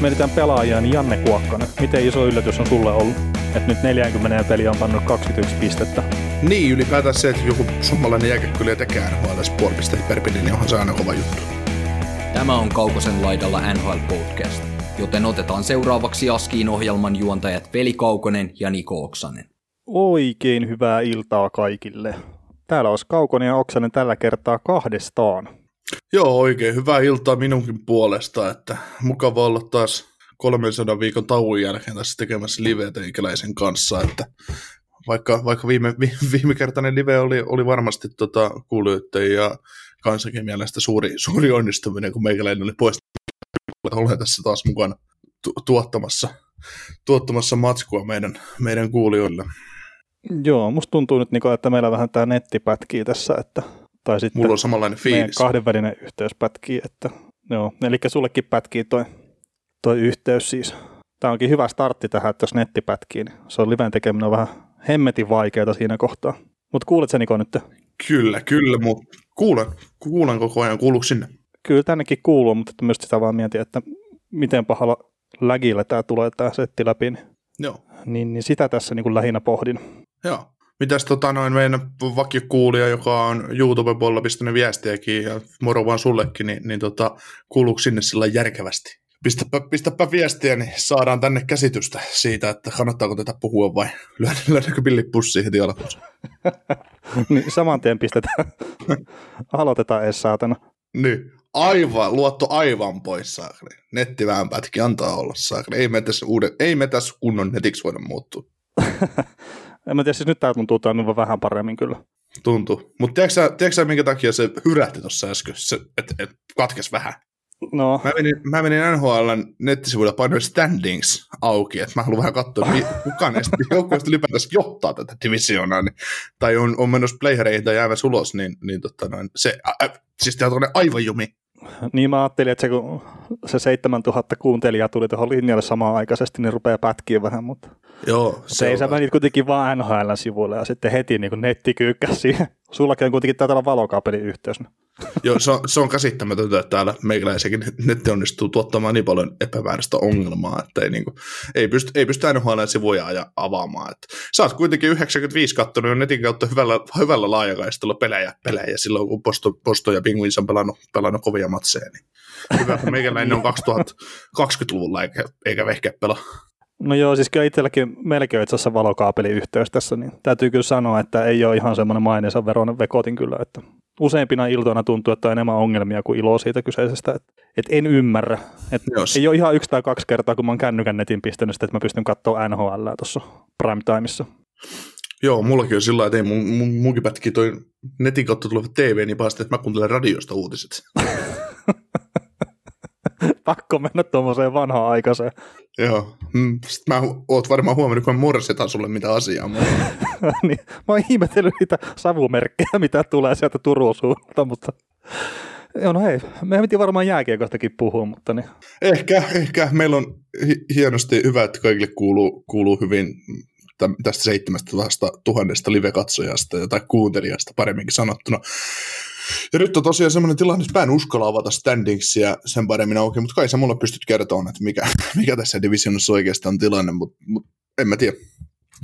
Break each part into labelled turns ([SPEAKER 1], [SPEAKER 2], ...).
[SPEAKER 1] Jos mietitään pelaajia, niin Janne Kuokkanen, miten iso yllätys on sulle ollut? Että nyt 40 peliä on pannut 21 pistettä.
[SPEAKER 2] Niin, ylipäätään se, että joku suomalainen jääkäkkyliä tekee NHL puoli pistettä per peli, niin onhan se aina kova juttu.
[SPEAKER 3] Tämä on Kaukosen laidalla NHL Podcast, joten otetaan seuraavaksi Askiin ohjelman juontajat Veli Kaukonen ja Niko Oksanen.
[SPEAKER 1] Oikein hyvää iltaa kaikille. Täällä olisi Kaukonen ja Oksanen tällä kertaa kahdestaan.
[SPEAKER 2] Joo, oikein hyvää iltaa minunkin puolesta, että mukava olla taas 300 viikon tauon jälkeen tässä tekemässä liveä teikäläisen kanssa, että vaikka, vaikka viime, viime kertainen live oli, oli varmasti tota, kuulijoiden ja kansakin mielestä suuri, suuri onnistuminen, kun meikäläinen oli pois. Olen tässä taas mukana tu- tuottamassa, tuottamassa matskua meidän, meidän kuulijoille.
[SPEAKER 1] Joo, musta tuntuu nyt, että meillä vähän tämä netti pätkii tässä, että, tai sitten
[SPEAKER 2] Mulla on samanlainen fiilis.
[SPEAKER 1] kahdenvälinen yhteys pätkii, että joo, eli sullekin pätkii toi, toi yhteys siis. Tämä onkin hyvä startti tähän, että jos netti pätkii, niin se on liven tekeminen on vähän hemmetin vaikeaa siinä kohtaa. Mutta kuulet Niko nyt?
[SPEAKER 2] Kyllä, kyllä, mutta kuulen, kuulen koko ajan. Kuuluuko sinne?
[SPEAKER 1] Kyllä tännekin kuuluu, mutta myös sitä vaan mietin, että miten pahalla lägillä tämä tulee tämä setti läpi. Niin,
[SPEAKER 2] Joo.
[SPEAKER 1] niin, niin sitä tässä niin kuin lähinnä pohdin.
[SPEAKER 2] Joo. Mitäs tota noin meidän vakiokuulija, joka on YouTube-puolella pistänyt viestiäkin ja moro vaan sullekin, niin, niin tota, kuuluuko sinne sillä järkevästi? Pistäpä, pistäpä viestiä, niin saadaan tänne käsitystä siitä, että kannattaako tätä puhua vai lyödäänkö pillit pussiin heti alkuun.
[SPEAKER 1] niin saman tien pistetään. Aloitetaan edes saatana.
[SPEAKER 2] Niin, aivan, luotto aivan pois saakeli. Netti vähän pätki, antaa olla saakeli. Ei me tässä, uuden, ei me tässä kunnon netiksi voida muuttua.
[SPEAKER 1] en mä tiedä, siis nyt tää tuntuu toimivan vähän paremmin kyllä.
[SPEAKER 2] Tuntuu. Mutta tiedätkö, tiedätkö minkä takia se hyrähti tuossa äsken, että et katkes vähän?
[SPEAKER 1] No,
[SPEAKER 2] Mä menin, mä menin NHLn nettisivuilla painoin standings auki, että mä haluan vähän katsoa, mi- kuka näistä joukkueista ylipäätänsä johtaa tätä divisioonaa, niin, tai on, on menossa playereihin tai jäävässä ulos, niin, niin totta noin, se, ä, ä, siis tämä on aivan jumi.
[SPEAKER 1] Niin mä ajattelin, että se, kun se 7000 kuuntelijaa tuli tuohon linjalle samaan aikaisesti, niin rupeaa pätkiä vähän, mutta
[SPEAKER 2] Joo,
[SPEAKER 1] se ei sä menit kuitenkin vaan NHL sivuille ja sitten heti niin kuin netti kyykkäsi siihen. Sullakin on kuitenkin olla valokaapelin yhteys.
[SPEAKER 2] Joo, se on, se on käsittämätöntä, että täällä meikäläisenkin netti onnistuu tuottamaan niin paljon epämääräistä ongelmaa, että ei, niinku, ei pysty, ei pysty NHL-sivuja aja- avaamaan. Että sä oot kuitenkin 95 kattonut jo netin kautta hyvällä, hyvällä laajakaistalla pelejä, pelejä silloin, kun Posto, Posto ja Penguins on pelannut, pelannut kovia matseja. Niin hyvä, että meikäläinen on 2020-luvulla eikä, eikä vehkeä pelaa.
[SPEAKER 1] No joo, siis kyllä itselläkin melkein itse asiassa valokaapelin yhteys tässä, niin täytyy kyllä sanoa, että ei ole ihan semmoinen maineensa veroinen vekotin kyllä, että useimpina iltoina tuntuu, että on enemmän ongelmia kuin iloa siitä kyseisestä, että, että en ymmärrä. Että
[SPEAKER 2] Joo,
[SPEAKER 1] ei ole ihan yksi tai kaksi kertaa, kun mä oon kännykän netin pistänyt sitä, että mä pystyn katsoa NHL tuossa prime timeissa.
[SPEAKER 2] Joo, mullakin on sillä lailla, että ei mun, mun, munkin pätki toi netin kautta tuleva TV niin pahasti, että mä kuuntelen radiosta uutiset.
[SPEAKER 1] Pakko mennä tuommoiseen vanhaan aikaiseen.
[SPEAKER 2] Joo. Mm, Sitten mä oot varmaan huomannut, kun mä morsetan sulle mitä asiaa. Mutta...
[SPEAKER 1] niin, mä oon ihmetellyt niitä savumerkkejä, mitä tulee sieltä Turun suunnalta, mutta joo, no hei, me piti varmaan jääkiekostakin puhua, mutta niin.
[SPEAKER 2] Ehkä, ehkä. Meillä on hi- hienosti hyvä, että kaikille kuuluu, kuuluu hyvin tästä 7000 tuhannesta live-katsojasta tai kuuntelijasta paremminkin sanottuna. Ja nyt on tosiaan semmoinen tilanne, että mä en uskalla avata standingsia sen paremmin auki, mutta kai sä mulle pystyt kertomaan, että mikä, mikä tässä divisionissa oikeasti on tilanne, mutta, mutta en mä tiedä.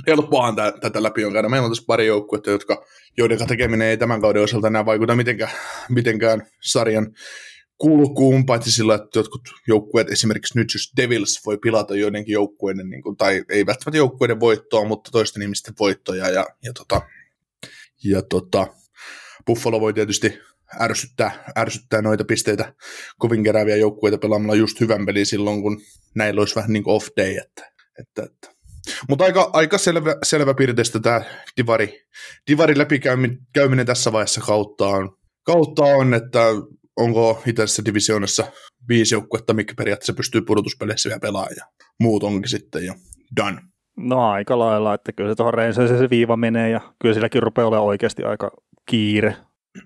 [SPEAKER 2] Helppoahan tä, tätä läpi on käydä. Meillä on tässä pari joukkuetta, jotka, joiden tekeminen ei tämän kauden osalta enää vaikuta mitenkään, mitenkään sarjan kulkuun, paitsi sillä, että jotkut joukkueet, esimerkiksi nyt just Devils, voi pilata joidenkin joukkueiden, niin kuin, tai ei välttämättä joukkueiden voittoa, mutta toisten ihmisten voittoja, ja, ja, tota, ja tota, Buffalo voi tietysti ärsyttää, ärsyttää noita pisteitä kovin kerääviä joukkueita pelaamalla just hyvän pelin silloin, kun näillä olisi vähän niin kuin off day, että, että, että. Mutta aika, aika selvä, selvä piirteistä tämä divari, divari läpikäyminen tässä vaiheessa kautta on, kautta on, että onko itäisessä divisioonassa viisi joukkuetta, mikä periaatteessa pystyy pudotuspeleissä vielä pelaamaan ja muut onkin sitten jo done.
[SPEAKER 1] No aika lailla, että kyllä se tuohon Rangersille se viiva menee ja kyllä silläkin rupeaa olemaan oikeasti aika kiire.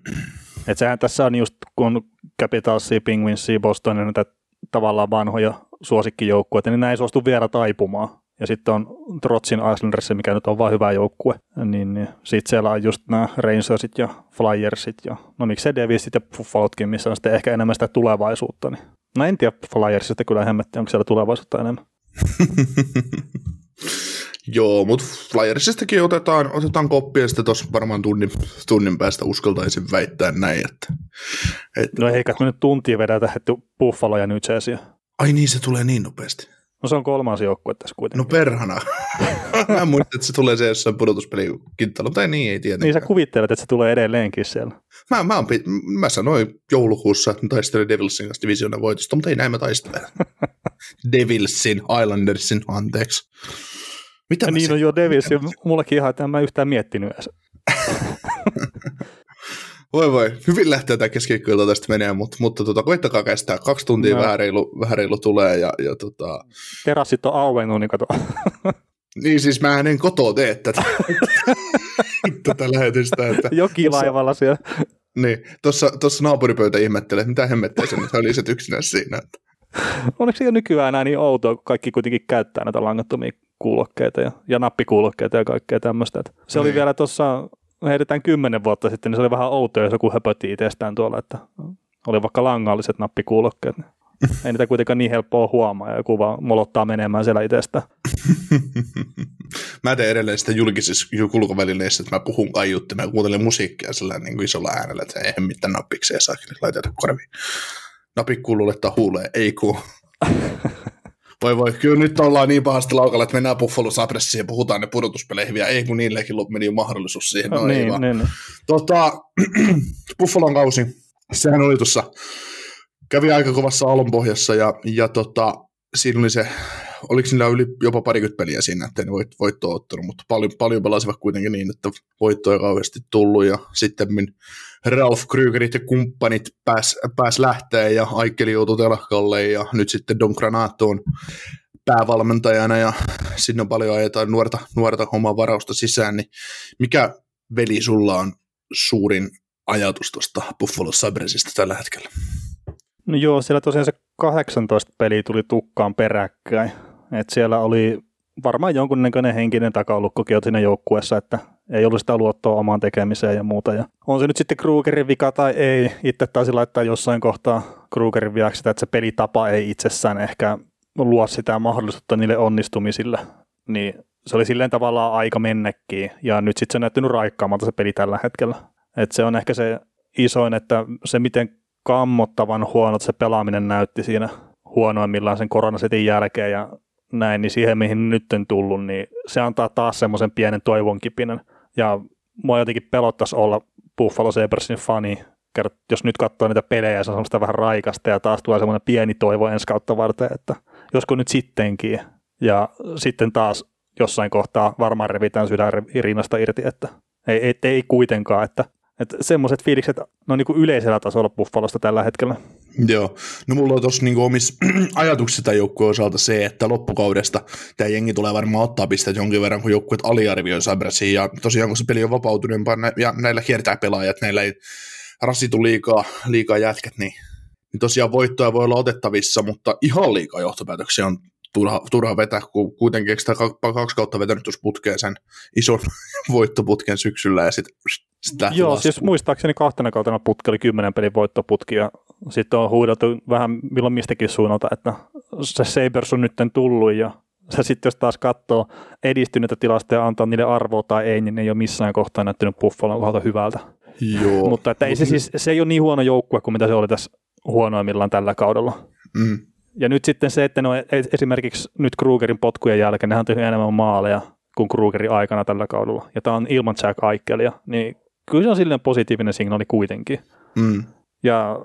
[SPEAKER 1] Et sehän tässä on just, kun Capitalsia, Penguinsia, Bostonia, näitä tavallaan vanhoja suosikkijoukkueita, niin näin suostu vielä taipumaan. Ja sitten on Trotsin Islanders, mikä nyt on vain hyvä joukkue. Niin, niin sitten siellä on just nämä Rangersit ja Flyersit ja no miksei Devilsit ja Buffalotkin, missä on sitten ehkä enemmän sitä tulevaisuutta. Niin. No en tiedä Flyersista kyllä hemmetti, onko siellä tulevaisuutta enemmän.
[SPEAKER 2] Joo, mutta Flyersistakin otetaan, otetaan koppia sitten tuossa varmaan tunnin, tunnin päästä uskaltaisin väittää näin. Että,
[SPEAKER 1] että... No eikä me nyt tuntia vedetä, että Buffalo ja New Jersey.
[SPEAKER 2] Ai niin, se tulee niin nopeasti.
[SPEAKER 1] No se on kolmas joukkue tässä kuitenkin.
[SPEAKER 2] No perhana. Mä muistan, että se tulee se jossain mutta ei niin, ei tietenkään.
[SPEAKER 1] Niin sä kuvittelet, että se tulee edelleenkin siellä.
[SPEAKER 2] Mä, mä, mä sanoin joulukuussa, että taistelin Devilsin kanssa divisioonan voitosta, mutta ei näin mä taistele. Devilsin, Islandersin, anteeksi.
[SPEAKER 1] Mitä ja niin on jo Devils, mullakin ihan, että en mä yhtään miettinyt edes.
[SPEAKER 2] voi voi, hyvin lähtee tämä keskiviikkoilta tästä menee, mutta, mutta tota, koittakaa kestää. Kaksi tuntia no. vähän, reilu, vähän reilu tulee. Ja, ja tota...
[SPEAKER 1] Terassit on auennut, niin kato.
[SPEAKER 2] niin siis mä en kotoa tee tätä, tätä lähetystä. Että
[SPEAKER 1] Jokilaivalla siellä.
[SPEAKER 2] Niin, tuossa naapuripöytä ihmettelee, mitä hemmettiä se nyt oli se yksinä siinä. Että...
[SPEAKER 1] Onneksi se jo nykyään enää niin outoa, kun kaikki kuitenkin käyttää näitä langattomia kuulokkeita ja, ja nappikuulokkeita ja kaikkea tämmöistä. se niin. oli vielä tuossa, heitetään kymmenen vuotta sitten, niin se oli vähän outoa, jos joku höpötti itsestään tuolla, että oli vaikka langalliset nappikuulokkeet. Ei niitä kuitenkaan niin helppoa huomaa ja joku vaan molottaa menemään siellä itsestä.
[SPEAKER 2] mä teen edelleen sitä julkisissa kulkuvälineissä, että mä puhun kaiuttimia mä kuuntelen musiikkia sillä niin kuin isolla äänellä, että ei mitään nappikseen saa laiteta korviin. Napit kuuluu huuleen, ei kuulu. Voi voi, kyllä nyt ollaan niin pahasti laukalla, että mennään Buffalo Sabressiin ja puhutaan ne pudotuspeleihin vielä. Ei kun niillekin meni mahdollisuus siihen. No, niin, niin, niin. Tota, Buffalon kausi, sehän oli tuossa, kävi aika kovassa aallonpohjassa ja, ja tota, siinä oli se, oliko niillä yli jopa parikymmentä peliä siinä, että ne voit, voittoa ottanut, mutta paljon, paljon pelasivat kuitenkin niin, että voittoa ei kauheasti tullut ja sitten Ralph Krügerit ja kumppanit pääs, pääs lähteä ja Aikkeli joutui telakalle ja nyt sitten Don Granato on päävalmentajana ja sinne on paljon ajetaan nuorta, nuorta omaa varausta sisään, niin mikä veli sulla on suurin ajatus tuosta Buffalo Sabresista tällä hetkellä?
[SPEAKER 1] No joo, siellä tosiaan se 18 peli tuli peräkkäin. Et siellä oli varmaan jonkunnäköinen henkinen takaulukkokin siinä joukkueessa, että ei ollut sitä luottoa omaan tekemiseen ja muuta. Ja on se nyt sitten Krugerin vika tai ei. Itse taisi laittaa jossain kohtaa Krugerin viaksi sitä, että se pelitapa ei itsessään ehkä luo sitä mahdollisuutta niille onnistumisille. Niin se oli silleen tavallaan aika mennäkin. Ja nyt sitten se on näyttänyt raikkaamalta se peli tällä hetkellä. Et se on ehkä se isoin, että se miten kammottavan huonot se pelaaminen näytti siinä huonoimmillaan sen koronasetin jälkeen ja näin, niin siihen mihin nyt on tullut, niin se antaa taas semmoisen pienen toivon kipinän. Ja mua jotenkin pelottaisi olla Buffalo Sabersin fani, jos nyt katsoo niitä pelejä, se on semmoista vähän raikasta ja taas tulee semmoinen pieni toivo ensi kautta varten, että josko nyt sittenkin. Ja sitten taas jossain kohtaa varmaan revitään sydän rinnasta irti, että ei, ei, ei kuitenkaan, että että semmoiset fiilikset no niin kuin yleisellä tasolla Buffalosta tällä hetkellä.
[SPEAKER 2] Joo, no mulla on tuossa niin omissa ajatuksissa tämän joukkueen osalta se, että loppukaudesta tämä jengi tulee varmaan ottaa pisteet jonkin verran, kun joukkueet aliarvioi Sabresiin, ja tosiaan kun se peli on vapautuneempaa, ja näillä kiertää pelaajat, näillä ei rasitu liikaa, liikaa jätkät, niin, niin tosiaan voittoja voi olla otettavissa, mutta ihan liikaa johtopäätöksiä on turha, turha vetää, kun kuitenkin sitä kaksi kautta vetänyt putkeen sen ison voittoputken syksyllä ja sitten sit
[SPEAKER 1] Joo, siis muistaakseni kahtena kautena putki oli kymmenen pelin voittoputki ja sitten on huudeltu vähän milloin mistäkin suunnalta, että se Sabers on nyt tullut ja se sitten jos taas katsoo edistyneitä tilastoja ja antaa niille arvoa tai ei, niin ne ei ole missään kohtaa näyttänyt Buffalon kohdalta hyvältä.
[SPEAKER 2] Joo.
[SPEAKER 1] Mutta että ei se, siis, se ei ole niin huono joukkue kuin mitä se oli tässä huonoimmillaan tällä kaudella.
[SPEAKER 2] Mm.
[SPEAKER 1] Ja nyt sitten se, että ne on esimerkiksi nyt Krugerin potkujen jälkeen, ne on tehnyt enemmän maaleja kuin Krugerin aikana tällä kaudella. Ja tämä on ilman Jack Aikelia, niin kyllä se on silleen positiivinen signaali kuitenkin.
[SPEAKER 2] Mm.
[SPEAKER 1] Ja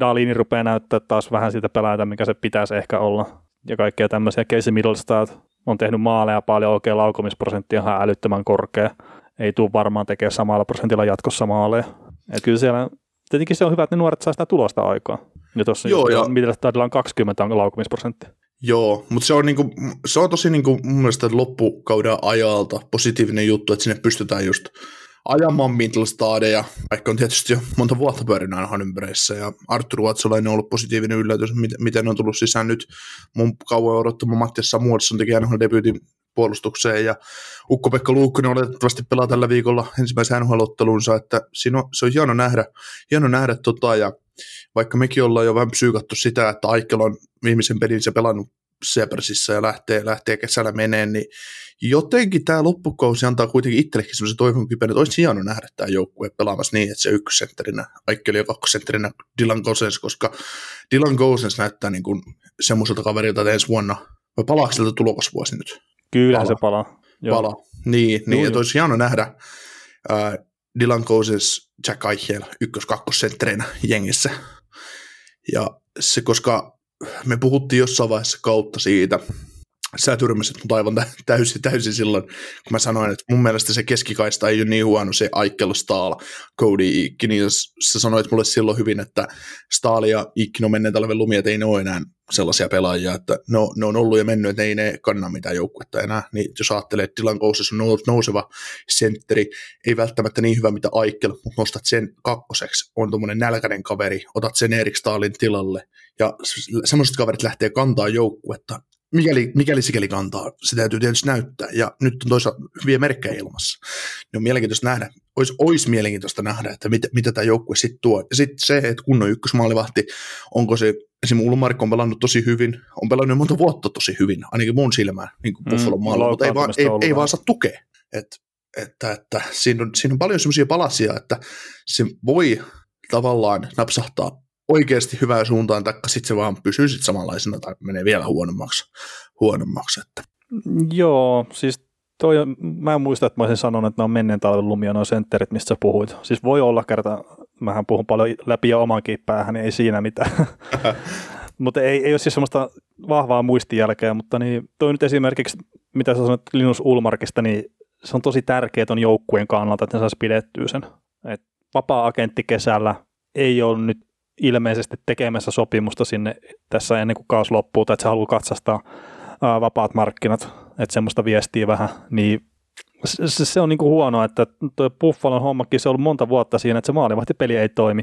[SPEAKER 1] Dalini rupeaa näyttää taas vähän siitä pelaajalta, mikä se pitäisi ehkä olla. Ja kaikkea tämmöisiä. Casey Middlestad on tehnyt maaleja paljon, oikein laukomisprosentti on ihan älyttömän korkea. Ei tule varmaan tekemään samalla prosentilla jatkossa maaleja. Et kyllä siellä, tietenkin se on hyvä, että ne nuoret saa sitä tulosta aikaa. Ja tuossa Joo, ja... Middlestadilla on 20 on laukumisprosentti.
[SPEAKER 2] Joo, mutta se on, niinku, se on tosi niinku, mun mielestä loppukauden ajalta positiivinen juttu, että sinne pystytään just ajamaan Mittelstadeja, vaikka on tietysti jo monta vuotta pyörinyt aina ympärissä, ja Artur Vatsalainen on ollut positiivinen yllätys, miten on tullut sisään nyt. Mun kauan odottama Mattias Samuelson teki NHL debyytin puolustukseen, ja Ukko-Pekka Luukkonen oletettavasti pelaa tällä viikolla ensimmäisen NHL-ottelunsa, että siinä on, se on hieno nähdä, hieno nähdä tota, ja vaikka mekin ollaan jo vähän psyykattu sitä, että Aikkel on viimeisen pelinsä pelannut Sebresissä ja lähtee, lähtee kesällä meneen, niin jotenkin tämä loppukausi antaa kuitenkin itsellekin sellaisen toivon kypän, että olisi hieno nähdä tämä joukkue pelaamassa niin, että se ykkössentterinä, Aikkeli ja kakkosentterinä Dylan Gosens, koska Dylan Gosens näyttää niin kuin semmoiselta kaverilta, että ensi vuonna, vai palaako siltä tulokasvuosi nyt?
[SPEAKER 1] Kyllä se palaa.
[SPEAKER 2] Joo. Palaa. Niin, niin että olisi hieno nähdä äh, Dylan Gosens, Jack Eichel ykkös-kakkosentterinä jengissä. Ja se, koska me puhuttiin jossain vaiheessa kautta siitä, sä tyrmäsit mut aivan täysin, täysin silloin, kun mä sanoin, että mun mielestä se keskikaista ei ole niin huono se Aikkel Staal, Cody Ikki, niin sä sanoit mulle silloin hyvin, että Staal ja Ikki on menneen talven lumia, ei ne ole enää sellaisia pelaajia, että no, ne on ollut ja mennyt, että ei ne kanna mitään joukkuetta enää, niin jos ajattelee, että Dylan Kouses on nouseva sentteri, ei välttämättä niin hyvä mitä Aikkel, mutta nostat sen kakkoseksi, on tuommoinen nälkäinen kaveri, otat sen Erik Staalin tilalle, ja semmoiset kaverit lähtee kantaa joukkuetta, mikäli, mikäli sikäli kantaa, se täytyy tietysti näyttää. Ja nyt on toisaalta hyviä merkkejä ilmassa. Niin on mielenkiintoista nähdä, olisi, olisi mielenkiintoista nähdä, että mit, mitä tämä joukkue sitten tuo. Ja sitten se, että kunnon ykkösmaalivahti, onko se, esimerkiksi Ulmark on pelannut tosi hyvin, on pelannut monta vuotta tosi hyvin, ainakin mun silmään, niin kuin Buffalo mm, maalla, mutta ei vaan, ei, ei vaan saa tukea. Et, että, että siinä, on, siinä on paljon semmoisia palasia, että se voi tavallaan napsahtaa oikeasti hyvään suuntaan, tai sitten se vaan pysyy sit samanlaisena tai menee vielä huonommaksi. huonommaksi että.
[SPEAKER 1] Joo, siis toi, mä en muista, että mä olisin sanonut, että ne on menneen talven lumia nuo sentterit, mistä sä puhuit. Siis voi olla kerta, mähän puhun paljon läpi ja omankin päähän, niin ei siinä mitään. mutta ei, ei ole siis semmoista vahvaa muistijälkeä, mutta niin, toi nyt esimerkiksi, mitä sä sanoit Linus Ulmarkista, niin se on tosi tärkeää ton joukkueen kannalta, että ne saisi pidettyä sen. Et vapaa-agentti kesällä ei ole nyt ilmeisesti tekemässä sopimusta sinne tässä ennen kuin kaus loppuu, tai että se haluaa katsastaa ää, vapaat markkinat, että semmoista viestiä vähän, niin se, se on niin kuin huono, että tuo Buffalon hommakin se on ollut monta vuotta siinä, että se maalivahtipeli ei toimi.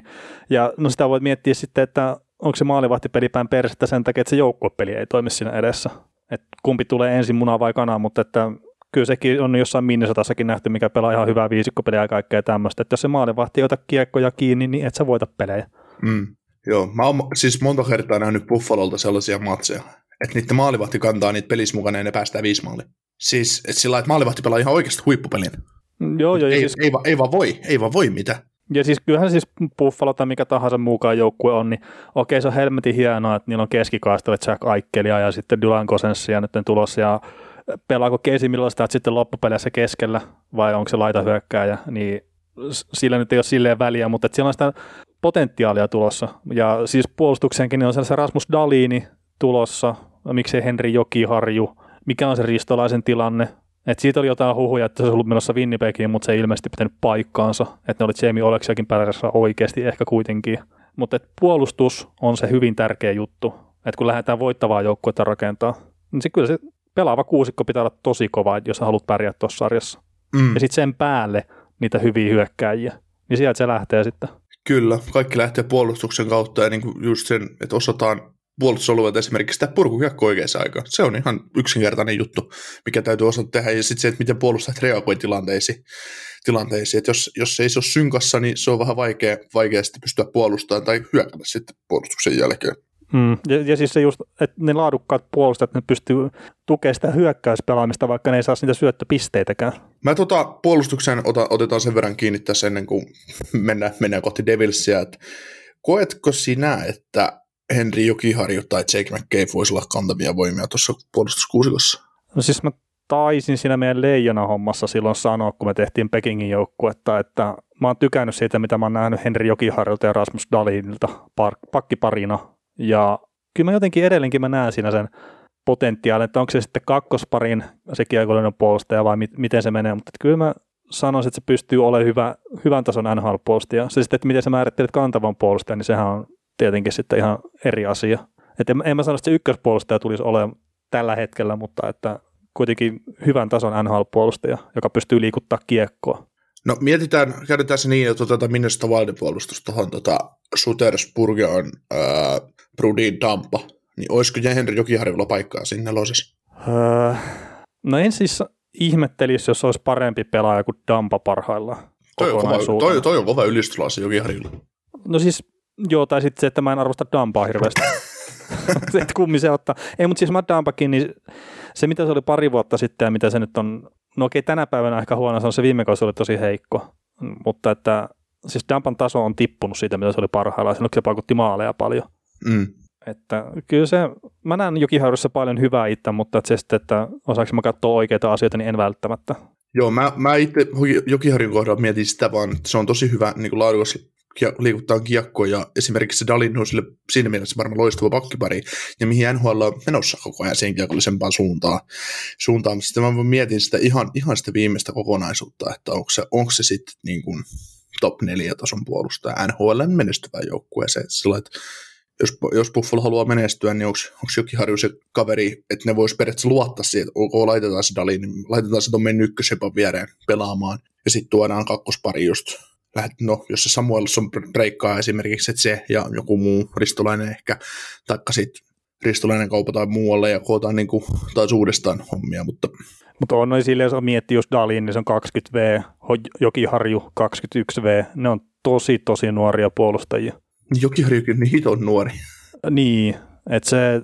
[SPEAKER 1] Ja no sitä voit miettiä sitten, että onko se maalivahtipeli päin persettä sen takia, että se joukkuepeli ei toimi siinä edessä. että kumpi tulee ensin muna vai kana, mutta että kyllä sekin on jossain Minnesotassakin nähty, mikä pelaa ihan hyvää viisikkopeliä ja kaikkea tämmöistä. Että jos se maalivahti ei ota kiekkoja kiinni, niin et sä voita pelejä.
[SPEAKER 2] Mm. Joo, mä oon siis monta kertaa nähnyt Buffalolta sellaisia matseja, että niiden maalivahti kantaa niitä pelissä mukana ja ne päästää viisi maali. Siis että sillä että maalivahti pelaa ihan oikeasti huippupelin.
[SPEAKER 1] Mm, joo, joo.
[SPEAKER 2] Ei,
[SPEAKER 1] siis...
[SPEAKER 2] ei, ei, vaan voi, ei vaan voi mitä.
[SPEAKER 1] Ja siis kyllähän siis Buffalo tai mikä tahansa muukaan joukkue on, niin okei se on helmetin hienoa, että niillä on keskikaistalle Jack Aikelia ja sitten Dylan Kosenssia nyt tulossa ja pelaako Casey Middlestad sitten loppupeleissä keskellä vai onko se laita hyökkääjä, niin sillä nyt ei ole silleen väliä, mutta siellä on sitä potentiaalia tulossa. Ja siis puolustukseenkin niin on se Rasmus Dalini tulossa, miksei Henri Jokiharju, mikä on se ristolaisen tilanne. Et siitä oli jotain huhuja, että se olisi ollut menossa Winnipegiin, mutta se ei ilmeisesti pitänyt paikkaansa. Että ne oli Jamie Oleksiakin perässä oikeasti ehkä kuitenkin. Mutta puolustus on se hyvin tärkeä juttu. Että kun lähdetään voittavaa joukkuetta rakentaa, niin se kyllä se pelaava kuusikko pitää olla tosi kova, jos haluat pärjätä tuossa sarjassa. Mm. Ja sitten sen päälle niitä hyviä hyökkääjiä. Niin sieltä se lähtee sitten.
[SPEAKER 2] Kyllä, kaikki lähtee puolustuksen kautta ja niin kuin just sen, että osataan puolustusalueelta esimerkiksi sitä purkukiekko oikeassa aikaan. Se on ihan yksinkertainen juttu, mikä täytyy osata tehdä. Ja sitten se, että miten puolustajat reagoi tilanteisiin. tilanteisiin. Että jos, jos ei se ole synkassa, niin se on vähän vaikea, vaikea sitten pystyä puolustamaan tai hyökätä sitten puolustuksen jälkeen.
[SPEAKER 1] Mm. Ja, ja siis se just, että ne laadukkaat puolustajat, ne pystyy tukemaan sitä hyökkäyspelaamista, vaikka ne ei saa niitä syöttöpisteitäkään.
[SPEAKER 2] Mä tota, puolustukseen ota, otetaan sen verran kiinni tässä ennen kuin mennään, mennään kohti Devilsia, että koetko sinä, että Henri Jokiharju tai Jake McCabe voisi olla kantavia voimia tuossa puolustuskuusikossa?
[SPEAKER 1] No siis mä taisin siinä meidän leijona hommassa silloin sanoa, kun me tehtiin Pekingin joukkuetta, että mä oon tykännyt siitä, mitä mä oon nähnyt Henri Jokiharjulta ja Rasmus Dalinilta pakkiparina ja kyllä mä jotenkin edelleenkin mä näen siinä sen potentiaalin, että onko se sitten kakkosparin se kiekollinen puolustaja vai mit, miten se menee, mutta kyllä mä sanoisin, että se pystyy olemaan hyvä, hyvän tason NHL-puolustaja. Se sitten, että miten sä määrittelet kantavan puolustajan, niin sehän on tietenkin sitten ihan eri asia. Et en, en mä sano, että se ykköspuolustaja tulisi olemaan tällä hetkellä, mutta että kuitenkin hyvän tason NHL-puolustaja, joka pystyy liikuttaa kiekkoa.
[SPEAKER 2] No mietitään, käytetään se niin, että otetaan Minnesota Wildin puolustus tuohon tota, Sutersburg on Brudin Tampa, niin olisiko Henry Jokiharjulla paikkaa siinä nelosessa?
[SPEAKER 1] Öö, no en siis ihmettelisi, jos olisi parempi pelaaja kuin Dampa parhaillaan.
[SPEAKER 2] Toi on, kova, toi, toi on kova ylistys Jokiharjulla.
[SPEAKER 1] No siis, joo, tai sitten se, että mä en arvosta Dampaa hirveästi. että kummi se ottaa. Ei, mutta siis Matt Dampakin, niin se mitä se oli pari vuotta sitten ja mitä se nyt on, no okei tänä päivänä ehkä huono, se on se viime kausi oli tosi heikko, mutta että siis Dampan taso on tippunut siitä, mitä se oli parhaillaan, se paikutti maaleja paljon.
[SPEAKER 2] Mm.
[SPEAKER 1] Että kyllä se, mä näen Jokihaudussa paljon hyvää itse, mutta että se sitten, että osaanko mä katsoa oikeita asioita, niin en välttämättä.
[SPEAKER 2] Joo, mä, mä itse Jokiharjun kohdalla mietin sitä vaan, että se on tosi hyvä niin kuin laadukas liikuttaa kiekkoa ja esimerkiksi se Dalin on sille siinä mielessä varmaan loistava pakkipari ja mihin NHL on menossa koko ajan sen kiekollisempaan suuntaan. suuntaan. Sitten mä mietin sitä ihan, ihan sitä viimeistä kokonaisuutta, että onko se, onko se sitten niin kuin top 4 tason puolustaja NHL menestyvä joukkueeseen. Sillä että jos, jos Buffalo haluaa menestyä, niin onko Jokiharju se kaveri, että ne vois periaatteessa luottaa siihen, että ok, laitetaan se Dalin, niin laitetaan se tuon ykkösepan viereen pelaamaan, ja sitten tuodaan kakkospari just no, jos se Samuelson breikkaa esimerkiksi, että se ja joku muu ristolainen ehkä, taikka sitten ristolainen kaupataan muualle ja kootaan niin kuin, taas uudestaan hommia, mutta
[SPEAKER 1] mutta on noin silleen, jos miettii just Dalin, niin se on 20V, Jokiharju 21V, ne on tosi tosi nuoria puolustajia.
[SPEAKER 2] Jokiharjukin niin hiton nuori.
[SPEAKER 1] Niin, että se,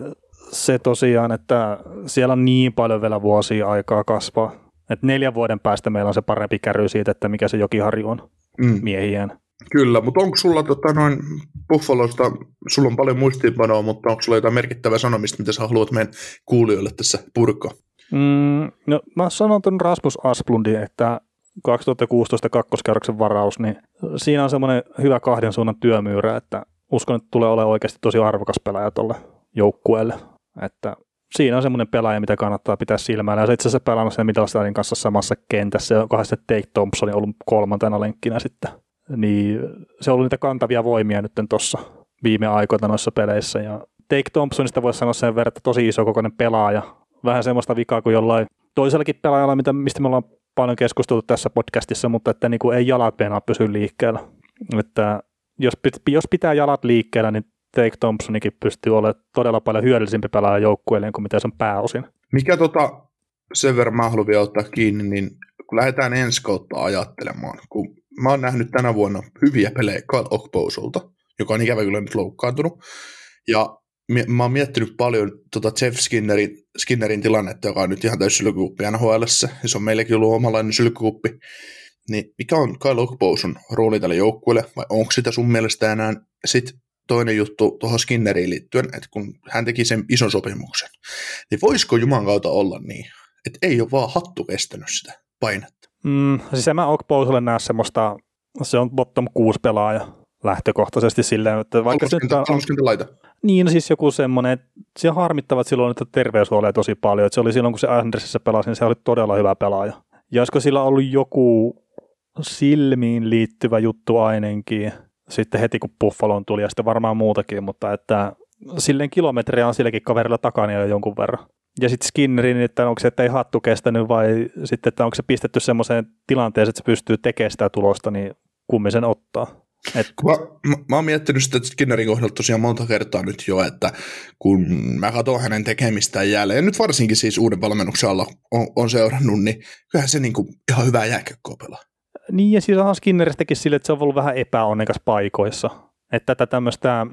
[SPEAKER 1] se tosiaan, että siellä on niin paljon vielä vuosia aikaa kasvaa. Että neljän vuoden päästä meillä on se parempi käry siitä, että mikä se Jokiharju on mm. miehien.
[SPEAKER 2] Kyllä, mutta onko sulla tota, noin Buffalosta, sulla on paljon muistiinpanoa, mutta onko sulla jotain merkittävää sanomista, mitä sä haluat meidän kuulijoille tässä purkaa?
[SPEAKER 1] Mm, no, mä sanon tuon Rasmus Asplundin, että 2016 kakkoskerroksen varaus, niin siinä on semmoinen hyvä kahden suunnan työmyyrä, että uskon, että tulee olemaan oikeasti tosi arvokas pelaaja tuolle joukkueelle. Että siinä on semmoinen pelaaja, mitä kannattaa pitää silmällä. Ja se itse asiassa pelannut sen Middlestanin kanssa samassa kentässä, joka sitten Take Thompson ollut kolmantena lenkkinä sitten. Niin se on ollut niitä kantavia voimia nyt tuossa viime aikoina noissa peleissä. Ja Take Thompsonista voisi sanoa sen verran, että tosi iso kokoinen pelaaja. Vähän semmoista vikaa kuin jollain toisellakin pelaajalla, mitä, mistä me ollaan paljon keskusteltu tässä podcastissa, mutta että niin kuin ei jalat meinaa pysy liikkeellä. Että jos, jos pitää jalat liikkeellä, niin Take Thompsonikin pystyy olemaan todella paljon hyödyllisempi pelaaja joukkueelle kuin mitä se on pääosin.
[SPEAKER 2] Mikä tota, sen verran mä haluan vielä ottaa kiinni, niin kun lähdetään ensi kautta ajattelemaan, kun mä oon nähnyt tänä vuonna hyviä pelejä Kyle Okposolta, joka on ikävä kyllä nyt loukkaantunut, ja mä oon miettinyt paljon tota Jeff Skinnerin, Skinnerin tilannetta, joka on nyt ihan täysin sylkykuppi nhl ja se on meillekin ollut omanlainen sylkykuppi, niin mikä on Kyle Okposon rooli tälle joukkueelle, vai onko sitä sun mielestä enää sit toinen juttu tuohon Skinneriin liittyen, että kun hän teki sen ison sopimuksen, niin voisiko Juman kautta olla niin, että ei ole vaan hattu kestänyt sitä painetta?
[SPEAKER 1] Mm, siis en mä Okpouselle näe semmoista, se on bottom 6 pelaaja lähtökohtaisesti silleen, että vaikka se on...
[SPEAKER 2] laita.
[SPEAKER 1] Niin, siis joku semmoinen, että se on harmittavat silloin, että terveys huolee tosi paljon. Että se oli silloin, kun se Andersissa pelasi, niin se oli todella hyvä pelaaja. Ja olisiko sillä ollut joku silmiin liittyvä juttu ainakin, sitten heti kun Buffaloon tuli ja sitten varmaan muutakin, mutta että silleen kilometriä on silläkin kaverilla takana jo jonkun verran. Ja sitten Skinnerin, että onko se, että ei hattu kestänyt vai sitten, että onko se pistetty semmoiseen tilanteeseen, että se pystyy tekemään sitä tulosta, niin kummin sen ottaa.
[SPEAKER 2] Et... Mä, mä, mä oon miettinyt sitä Skinnerin kohdalla tosiaan monta kertaa nyt jo, että kun mä katson hänen tekemistään jälleen, ja nyt varsinkin siis uuden valmennuksen alla on, on seurannut, niin kyllähän se niinku ihan hyvää jääkiekkoa pelaa.
[SPEAKER 1] Niin, ja siis on Skinneristäkin sille, että se on ollut vähän epäonnekas paikoissa. Että tätä tämmöistä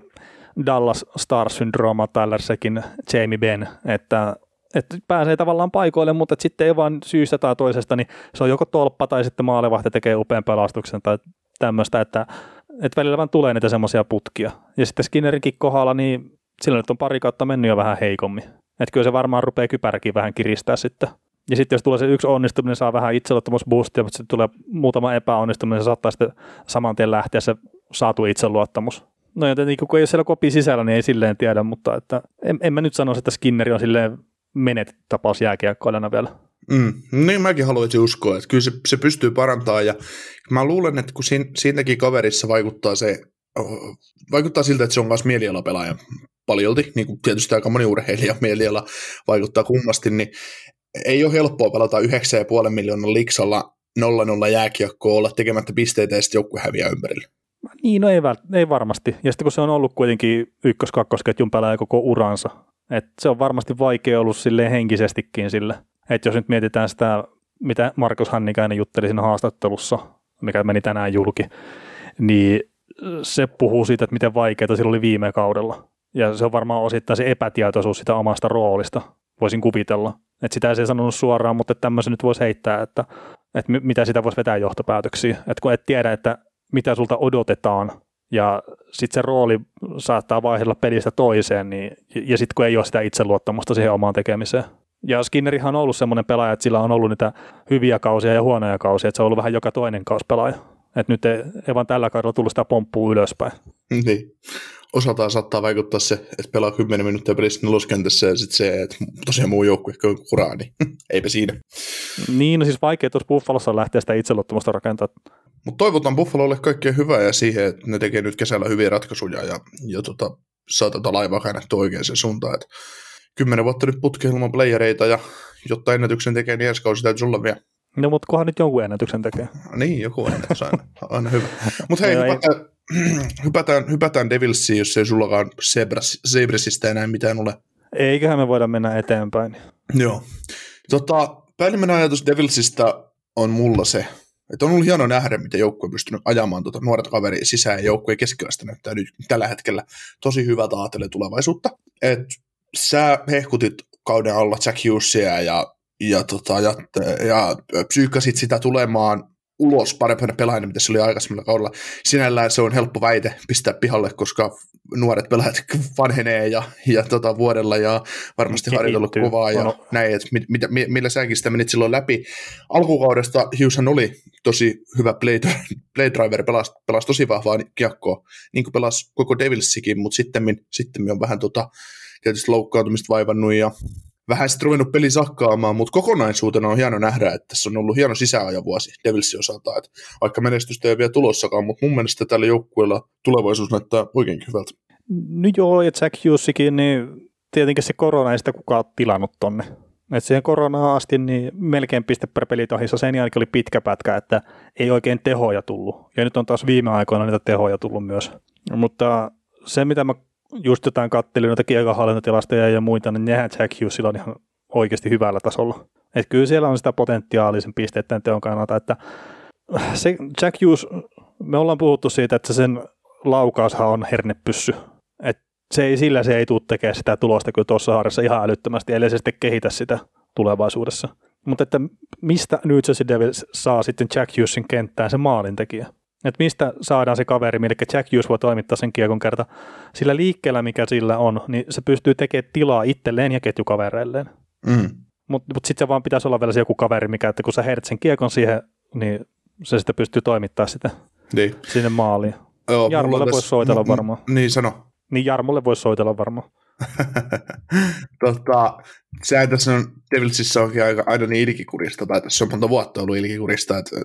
[SPEAKER 1] Dallas Star-syndroomaa tällä sekin Jamie Ben, että, että pääsee tavallaan paikoille, mutta sitten ei vaan syystä tai toisesta, niin se on joko tolppa tai sitten maalivahti tekee upean pelastuksen tai tämmöistä, että, että välillä vaan tulee niitä semmoisia putkia. Ja sitten Skinnerinkin kohdalla, niin sillä nyt on pari kautta mennyt jo vähän heikommin. Että kyllä se varmaan rupeaa kypäräkin vähän kiristää sitten. Ja sitten jos tulee se yksi onnistuminen, saa vähän itseluottamusboostia, mutta sitten tulee muutama epäonnistuminen, se saattaa sitten saman tien lähteä se saatu itseluottamus. No joten niin kun ei ole siellä kopi sisällä, niin ei silleen tiedä, mutta että en, en mä nyt sano, että Skinneri on silleen menet tapaus vielä.
[SPEAKER 2] Mm, niin mäkin haluaisin uskoa, että kyllä se, se pystyy parantamaan ja mä luulen, että kun siinä, siinäkin kaverissa vaikuttaa se, vaikuttaa siltä, että se on myös mielialapelaaja paljolti, niin kuin tietysti aika moni urheilija mieliala vaikuttaa kummasti, niin ei ole helppoa pelata 9,5 miljoonan liksalla 0-0 jääkiekkoa olla tekemättä pisteitä ja sitten joukkue häviää ympärille.
[SPEAKER 1] Niin, no ei, ei varmasti. Ja sitten kun se on ollut kuitenkin ykkös-kakkosketjun pelaaja koko uransa, että se on varmasti vaikea ollut sille henkisestikin sille. Että jos nyt mietitään sitä, mitä Markus Hannikäinen jutteli siinä haastattelussa, mikä meni tänään julki, niin se puhuu siitä, että miten vaikeaa sillä oli viime kaudella. Ja se on varmaan osittain se epätietoisuus sitä omasta roolista, voisin kuvitella. Että sitä ei sanonut suoraan, mutta tämmöisen nyt voisi heittää, että, että mitä sitä voisi vetää johtopäätöksiä. Että kun et tiedä, että mitä sulta odotetaan, ja sitten se rooli saattaa vaihdella pelistä toiseen, niin, ja sitten kun ei ole sitä itseluottamusta siihen omaan tekemiseen. Ja Skinnerihan on ollut semmoinen pelaaja, että sillä on ollut niitä hyviä kausia ja huonoja kausia, että se on ollut vähän joka toinen kauspelaaja. Että nyt ei, ei vaan tällä kaudella tullut sitä pomppua ylöspäin.
[SPEAKER 2] Niin. Osaltaan saattaa vaikuttaa se, että pelaa 10 minuuttia pelissä neloskentässä ja sitten se, että tosiaan muu joukkue on kuraa, niin eipä siinä.
[SPEAKER 1] Niin, no siis vaikea tuossa Buffalossa lähteä sitä itseluottamusta rakentaa.
[SPEAKER 2] Mutta toivotan Buffalolle kaikkea hyvää ja siihen, että ne tekee nyt kesällä hyviä ratkaisuja ja, ja tota, saa tätä laivaa käännettyä oikeaan suuntaan. Et kymmenen vuotta nyt putkeen ilman playereita ja jotta ennätyksen tekee, niin ensi kausi täytyy olla vielä.
[SPEAKER 1] No, mutta kunhan nyt jonkun ennätyksen tekee.
[SPEAKER 2] Niin, joku ennätys aina, aina hyvä. Mutta hei, hypätään, hypätään, hypätään Devilsiin, jos ei sullakaan Zebresista enää mitään ole.
[SPEAKER 1] Eiköhän me voida mennä eteenpäin.
[SPEAKER 2] Joo. Tota, päällimmäinen ajatus Devilsistä on mulla se, että on ollut hieno nähdä, miten joukkue on pystynyt ajamaan tuota nuoret kaveria sisään ja joukkue keskivästä näyttää nyt tällä hetkellä tosi hyvältä ajatellen tulevaisuutta. Et sä hehkutit kauden alla Jack Hughesia ja, ja, tota, ja, ja psyykkasit sitä tulemaan ulos parempana pelaajana, mitä se oli aikaisemmilla kaudella. Sinällään se on helppo väite pistää pihalle, koska nuoret pelaajat vanhenee ja, ja tota, vuodella ja varmasti harjoitellut kovaa ja no. näin, että mit, mit, millä säkin sitä menit silloin läpi. Alkukaudesta Hugheshan oli tosi hyvä play, play driver, pelasi, pelasi tosi vahvaa kiekkoa, niin kuin pelasi koko Devilsikin, mutta sitten sitten on vähän tota, tietysti loukkaantumista vaivannut ja vähän sitten ruvennut peli sakkaamaan, mutta kokonaisuutena on hieno nähdä, että tässä on ollut hieno sisäajavuosi Devilsin osalta, että vaikka menestystä ei vielä tulossakaan, mutta mun mielestä tällä joukkueella tulevaisuus näyttää oikein hyvältä.
[SPEAKER 1] No joo, ja Jack Hughesikin, niin tietenkin se korona ei sitä kukaan tilannut tonne. Et siihen koronaan asti niin melkein piste per pelitahissa. Sen jälkeen oli pitkä pätkä, että ei oikein tehoja tullut. Ja nyt on taas viime aikoina niitä tehoja tullut myös. Mutta se, mitä mä just jotain kattelin noita kiekohallintatilastoja ja muita, niin nehän Jack Hughesilla on ihan oikeasti hyvällä tasolla. Et kyllä siellä on sitä potentiaalia sen pisteiden teon kannalta, että se Jack Hughes, me ollaan puhuttu siitä, että sen laukaushan on hernepyssy. Et se ei, sillä se ei tule tekemään sitä tulosta kyllä tuossa harjassa ihan älyttömästi, ellei se sitten kehitä sitä tulevaisuudessa. Mutta että mistä New Jersey Devils saa sitten Jack Hughesin kenttään se maalintekijä? Että mistä saadaan se kaveri, millä Jack Hughes voi toimittaa sen kiekon kerta. Sillä liikkeellä, mikä sillä on, niin se pystyy tekemään tilaa itselleen ja ketjukavereilleen. Mm. Mutta mut sitten se vaan pitäisi olla vielä se joku kaveri, mikä, että kun sä heidät sen kiekon siihen, niin se sitten pystyy toimittaa sitä niin. sinne maaliin. Joo, Jarmolle voisi soitella m- varmaan.
[SPEAKER 2] Niin sano.
[SPEAKER 1] Niin Jarmolle voisi soitella varmaan.
[SPEAKER 2] tota, sehän tässä on, Devilsissä onkin aika, aina niin ilkikurista, tai tässä on monta vuotta ollut ilkikurista, että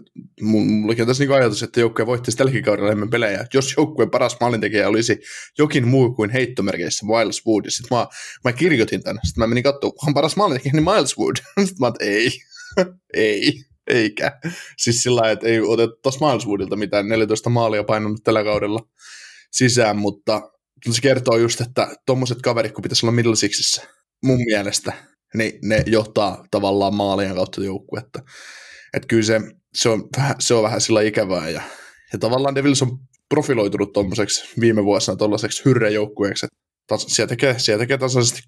[SPEAKER 2] mullakin on tässä niin ajatus, että joukkue voittaisi tälläkin kaudella enemmän pelejä. Jos joukkueen paras maalintekijä olisi jokin muu kuin heittomerkeissä Miles Wood, sitten mä, mä kirjoitin tämän, sitten mä menin katsomaan, on paras maalintekijä, niin Miles Wood. sitten mä että ei, ei, eikä. Siis sillä että ei otettaisi Miles Woodilta mitään 14 maalia painanut tällä kaudella sisään, mutta se kertoo just, että tuommoiset kaverit, kun pitäisi olla middle sixissä, mun mielestä, niin ne johtaa tavallaan maalien kautta joukkuetta. Että kyllä se, se, on vähän, se on vähän sillä ikävää. Ja, ja tavallaan Devils on profiloitunut tuommoiseksi viime vuosina tuollaiseksi hyrrejoukkueeksi, että siellä tekee, siellä tekee tasaisesti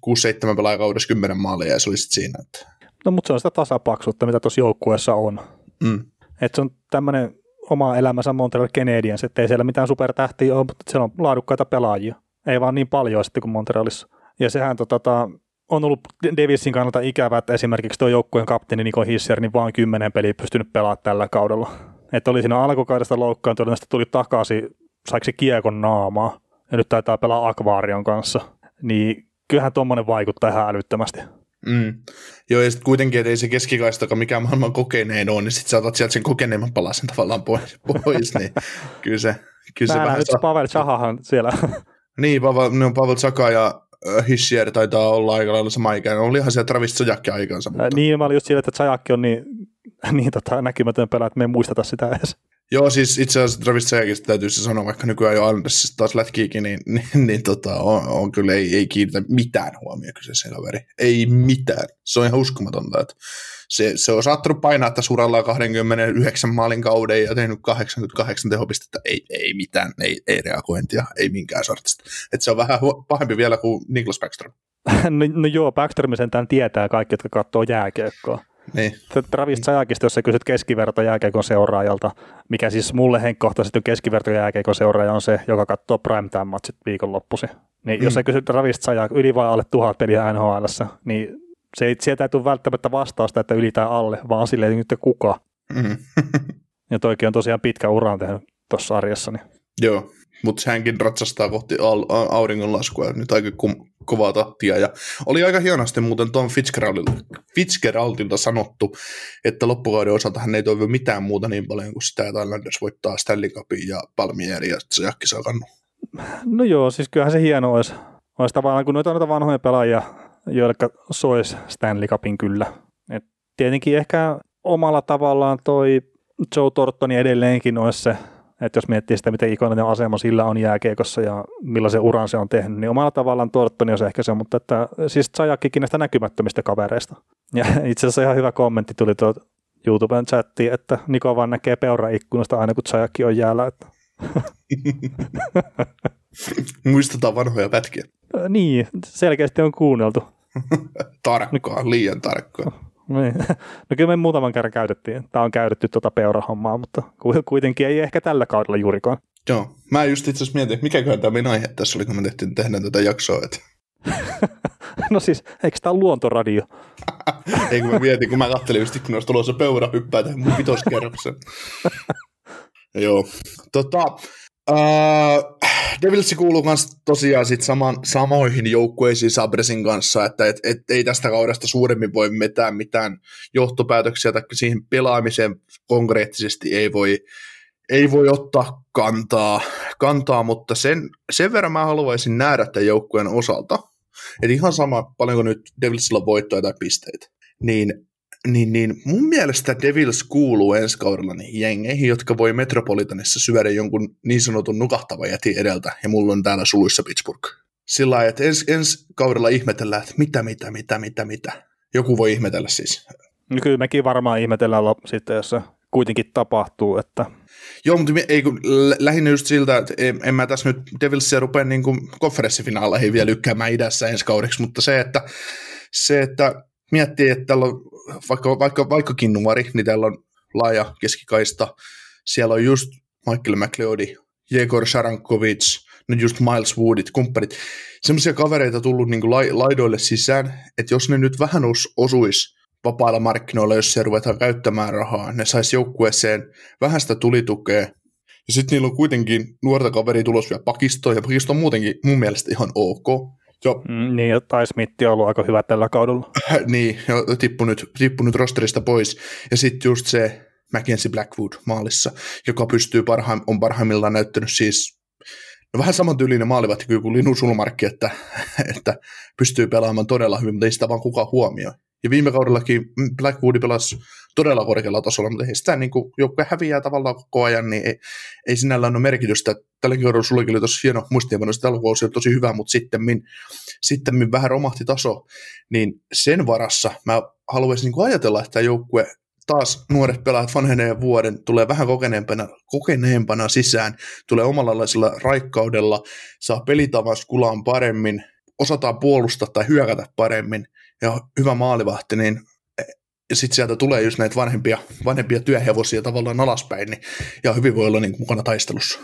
[SPEAKER 2] 6-7 pelaaja kaudessa 10 maalia ja se olisi siinä. Että...
[SPEAKER 1] No mutta se on sitä tasapaksuutta, mitä tuossa joukkueessa on. Mm. Että se on tämmöinen oma elämänsä Montreal Canadiens, että ei siellä mitään supertähtiä ole, mutta siellä on laadukkaita pelaajia. Ei vaan niin paljon sitten kuin Montrealissa. Ja sehän tota, on ollut Davisin kannalta ikävä, että esimerkiksi tuo joukkueen kapteeni Niko Hisser niin vain kymmenen peliä pystynyt pelaamaan tällä kaudella. Että oli siinä alkukaudesta loukkaantunut, sitten tuli takaisin, saiko se kiekon naamaa, ja nyt taitaa pelaa Akvaarion kanssa. Niin kyllähän tuommoinen vaikuttaa ihan älyttömästi.
[SPEAKER 2] Mm. Joo, ja sitten kuitenkin, että ei se keskikaistakaan mikään maailman kokeneen ole, niin sitten saatat sieltä sen kokeneemman palasen tavallaan pois, pois niin kyllä se, kyllä se
[SPEAKER 1] vähän... Nyt Pavel Chahahan siellä
[SPEAKER 2] Niin, Pavel, no, Pavel Saka ja äh, Hissier taitaa olla aika lailla sama ikäinen. Olihan se Travis Zajakki aikansa. Mutta...
[SPEAKER 1] Ää, niin, mä olin just sillä, että Zajakki on niin, niin tota, näkymätön pelaaja, että me ei muisteta sitä edes.
[SPEAKER 2] Joo, siis itse asiassa Travis Zajakista täytyy se sanoa, vaikka nykyään jo Andersissa taas lätkiikin, niin, niin, niin tota, on, on, kyllä ei, ei kiinnitä mitään huomioon kyseisen kaveri. Ei mitään. Se on ihan uskomatonta, että se, se on saattanut painaa tässä uralla 29 maalin kauden ja tehnyt 88 tehopistettä. Ei, ei mitään, ei, ei reagointia, ei minkään sortista. Et se on vähän pahempi vielä kuin Niklas Backstrom.
[SPEAKER 1] no, no joo, Backstrom sentään tietää kaikki, jotka katsoo jääkiekkoa.
[SPEAKER 2] Niin.
[SPEAKER 1] Travis Sajakista, jos sä kysyt keskiverto jääkeikon seuraajalta, mikä siis mulle henkkohtaisesti keskiverto jääkeikon seuraaja on se, joka katsoo primetime-matsit viikonloppuisin. Niin mm. jos sä kysyt Travis Sajak yli vai alle tuhat peliä NHL, niin se ei, sieltä ei tule välttämättä vastausta, että yli tai alle, vaan silleen nyt kuka. Mm. ja toikin on tosiaan pitkä ura tehnyt tuossa sarjassa. Niin.
[SPEAKER 2] Joo, mutta hänkin ratsastaa kohti auringonlaskua nyt aika kum, kovaa tahtia. Ja oli aika hienosti muuten Tom Fitzgeraldilta, Fitzgeraldilta sanottu, että loppukauden osalta hän ei toivo mitään muuta niin paljon kuin sitä, että Islanders voittaa Stanley Cupin ja Palmieri ja se jakki saa kannu.
[SPEAKER 1] No joo, siis kyllähän se hieno olisi. Olisi tavallaan, kun noita, noita vanhoja pelaajia, joille sois Stanley Cupin kyllä. Et tietenkin ehkä omalla tavallaan toi Joe Tortoni edelleenkin olisi se että jos miettii sitä, miten ikoninen asema sillä on jääkiekossa ja millaisen uran se on tehnyt, niin omalla tavallaan Torttoni on se ehkä se, mutta että, siis Zajakkikin näistä näkymättömistä kavereista. Ja itse asiassa ihan hyvä kommentti tuli tuolta YouTuben chattiin, että Niko vaan näkee peura ikkunasta aina kun Zajakki on jäällä. Että.
[SPEAKER 2] Muistetaan vanhoja pätkiä.
[SPEAKER 1] Niin, selkeästi on kuunneltu.
[SPEAKER 2] tarkkaan, liian tarkkaan.
[SPEAKER 1] Niin. No kyllä me muutaman kerran käytettiin. Tämä on käytetty tuota peurahommaa, mutta kuitenkin ei ehkä tällä kaudella juurikaan.
[SPEAKER 2] Joo. Mä just itse asiassa mietin, mikäköhän tämä meidän aihe tässä oli, kun me tehtiin tehdä tätä jaksoa. Että...
[SPEAKER 1] no siis, eikö tämä luontoradio?
[SPEAKER 2] ei kun mä mietin, kun mä katselin just ikkunasta tulossa peura hyppää tähän mun. Joo. Tota, Uh, Devils kuuluu myös tosiaan sit saman, samoihin joukkueisiin Sabresin kanssa, että et, et, ei tästä kaudesta suuremmin voi mitään mitään johtopäätöksiä tai siihen pelaamiseen konkreettisesti ei voi, ei voi ottaa kantaa, kantaa mutta sen, sen verran mä haluaisin nähdä tämän joukkueen osalta, että ihan sama paljonko nyt Devilsilla voittoja tai pisteitä, niin niin, niin mun mielestä Devils kuuluu ensi kaudella niihin jengeihin, jotka voi Metropolitanissa syödä jonkun niin sanotun nukahtava jäti edeltä, ja mulla on täällä suluissa Pittsburgh. Sillä lailla, että ensi, ensi kaudella ihmetellään, että mitä, mitä, mitä, mitä, mitä. Joku voi ihmetellä siis.
[SPEAKER 1] No kyllä mekin varmaan ihmetellään sitten, jos se kuitenkin tapahtuu. Että...
[SPEAKER 2] Joo, mutta ei, kun, lähinnä just siltä, että en, en mä tässä nyt Devilsia rupea niin konferenssifinaaleihin vielä lykkäämään idässä ensi kaudeksi, mutta se, että, se, että miettii, että täällä on vaikka, vaikka, vaikkakin nuori, niin täällä on laaja keskikaista. Siellä on just Michael McLeodi, Jegor Sharankovic, nyt just Miles Woodit, kumppanit. Semmoisia kavereita tullut niin laidoille sisään, että jos ne nyt vähän os, osuisi vapailla markkinoilla, jos se ruvetaan käyttämään rahaa, ne saisi joukkueeseen vähän sitä tulitukea. Ja sitten niillä on kuitenkin nuorta kaveri tulos vielä pakistoon, ja pakisto on muutenkin mun mielestä ihan ok.
[SPEAKER 1] Jo. Mm, niin, tai Smith on ollut aika hyvä tällä kaudella.
[SPEAKER 2] niin, jo, tippunut, tippunut rosterista pois. Ja sitten just se Mackenzie Blackwood maalissa, joka pystyy parhaim, on parhaimmillaan näyttänyt siis no vähän samantyylinen maalivahti kuin Linu Sulmarkki, että, että pystyy pelaamaan todella hyvin, mutta ei sitä vaan kukaan huomioi. Ja viime kaudellakin Blackwood pelasi todella korkealla tasolla, mutta ei sitä niin joukkue häviää tavallaan koko ajan, niin ei, ei sinällään ole merkitystä. Tälläkin kaudella sullakin oli tosi hieno muistiinpano, että tällä oli tosi hyvä, mutta sitten, sitten vähän romahti taso, niin sen varassa mä haluaisin niin ajatella, että joukkue taas nuoret pelaajat vanhenee vuoden, tulee vähän kokeneempana, kokeneempana sisään, tulee omanlaisella raikkaudella, saa pelitavan kulaan paremmin, osataan puolustaa tai hyökätä paremmin, ja hyvä maalivahti, niin ja sitten sieltä tulee just näitä vanhempia, vanhempia työhevosia tavallaan alaspäin, niin ja hyvin voi olla niin mukana taistelussa.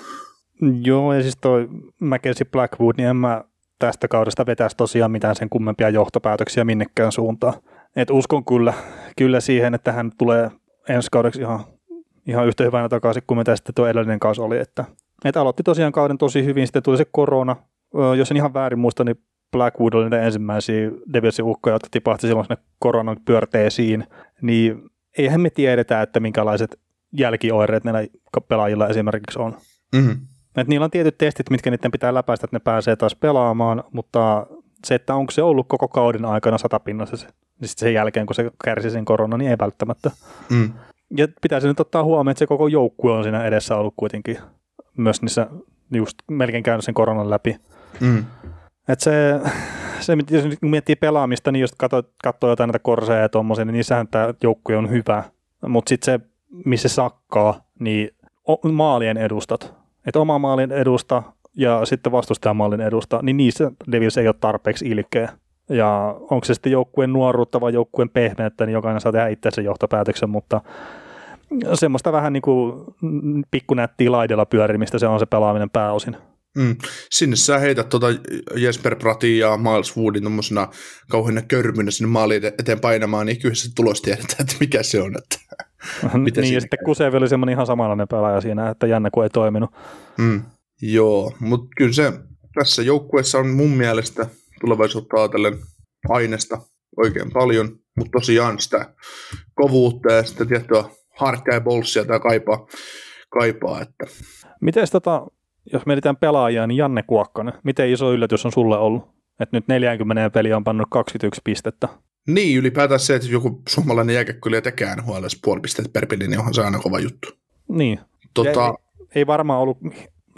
[SPEAKER 1] Joo, ja siis toi Mackenzie Blackwood, niin en mä tästä kaudesta vetäisi tosiaan mitään sen kummempia johtopäätöksiä minnekään suuntaan. Et uskon kyllä, kyllä siihen, että hän tulee ensi kaudeksi ihan, ihan yhtä hyvänä takaisin kuin mitä sitten tuo edellinen kausi oli. Että, että aloitti tosiaan kauden tosi hyvin, sitten tuli se korona. Jos en ihan väärin muista, niin Blackwood oli ne ensimmäisiä Devilsin ukkoja, jotka tipahti silloin sinne koronan pyörteisiin, niin eihän me tiedetä, että minkälaiset jälkioireet näillä pelaajilla esimerkiksi on. Mm-hmm. Et niillä on tietyt testit, mitkä niiden pitää läpäistä, että ne pääsee taas pelaamaan, mutta se, että onko se ollut koko kauden aikana satapinnassa se, niin sitten sen jälkeen, kun se kärsi sen korona, niin ei välttämättä.
[SPEAKER 2] Mm.
[SPEAKER 1] Ja pitäisi nyt ottaa huomioon, että se koko joukkue on siinä edessä ollut kuitenkin myös niissä just melkein käynyt sen koronan läpi.
[SPEAKER 2] Mm.
[SPEAKER 1] Et se, se, jos nyt miettii pelaamista, niin jos katsoo, jotain näitä korseja ja tuommoisia, niin niissähän tämä joukkue on hyvä. Mutta sitten se, missä se sakkaa, niin maalien edustat. Että oma maalin edusta ja sitten vastustajan maalin edusta, niin niissä Devils ei ole tarpeeksi ilkeä. Ja onko se sitten joukkueen nuoruutta vai joukkueen pehmeyttä, niin jokainen saa tehdä itse sen johtopäätöksen, mutta semmoista vähän niin kuin pikkunättiä laidella pyörimistä se on se pelaaminen pääosin.
[SPEAKER 2] Mm. Sinne sä heität tuota Jesper Pratin ja Miles Woodin tuommoisena kauheana körmynä sinne maaliin eteen painamaan, niin kyllä se tulos tiedetään, että mikä se on. Että
[SPEAKER 1] niin,
[SPEAKER 2] siinä
[SPEAKER 1] ja sitten Kusevi oli semmoinen ihan samanlainen pelaaja siinä, että jännä kun ei toiminut.
[SPEAKER 2] Mm. Joo, mutta kyllä se tässä joukkueessa on mun mielestä tulevaisuutta ajatellen aineesta oikein paljon, mutta tosiaan sitä kovuutta ja sitä tiettyä harkkaa ja bolssia tämä kaipaa, kaipaa että
[SPEAKER 1] Miten tota, jos mietitään pelaajia, niin Janne Kuokkanen, miten iso yllätys on sulle ollut? Että nyt 40 peliä on pannut 21 pistettä.
[SPEAKER 2] Niin, ylipäätään se, että joku suomalainen jääkäkköliä tekee NHL puoli pistettä per peli, niin onhan se aina kova juttu.
[SPEAKER 1] Niin.
[SPEAKER 2] Tota,
[SPEAKER 1] ei, ei, varmaan ollut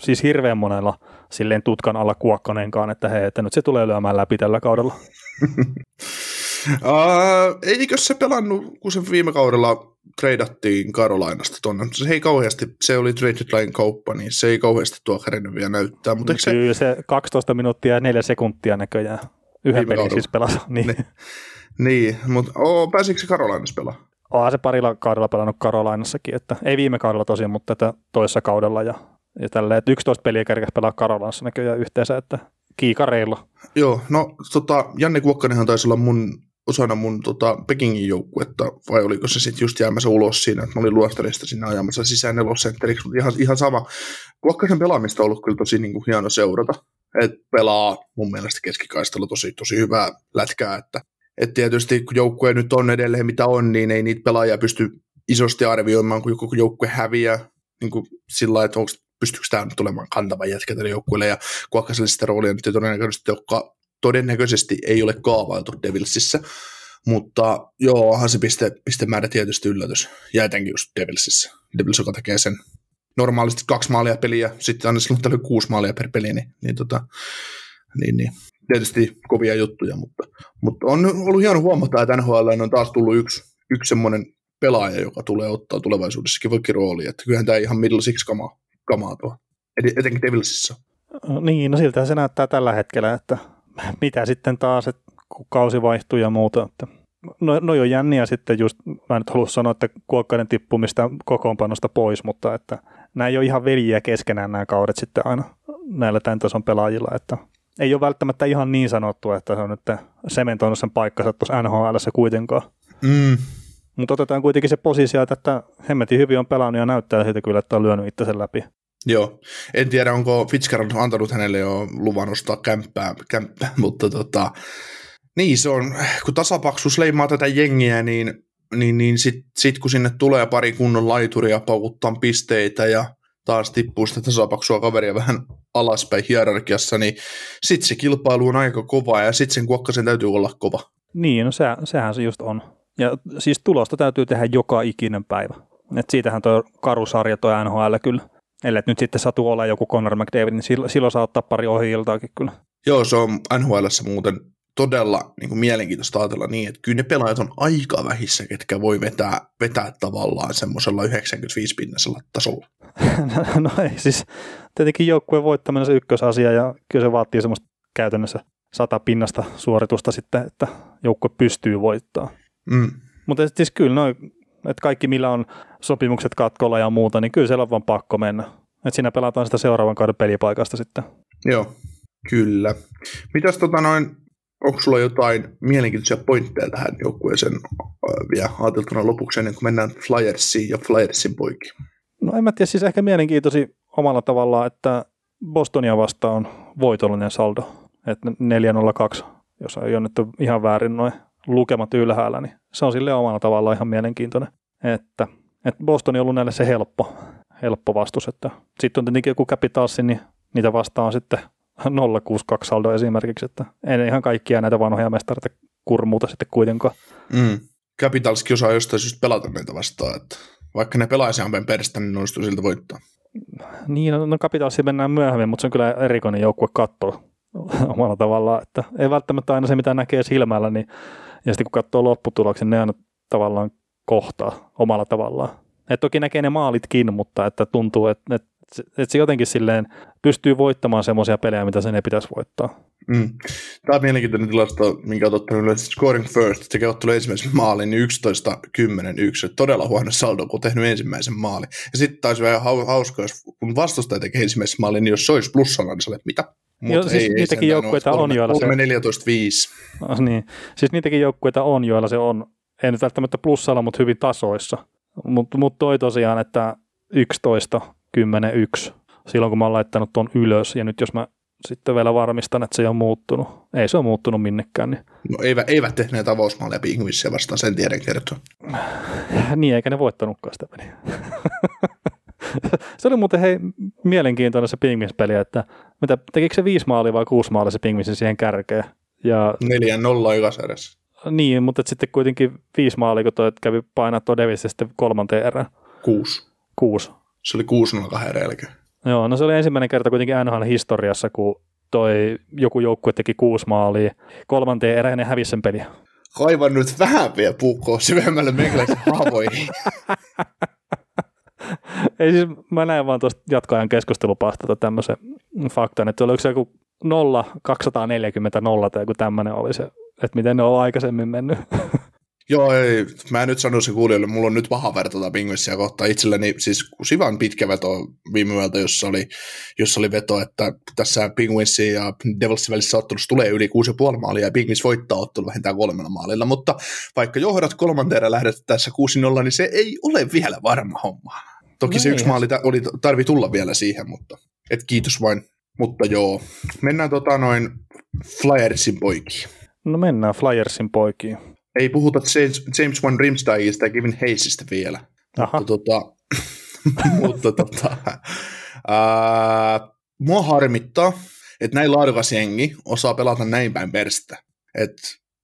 [SPEAKER 1] siis hirveän monella silleen tutkan alla Kuokkanenkaan, että hei, että nyt se tulee lyömään läpi tällä kaudella.
[SPEAKER 2] Uh, eikö se pelannut, kun se viime kaudella treidattiin Karolainasta tuonne. Se ei kauheasti, se oli traded line kauppa, niin se ei kauheasti tuo hänen vielä näyttää. Mutta se...
[SPEAKER 1] Kyllä se 12 minuuttia ja 4 sekuntia näköjään yhden pelin siis pelasi. Niin,
[SPEAKER 2] niin, niin mutta oh, pääsikö se Karolainassa pelaa?
[SPEAKER 1] Onhan se parilla kaudella pelannut Karolainassakin, että ei viime kaudella tosiaan, mutta tätä toisessa kaudella ja, ja tälleen, että 11 peliä kerkäs pelaa Karolainassa näköjään yhteensä, että kiikareilla.
[SPEAKER 2] Joo, no tota, Janne Kuokkanenhan taisi olla mun osana mun tota, Pekingin joukkuetta, vai oliko se sitten just jäämässä ulos siinä, että mä olin luostarista sinne ajamassa sisään nelosentteriksi, mutta ihan, ihan sama. Kuokkasen pelaamista on ollut kyllä tosi niin kuin, hieno seurata, että pelaa mun mielestä keskikaistella tosi, tosi hyvää lätkää, että et tietysti kun joukkue nyt on edelleen mitä on, niin ei niitä pelaajia pysty isosti arvioimaan, kun joku joukkue häviää niin kuin sillä että onko pystyykö tämä nyt tulemaan kantava jätkä tälle joukkueelle, ja Kuokkaselle sitä roolia nyt todennäköisesti, joka todennäköisesti ei ole kaavailtu Devilsissä, mutta joo, onhan se piste, pistemäärä tietysti yllätys, ja etenkin just Devilsissä. Devils, joka tekee sen normaalisti kaksi maalia peliä, sitten aina silloin tällöin kuusi maalia per peli, niin, niin, tota, niin, niin tietysti kovia juttuja, mutta, mutta on ollut hieno huomata, että NHL on taas tullut yksi, yksi semmoinen pelaaja, joka tulee ottaa tulevaisuudessakin vaikka rooli, että kyllähän tämä ihan middle six kamaa, kamaa tuo, etenkin Devilsissä.
[SPEAKER 1] Niin, no siltä se näyttää tällä hetkellä, että mitä sitten taas, että kun kausi vaihtuu ja muuta, että no, no jo jänniä sitten just, mä en nyt halua sanoa, että kuokkaiden tippumista kokoonpanosta pois, mutta että nämä ei ole ihan veljiä keskenään nämä kaudet sitten aina näillä tämän tason pelaajilla, että ei ole välttämättä ihan niin sanottu, että se on nyt sementoinut sen paikkansa tuossa NHL kuitenkaan.
[SPEAKER 2] Mm.
[SPEAKER 1] Mutta otetaan kuitenkin se posisio, että hemmetin hyvin on pelannut ja näyttää siitä kyllä, että on lyönyt itsensä läpi.
[SPEAKER 2] Joo, en tiedä onko Fitzgerald antanut hänelle jo luvan ostaa kämppää, kämppää mutta tota, niin se on, kun tasapaksuus leimaa tätä jengiä, niin, niin, niin sitten sit kun sinne tulee pari kunnon laituria paukuttaa pisteitä ja taas tippuu sitä tasapaksua kaveria vähän alaspäin hierarkiassa, niin sitten se kilpailu on aika kova ja sitten sen kuokkasen täytyy olla kova.
[SPEAKER 1] Niin, no se, sehän se just on. Ja siis tulosta täytyy tehdä joka ikinen päivä. Et siitähän tuo karusarja tuo NHL kyllä. Ellei nyt sitten satu olla joku Conor McDavid, niin silloin, silloin saa ottaa pari ohi iltaakin kyllä.
[SPEAKER 2] Joo, se on NHL muuten todella niin kuin mielenkiintoista ajatella niin, että kyllä ne pelaajat on aika vähissä, ketkä voi vetää, vetää tavallaan semmoisella 95 pinnasella tasolla.
[SPEAKER 1] no, no ei siis, tietenkin joukkueen voittaminen on se ykkösasia ja kyllä se vaatii semmoista käytännössä sata pinnasta suoritusta sitten, että joukkue pystyy voittamaan.
[SPEAKER 2] Mm.
[SPEAKER 1] Mutta siis kyllä noin, että kaikki millä on sopimukset katkolla ja muuta, niin kyllä siellä on vaan pakko mennä. Että siinä pelataan sitä seuraavan kauden pelipaikasta sitten.
[SPEAKER 2] Joo, kyllä. Mitäs tota noin, onko sulla jotain mielenkiintoisia pointteja tähän joukkueeseen vielä ajateltuna lopuksi ennen kuin mennään Flyersiin ja Flyersin poikiin?
[SPEAKER 1] No en mä tiedä, siis ehkä mielenkiintoisi omalla tavallaan, että Bostonia vastaan on voitollinen saldo, että 402, jos ole nyt ihan väärin noin lukemat ylhäällä, niin se on sille omalla tavallaan ihan mielenkiintoinen, että, että Boston on ollut näille se helppo, helppo vastus, että sitten on tietenkin joku Capitalsi, niin niitä vastaan sitten 062 saldo esimerkiksi, että ei ihan kaikkia näitä vanhoja mestareita kurmuuta sitten kuitenkaan.
[SPEAKER 2] Mm. Capitalskin osaa jostain syystä pelata näitä vastaan, että vaikka ne pelaisi ampen perästä, niin onnistuu siltä voittaa.
[SPEAKER 1] Niin, no, no Capitalsi mennään myöhemmin, mutta se on kyllä erikoinen joukkue katsoa omalla tavallaan, että ei välttämättä aina se, mitä näkee silmällä, niin ja sitten kun katsoo lopputuloksen, ne aina tavallaan kohtaa omalla tavallaan. Et toki näkee ne maalitkin, mutta että tuntuu, että, että, että se jotenkin silleen pystyy voittamaan semmoisia pelejä, mitä sen ei pitäisi voittaa.
[SPEAKER 2] Mm. Tämä on mielenkiintoinen tilasto, minkä olet ottanut yleensä scoring first, sekä ottanut ensimmäisen maalin, niin 11 10 1 Todella huono saldo, kun tehnyt ensimmäisen maalin. Ja sitten taisi vähän hauska, jos kun vastustaja tekee ensimmäisen maalin, niin jos se olisi plussalla, niin sä olet, mitä?
[SPEAKER 1] Joo, siis ei, niitäkin joukkueita on, joilla
[SPEAKER 2] se... 14 5
[SPEAKER 1] Ah, niin. Siis niitäkin joukkueita on, joilla se on, ei nyt välttämättä plussalla, mutta hyvin tasoissa. Mutta mut toi tosiaan, että 11, 10, 1, silloin kun mä oon laittanut ton ylös, ja nyt jos mä sitten vielä varmistan, että se ei ole muuttunut. Ei se ole muuttunut minnekään. Niin.
[SPEAKER 2] No eivät, eivät tehneet avausmaaleja Pingvissiä vastaan, sen tiedän kertoa.
[SPEAKER 1] niin, eikä ne voittanutkaan sitä peliä. se oli muuten hei, mielenkiintoinen se Pingvins-peli, että mitä, tekikö se viisi maalia vai kuusi maalia se Pingvinsin siihen kärkeen?
[SPEAKER 2] Ja, Neljän nolla ykasarjassa.
[SPEAKER 1] Niin, mutta sitten kuitenkin viisi maalia, kun toi kävi painaa tuo Davis sitten kolmanteen erään.
[SPEAKER 2] Kuusi.
[SPEAKER 1] Kuusi.
[SPEAKER 2] Se oli 6 0 kahden jälkeen.
[SPEAKER 1] Joo, no se oli ensimmäinen kerta kuitenkin NHL-historiassa, kun toi joku joukkue teki kuusi maalia. Kolmanteen erään ne hävisi sen peliä.
[SPEAKER 2] Kaivan nyt vähän vielä puukkoa syvemmälle meikäläisen haavoihin.
[SPEAKER 1] Ei siis, mä näen vaan tuosta jatkoajan keskustelupastalta tämmöisen faktan, että oliko se joku 0, 240 nolla tai joku tämmöinen oli se, että miten ne on aikaisemmin mennyt.
[SPEAKER 2] Joo, ei, mä en nyt sano se kuulijoille, mulla on nyt paha verta tätä Penguinsia kohtaan itselleni, siis sivan pitkä veto viime yöltä, jossa oli, jossa oli veto, että tässä Penguinsin ja Devilsin välissä ottelussa tulee yli 6,5 maalia ja Penguins voittaa ottelu vähintään kolmella maalilla, mutta vaikka johdat kolmanteen lähdet tässä 6-0, niin se ei ole vielä varma homma. Toki no se yksi maali oli, tarvi tulla vielä siihen, mutta et kiitos vain. Mutta joo, mennään tota noin Flyersin poikiin.
[SPEAKER 1] No mennään Flyersin poikiin.
[SPEAKER 2] Ei puhuta James, James Van Rimsdijista ja Kevin Hayesista vielä. Aha. Mutta tota, mutta tota, ää, mua harmittaa, että näin laadukas jengi osaa pelata näin päin perstä. Et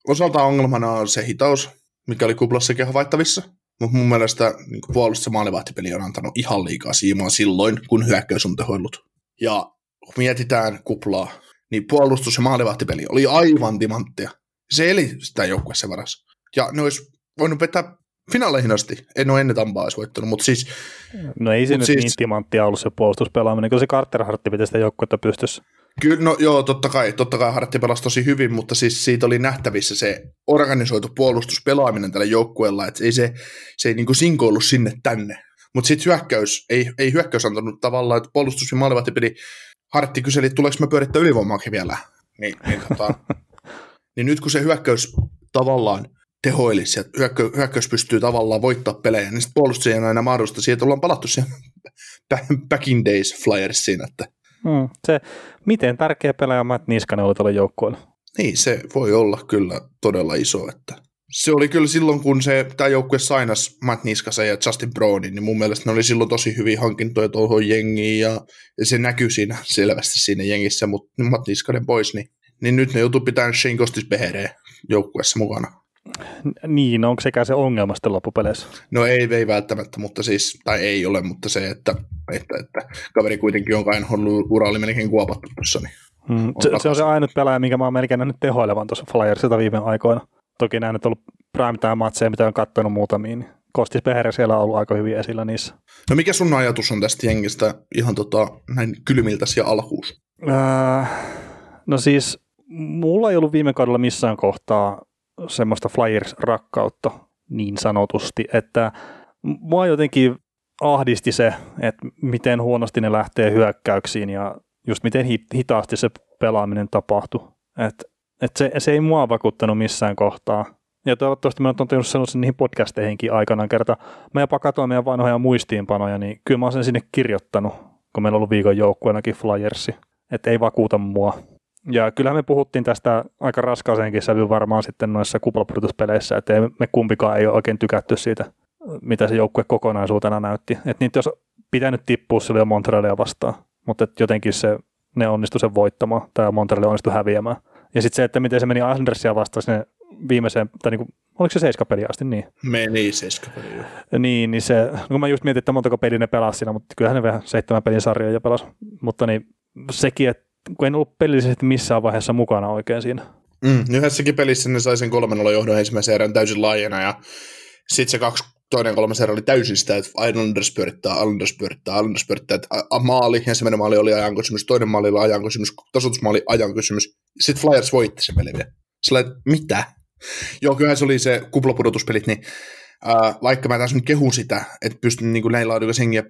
[SPEAKER 2] osalta ongelmana on se hitaus, mikä oli kuplassakin havaittavissa. Mutta mun mielestä niin puolustus- ja maalivahtipeli on antanut ihan liikaa siimaa silloin, kun hyökkäys on tehoillut. Ja kun mietitään kuplaa, niin puolustus- ja maalivahtipeli oli aivan timanttia. Se eli sitä joukkueessa varassa. Ja ne olisi voinut vetää finaaleihin asti. En ole ennen Tampaa olisi voittanut, mutta siis...
[SPEAKER 1] No ei se nyt siis, niin timanttia ollut se puolustuspelaaminen, kun se Carter Hartti piti sitä joukkuetta pystyssä.
[SPEAKER 2] Kyllä, no joo, totta kai, totta kai Hartti pelasi tosi hyvin, mutta siis siitä oli nähtävissä se organisoitu puolustuspelaaminen tällä joukkueella, että ei se, se ei niinku sinkoillut sinne tänne. Mutta sitten hyökkäys, ei, ei hyökkäys antanut tavallaan, että puolustus ja maalivahti peli, Hartti kyseli, että tuleeko me pyörittää ylivoimaakin vielä. Niin, niin, tota, niin nyt kun se hyökkäys tavallaan tehoilisi ja hyökkö, hyökkäys pystyy tavallaan voittaa pelejä, niin sitten puolustus ei enää mahdollista. Siitä ollaan palattu siihen back in days Flyersiin, että
[SPEAKER 1] Hmm, se, miten tärkeä pelaaja Matt Niskanen oli tuolla joukkueella?
[SPEAKER 2] Niin, se voi olla kyllä todella iso. Että se oli kyllä silloin, kun se, tämä joukkue sainas Matt Niskasen ja Justin Brownin, niin mun mielestä ne oli silloin tosi hyvin hankintoja tuohon jengiin ja, ja se näkyy siinä selvästi siinä jengissä, mutta Matt Niskanen pois, niin, niin nyt ne joutuu pitämään Shane Costis joukkueessa mukana.
[SPEAKER 1] Niin, onko sekä se ongelma sitten loppupeleissä?
[SPEAKER 2] No ei, ei välttämättä, mutta siis, tai ei ole, mutta se, että, että, että kaveri kuitenkin on kai ura oli melkein kuopattu tuossa. Niin
[SPEAKER 1] mm, se, se, on se ainut pelaaja, minkä mä oon melkein nähnyt tehoilevan tuossa Flyersilta viime aikoina. Toki näin nyt ollut prime matseja, mitä on katsonut muutamiin. Niin Kostis Pehere siellä on ollut aika hyvin esillä niissä.
[SPEAKER 2] No mikä sun ajatus on tästä jengistä ihan tota, näin kylmiltä ja alkuus? Äh,
[SPEAKER 1] no siis mulla ei ollut viime kaudella missään kohtaa semmoista Flyers-rakkautta niin sanotusti, että mua jotenkin ahdisti se, että miten huonosti ne lähtee hyökkäyksiin ja just miten hitaasti se pelaaminen tapahtui. Että et se, se ei mua vakuuttanut missään kohtaa. Ja toivottavasti mä oon tehnyt sellaisen niihin podcasteihinkin aikanaan kerta. Mä jopa katsoin meidän vanhoja muistiinpanoja, niin kyllä mä oon sen sinne kirjoittanut, kun meillä on ollut viikon joukkueenakin Flyersi. Että ei vakuuta mua. Ja kyllähän me puhuttiin tästä aika raskaaseenkin sävy varmaan sitten noissa kuplapudotuspeleissä, että me kumpikaan ei ole oikein tykätty siitä, mitä se joukkue kokonaisuutena näytti. Että niitä olisi pitänyt tippua silloin Montrealia vastaan, mutta jotenkin se ne onnistu sen voittamaan, tai Montreal onnistui häviämään. Ja sitten se, että miten se meni Andersia vastaan sinne viimeiseen, tai niinku, oliko se seiskapeli asti niin?
[SPEAKER 2] Meni seiskapeli, joo.
[SPEAKER 1] Niin, niin se, no kun mä just mietin, että montako peliä ne pelasi siinä, mutta kyllähän ne vähän seitsemän pelin sarjoja jo pelasi. Mutta niin sekin, että kun en ollut pelillisesti missään vaiheessa mukana oikein siinä.
[SPEAKER 2] Mm, yhdessäkin pelissä ne sai sen 3 johdon ensimmäisen erän täysin laajena ja sitten se kaksi, toinen kolmas erä oli täysin sitä, että Islanders pyörittää, Islanders pyörittää, Islanders pyörittää, että a, maali, ensimmäinen maali oli ajan kysymys, toinen maali oli ajan kysymys, tasoitusmaali ajan kysymys. Sitten Flyers voitti sen pelin vielä. Mitä? Joo, kyllä se oli se kuplapudotuspelit, niin ää, vaikka mä tässä nyt kehun sitä, että pystyn niin kuin näin laadukas hengiä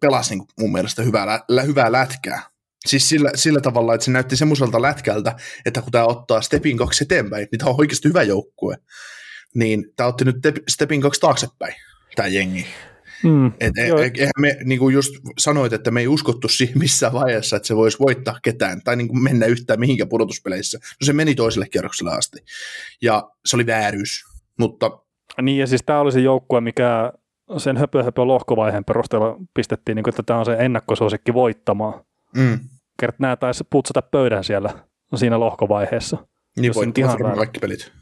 [SPEAKER 2] pelasi niin kuin mun mielestä hyvää, lä, hyvää lätkää, Siis sillä, sillä tavalla, että se näytti semmoiselta lätkältä, että kun tämä ottaa stepin kaksi eteenpäin, niin tämä on oikeasti hyvä joukkue. Niin tämä otti nyt stepin kaksi taaksepäin, tämä jengi. Mm, Et e, e, eihän me, niin kuin just sanoit, että me ei uskottu siihen missään vaiheessa, että se voisi voittaa ketään tai niin kuin mennä yhtään mihinkään pudotuspeleissä. No se meni toiselle kierrokselle asti. Ja se oli vääryys. Mutta...
[SPEAKER 1] Niin ja siis tämä oli se joukkue, mikä sen höpö, höpö lohkovaiheen perusteella pistettiin, niin kuin, että tämä on se ennakkosuosikki voittamaan. Mm. Kert nämä taisi putsata pöydän siellä siinä lohkovaiheessa.
[SPEAKER 2] Niin voittivat ihan kaikki pelit.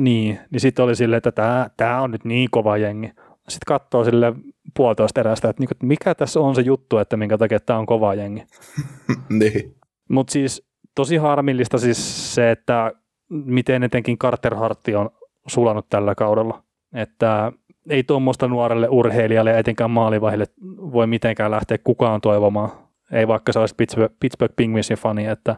[SPEAKER 1] Niin, niin sitten oli silleen, että tämä, tämä on nyt niin kova jengi. Sitten katsoo sille puolitoista erästä, että, niinku, että mikä tässä on se juttu, että minkä takia tämä on kova jengi.
[SPEAKER 2] niin.
[SPEAKER 1] Mutta siis tosi harmillista siis se, että miten etenkin Carter Hartti on sulanut tällä kaudella. Että ei tuommoista nuorelle urheilijalle ja etenkään maalivahille voi mitenkään lähteä kukaan toivomaan ei vaikka se olisi Pittsburgh, Pittsburgh Penguinsin fani, että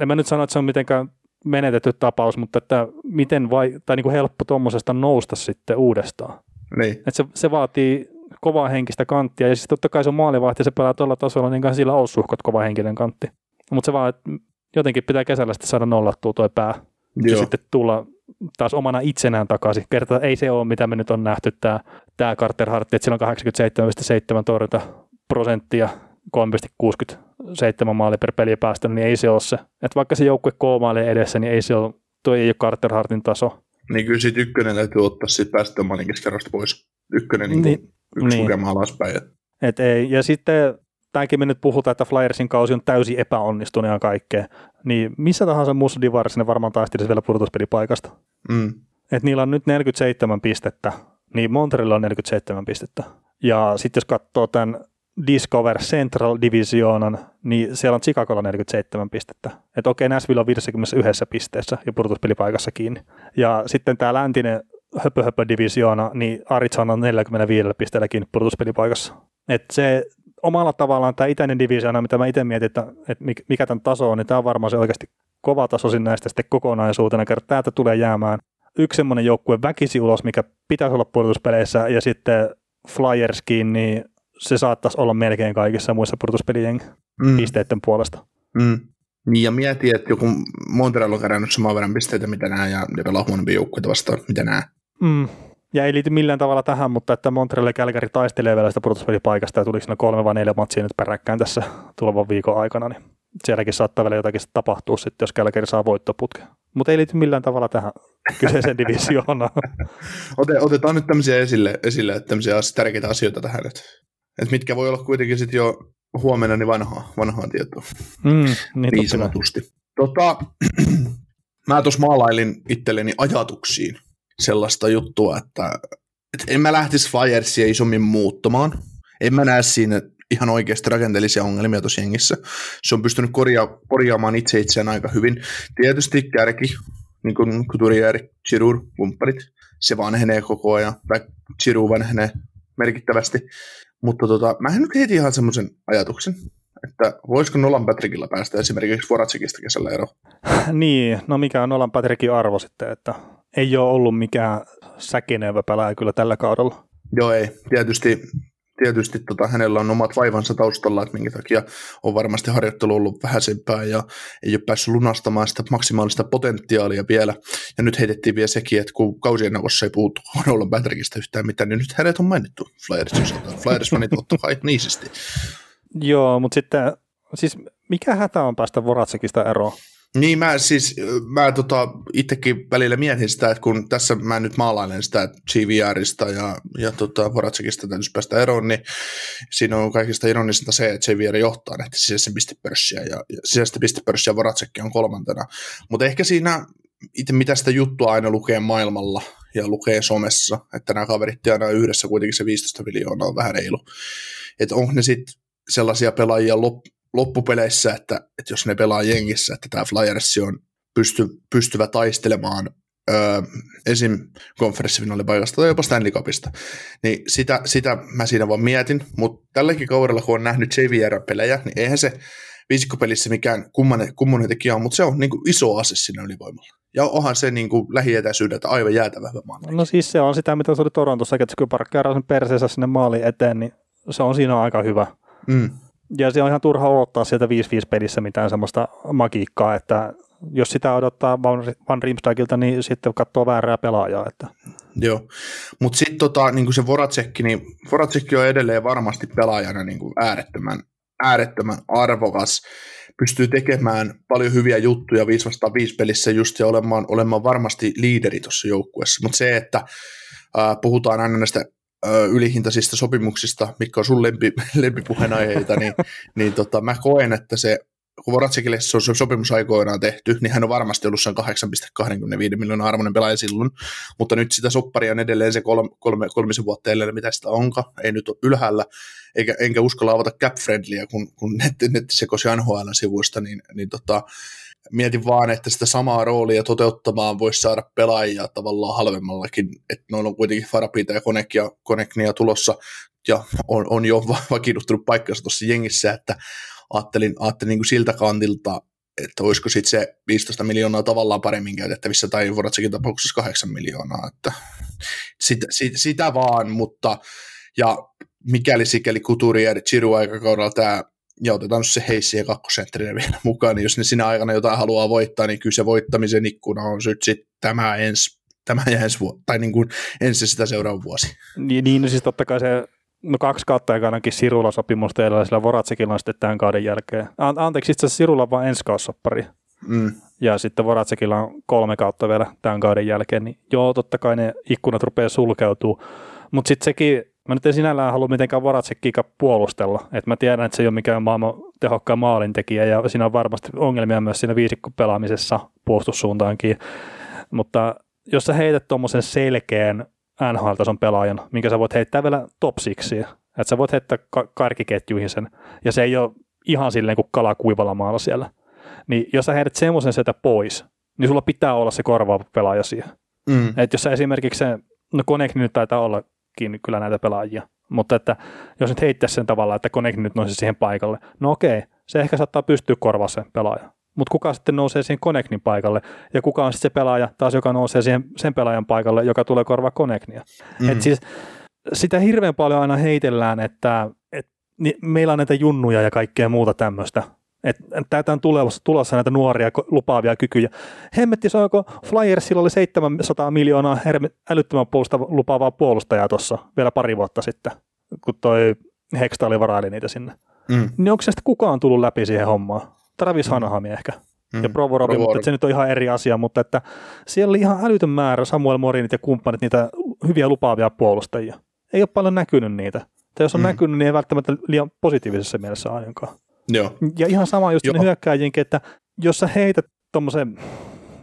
[SPEAKER 1] en mä nyt sano, että se on mitenkään menetetty tapaus, mutta että miten vai, tai niin kuin helppo tuommoisesta nousta sitten uudestaan.
[SPEAKER 2] Niin.
[SPEAKER 1] Että se, se, vaatii kovaa henkistä kanttia, ja siis totta kai se on maalivahti, se pelaa tuolla tasolla, niin sillä on suhkot kova henkinen kantti. Mutta se vaan, että jotenkin pitää kesällä sitten saada nollattua tuo pää, Joo. ja sitten tulla taas omana itsenään takaisin. Kerta ei se ole, mitä me nyt on nähty, tämä, tämä Carter Hart, että sillä on 87,7 torjunta prosenttia 3,67 maali per peli päästä, niin ei se ole se. Että vaikka se joukkue koomailee edessä, niin ei se ole, toi ei ole Carter Hartin taso.
[SPEAKER 2] Niin kyllä siitä ykkönen täytyy ottaa siitä päästä maalin keskiarvosta pois. Ykkönen niin, niin yksi niin. lukema alaspäin.
[SPEAKER 1] Et ei. Ja sitten tämäkin me nyt puhutaan, että Flyersin kausi on täysin epäonnistunut ja kaikkea, niin missä tahansa muussa divarissa ne varmaan taistelisi vielä pudotuspelipaikasta.
[SPEAKER 2] Mm.
[SPEAKER 1] Et niillä on nyt 47 pistettä, niin Montrealilla on 47 pistettä. Ja sitten jos katsoo tämän Discover Central Divisionan, niin siellä on Chicagolla 47 pistettä. Että okei, Nashville on 51 pisteessä ja pudotuspelipaikassa kiinni. Ja sitten tämä läntinen höpö, höpö divisioona, niin Arizona on 45 pisteellä kiinni pudotuspelipaikassa. Että se omalla tavallaan tämä itäinen divisioona, mitä mä itse mietin, että, että mikä tämän taso on, niin tämä on varmaan se oikeasti kova taso näistä sitten kokonaisuutena, kerran täältä tulee jäämään yksi semmoinen joukkue väkisi ulos, mikä pitäisi olla pudotuspeleissä, ja sitten Flyerskin, niin se saattaisi olla melkein kaikissa muissa pudotuspelien mm. pisteiden puolesta.
[SPEAKER 2] Mm. Niin ja mieti, että joku Montreal on kerännyt saman verran pisteitä, mitä nämä, ja ne pelaa huonompi joukkueita vastaan, mitä nämä.
[SPEAKER 1] Mm. Ja ei liity millään tavalla tähän, mutta että Montreal ja Kälkäri taistelee vielä sitä pudotuspelipaikasta ja tuliko siinä kolme vai neljä matsia nyt peräkkäin tässä tulevan viikon aikana, niin sielläkin saattaa vielä jotakin tapahtua sitten, jos Kälkäri saa voittoputke. Mutta ei liity millään tavalla tähän kyseiseen divisioonaan.
[SPEAKER 2] Otetaan nyt tämmöisiä esille, esille tämmöisiä tärkeitä asioita tähän, että et mitkä voi olla kuitenkin sitten jo huomenna niin vanhaa, vanhaa tietoa.
[SPEAKER 1] Mm, niin,
[SPEAKER 2] niin sanotusti. Tota, mä tuossa maalailin itselleni ajatuksiin sellaista juttua, että, että en mä lähtisi Flyersia isommin muuttamaan. En mä näe siinä ihan oikeasti rakenteellisia ongelmia tuossa jengissä. Se on pystynyt korja- korjaamaan itse itseään aika hyvin. Tietysti kärki, niin kuin Couturier, Giroud, kumppanit, se vanhenee koko ajan. Giroud vanhenee merkittävästi. Mutta tota, mä nyt heti ihan semmoisen ajatuksen, että voisiko Nolan Patrickilla päästä esimerkiksi Voratsikista kesällä ero?
[SPEAKER 1] niin, no mikä on Nolan Patrickin arvo sitten, että ei ole ollut mikään säkinevä pelaaja kyllä tällä kaudella.
[SPEAKER 2] Joo ei, tietysti tietysti tota, hänellä on omat vaivansa taustalla, että minkä takia on varmasti harjoittelu ollut vähäisempää ja ei ole päässyt lunastamaan sitä maksimaalista potentiaalia vielä. Ja nyt heitettiin vielä sekin, että kun kausien neuvossa ei puhuttu Nolan Patrickista yhtään mitään, niin nyt hänet on mainittu Flyersin osalta. Flyers-fanit ottaa niisisti.
[SPEAKER 1] Joo, mutta sitten, siis mikä hätä on päästä Voratsekista eroon?
[SPEAKER 2] Niin mä siis, mä tota, itsekin välillä mietin sitä, että kun tässä mä nyt maalailen sitä GVRista ja, ja tota, Voracekista täytyisi päästä eroon, niin siinä on kaikista ironisinta se, että GVR johtaa näitä sisäisen pistepörssiä ja, ja sisäistä pistepörssiä Voracekki on kolmantena. Mutta ehkä siinä itse mitä sitä juttua aina lukee maailmalla ja lukee somessa, että nämä kaverit aina yhdessä kuitenkin se 15 miljoonaa on vähän reilu. Että onko ne sitten sellaisia pelaajia lop- loppupeleissä, että, että jos ne pelaa jengissä, että tämä Flyers on pysty, pystyvä taistelemaan öö, esim. konferenssifinaalipaikasta tai jopa Stanley Cupista, niin sitä, sitä mä siinä vaan mietin, mutta tälläkin kaudella, kun on nähnyt JVR-pelejä, niin eihän se viisikkopelissä mikään kummanen, kummonen tekijä on, mutta se on niin kuin iso ase siinä ylivoimalla. Ja onhan se niin kuin lähietäisyydeltä aivan jäätävä hyvä maan.
[SPEAKER 1] No siis se on sitä, mitä se oli Torontossa, että kun parkkeeraa sen perseensä sinne maaliin eteen, niin se on siinä aika hyvä.
[SPEAKER 2] Mm.
[SPEAKER 1] Ja se on ihan turha odottaa sieltä 5-5 pelissä mitään semmoista magiikkaa, että jos sitä odottaa Van, Riemsdagilta, niin sitten katsoo väärää pelaajaa. Että.
[SPEAKER 2] Joo, mutta sitten tota, niin se Voracekki, niin Voracekki on edelleen varmasti pelaajana niin kuin äärettömän, äärettömän arvokas, pystyy tekemään paljon hyviä juttuja 5 vastaan 5 pelissä just ja olemaan, olemaan varmasti liideri tuossa joukkueessa, mutta se, että äh, puhutaan aina näistä ylihintaisista sopimuksista, mikä on sun lempi, lempipuheenaiheita, niin, niin tota, mä koen, että se kun Voracekille se on se sopimus aikoinaan tehty, niin hän on varmasti ollut sen 8,25 miljoonaa arvoinen pelaaja silloin, mutta nyt sitä sopparia on edelleen se kolme, kolme, kolmisen vuotta edelleen, mitä sitä onka, ei nyt ole ylhäällä, eikä, enkä uskalla avata cap-friendlyä, kun, kun netti, netti sekosi NHL-sivuista, niin, niin tota, mietin vaan, että sitä samaa roolia toteuttamaan voisi saada pelaajia tavallaan halvemmallakin, että noilla on kuitenkin Farapita ja Konekia, Koneknia tulossa, ja on, on jo vakiinnuttunut paikkansa tuossa jengissä, että ajattelin, ajattelin niin kuin siltä kantilta, että olisiko sitten se 15 miljoonaa tavallaan paremmin käytettävissä, tai Voratsekin tapauksessa 8 miljoonaa, että sit, sit, sitä vaan, mutta ja mikäli sikäli Kuturi ja Chiru aikakaudella tämä ja otetaan se Heissi ja kakkosentterinä vielä mukaan, niin jos ne sinä aikana jotain haluaa voittaa, niin kyllä se voittamisen ikkuna on nyt sitten tämä ensi tämä ja ensi vuosi, tai niin kuin ensi sitä seuraava vuosi.
[SPEAKER 1] Niin, niin siis totta kai se no kaksi kautta ainakin Sirulla sopimusta ja sillä Voratsekilla on sitten tämän kauden jälkeen. Anteeksi, itse asiassa Sirulla on vain ensi kaussoppari. Mm. Ja sitten Voratsekilla on kolme kautta vielä tämän kauden jälkeen, niin joo, totta kai ne ikkunat rupeaa sulkeutuu. Mutta sitten sekin, mä nyt en sinällään halua mitenkään Voratsekkiika puolustella. Et mä tiedän, että se ei ole mikään maailman tehokkaan maalintekijä ja siinä on varmasti ongelmia myös siinä viisikkopelaamisessa puolustussuuntaankin. Mutta jos sä heität tuommoisen selkeän NHL-tason pelaajan, minkä sä voit heittää vielä top että sä voit heittää ka- karkiketjuihin sen, ja se ei ole ihan silleen kuin kala kuivalla maalla siellä. Niin jos sä heidät semmoisen sieltä pois, niin sulla pitää olla se korvaava pelaaja siihen. Mm. Että jos sä esimerkiksi se, no Konekni nyt taitaa ollakin kyllä näitä pelaajia, mutta että jos nyt heittäisi sen tavalla, että Konekni nyt nousisi siihen paikalle, no okei, se ehkä saattaa pystyä korvaamaan sen pelaajan mutta kuka sitten nousee siihen Koneknin paikalle, ja kuka on sitten se pelaaja taas, joka nousee siihen sen pelaajan paikalle, joka tulee korvaa Koneknia. Mm. Et siis sitä hirveän paljon aina heitellään, että, että meillä on näitä junnuja ja kaikkea muuta tämmöistä, että täältä on tulossa, tulossa näitä nuoria lupaavia kykyjä. Hemmetti, saako Flyersilla oli 700 miljoonaa älyttömän puolusta lupaavaa puolustajaa tuossa vielä pari vuotta sitten, kun toi Hextali varaili niitä sinne. Mm. Niin onko se sitten kukaan tullut läpi siihen hommaan? Travis Hanahami ehkä. Mm. Ja Provorov, mutta se nyt on ihan eri asia, mutta että siellä oli ihan älytön määrä Samuel Morinit ja kumppanit niitä hyviä lupaavia puolustajia. Ei ole paljon näkynyt niitä. Tai jos on mm. näkynyt, niin ei välttämättä liian positiivisessa mielessä ainakaan.
[SPEAKER 2] Joo.
[SPEAKER 1] Ja ihan sama just ne hyökkääjiinkin, että jos sä heität tuommoisen,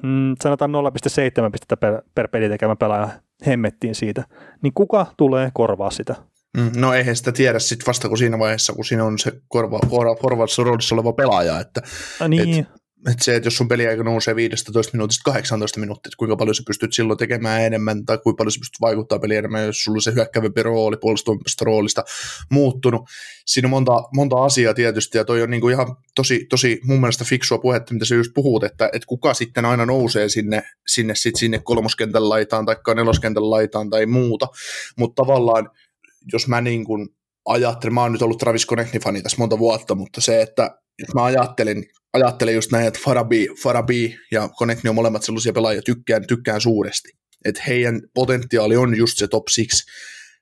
[SPEAKER 1] mm, sanotaan 0,7 pistettä per, per peli tekemä pelaaja hemmettiin siitä, niin kuka tulee korvaa sitä?
[SPEAKER 2] Mm, no eihän sitä tiedä sit vasta kun siinä vaiheessa, kun siinä on se korva, korva, korvauksessa roolissa oleva pelaaja. Että,
[SPEAKER 1] niin.
[SPEAKER 2] et, et se, että jos sun peliaika nousee 15 minuutista 18 minuuttia, että kuinka paljon sä pystyt silloin tekemään enemmän tai kuinka paljon sä pystyt vaikuttaa peliin enemmän, jos sulla on se hyökkävämpi rooli puolustuvampista roolista muuttunut. Siinä on monta, monta asiaa tietysti ja toi on niinku ihan tosi, tosi mun mielestä fiksua puhetta, mitä sä just puhut, että, että kuka sitten aina nousee sinne, sinne, sit sinne kolmoskentän laitaan tai neloskentän laitaan tai muuta, mutta tavallaan – jos mä niin kuin ajattelen, mä oon nyt ollut Travis Connectin fani tässä monta vuotta, mutta se, että mä ajattelin, ajattelen just näin, että Farabi, Farabi ja Connectin on molemmat sellaisia pelaajia, tykkään, tykkään suuresti. Että heidän potentiaali on just se top six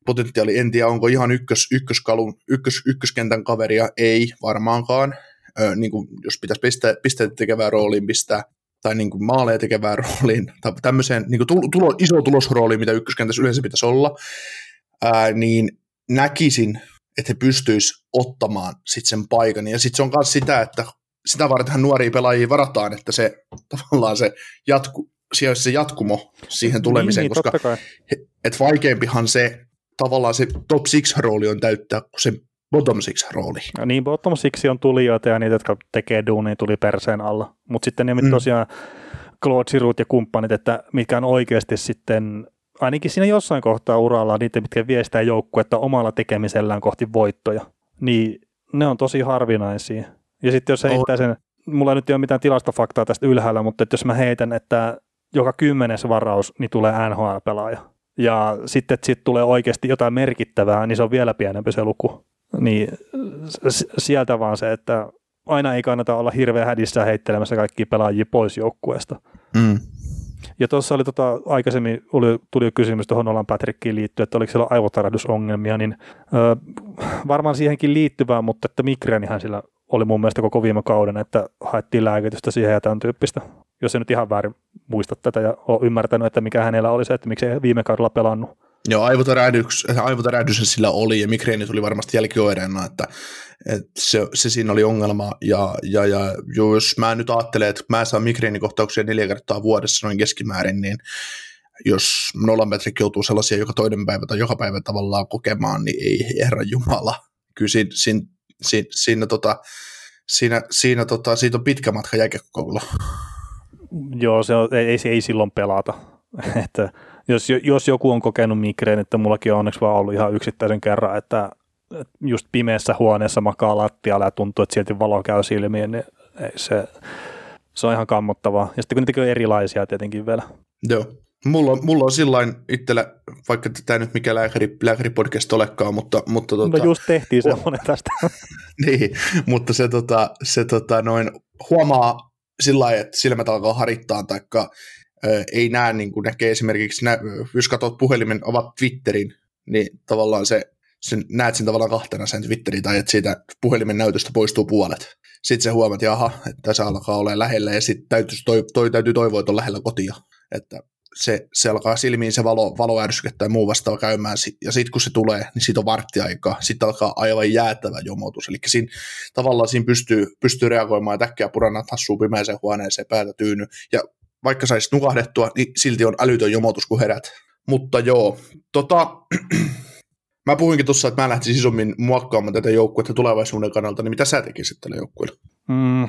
[SPEAKER 2] potentiaali. En tiedä, onko ihan ykkös, ykköskalun, ykkös, ykköskentän kaveria, ei varmaankaan. ö, niin kuin, jos pitäisi piste, pisteitä tekevää rooliin pistää, tai niin kuin maaleja tekevään rooliin, tai tämmöiseen niin kuin tulo, iso tulosrooliin, mitä ykköskentässä yleensä pitäisi olla, ää, niin näkisin, että he pystyisivät ottamaan sit sen paikan. Ja sitten se on myös sitä, että sitä vartenhan nuoria pelaajia varataan, että se tavallaan se, jatku, se jatkumo siihen tulemiseen,
[SPEAKER 1] niin,
[SPEAKER 2] koska et vaikeampihan se tavallaan se top six rooli on täyttää kuin se bottom six rooli.
[SPEAKER 1] Ja niin, bottom six on tulijoita ja niitä, jotka tekee duunia tuli perseen alla. Mutta sitten ne mm. tosiaan Claude Sirut ja kumppanit, että mikä on oikeasti sitten ainakin siinä jossain kohtaa uralla niitä, mitkä viestää joukkuetta omalla tekemisellään kohti voittoja, niin ne on tosi harvinaisia. Ja sitten jos heittää sen, mulla nyt ei ole mitään tilastofaktaa tästä ylhäällä, mutta että jos mä heitän, että joka kymmenes varaus, niin tulee NHL-pelaaja. Ja sitten, että siitä tulee oikeasti jotain merkittävää, niin se on vielä pienempi se luku. Niin sieltä vaan se, että aina ei kannata olla hirveän hädissä heittelemässä kaikkia pelaajia pois joukkueesta. Mm. Ja tuossa oli tota, aikaisemmin oli, tuli kysymys tuohon Nolan Patrickiin liittyen, että oliko siellä aivotarahdusongelmia, niin ö, varmaan siihenkin liittyvää, mutta että migreenihän sillä oli mun mielestä koko viime kauden, että haettiin lääkitystä siihen ja tämän tyyppistä. Jos se nyt ihan väärin muista tätä ja ole ymmärtänyt, että mikä hänellä oli se, että miksi ei viime kaudella pelannut.
[SPEAKER 2] Joo, aivotärähdys, aivotärähdys sillä oli ja migreeni tuli varmasti jälkioireena, että, että se, se, siinä oli ongelma. Ja, ja, ja jos mä nyt ajattelen, että mä saan migreenikohtauksia neljä kertaa vuodessa noin keskimäärin, niin jos Nolan Patrick joutuu sellaisia joka toinen päivä tai joka päivä tavallaan kokemaan, niin ei herra jumala. Kyllä siinä, siinä, siinä, siinä, tota, siinä, siinä tota, siitä on pitkä matka jääkiekkokoululla.
[SPEAKER 1] Joo, se on, ei, ei, ei silloin pelata. että jos, jos joku on kokenut migreen, että mullakin on onneksi vaan ollut ihan yksittäisen kerran, että, just pimeässä huoneessa makaa lattialla ja tuntuu, että silti valo käy silmiin, niin ei se, se on ihan kammottavaa. Ja sitten kun niitäkin on erilaisia tietenkin vielä.
[SPEAKER 2] Joo. Mulla on, mulla on sillain itsellä, vaikka tämä nyt mikä lääkäri, lääkäripodcast olekaan, mutta... mutta
[SPEAKER 1] tota, no just tehtiin semmoinen tästä.
[SPEAKER 2] niin, mutta se, tota, se tota, noin, huomaa sillä lailla, että silmät alkaa harittaa, taikka ei näe, niin kuin näkee esimerkiksi, nä, jos katsot puhelimen, ovat Twitterin, niin tavallaan se, sen, näet sen tavallaan kahtena sen Twitterin, tai että siitä puhelimen näytöstä poistuu puolet. Sitten se huomaat, että jaha, että tässä alkaa olla lähellä, ja sitten täytyy, toi, toi, täytyy toivoa, että on lähellä kotia. Että se, se alkaa silmiin se valo, valoärsykkä tai muu vastaava käymään, ja sitten kun se tulee, niin siitä on varttiaikaa, sitten alkaa aivan jäätävä jomotus, eli siinä, tavallaan siinä pystyy, pystyy reagoimaan, että äkkiä purannat hassuu pimeäseen huoneeseen, päätä tyyny, ja vaikka saisi nukahdettua, niin silti on älytön jomotus, kun herät. Mutta joo, tota, mä puhuinkin tuossa, että mä lähtisin isommin muokkaamaan tätä joukkuetta tulevaisuuden kannalta, niin mitä sä tekisit tällä joukkueella?
[SPEAKER 1] Mm,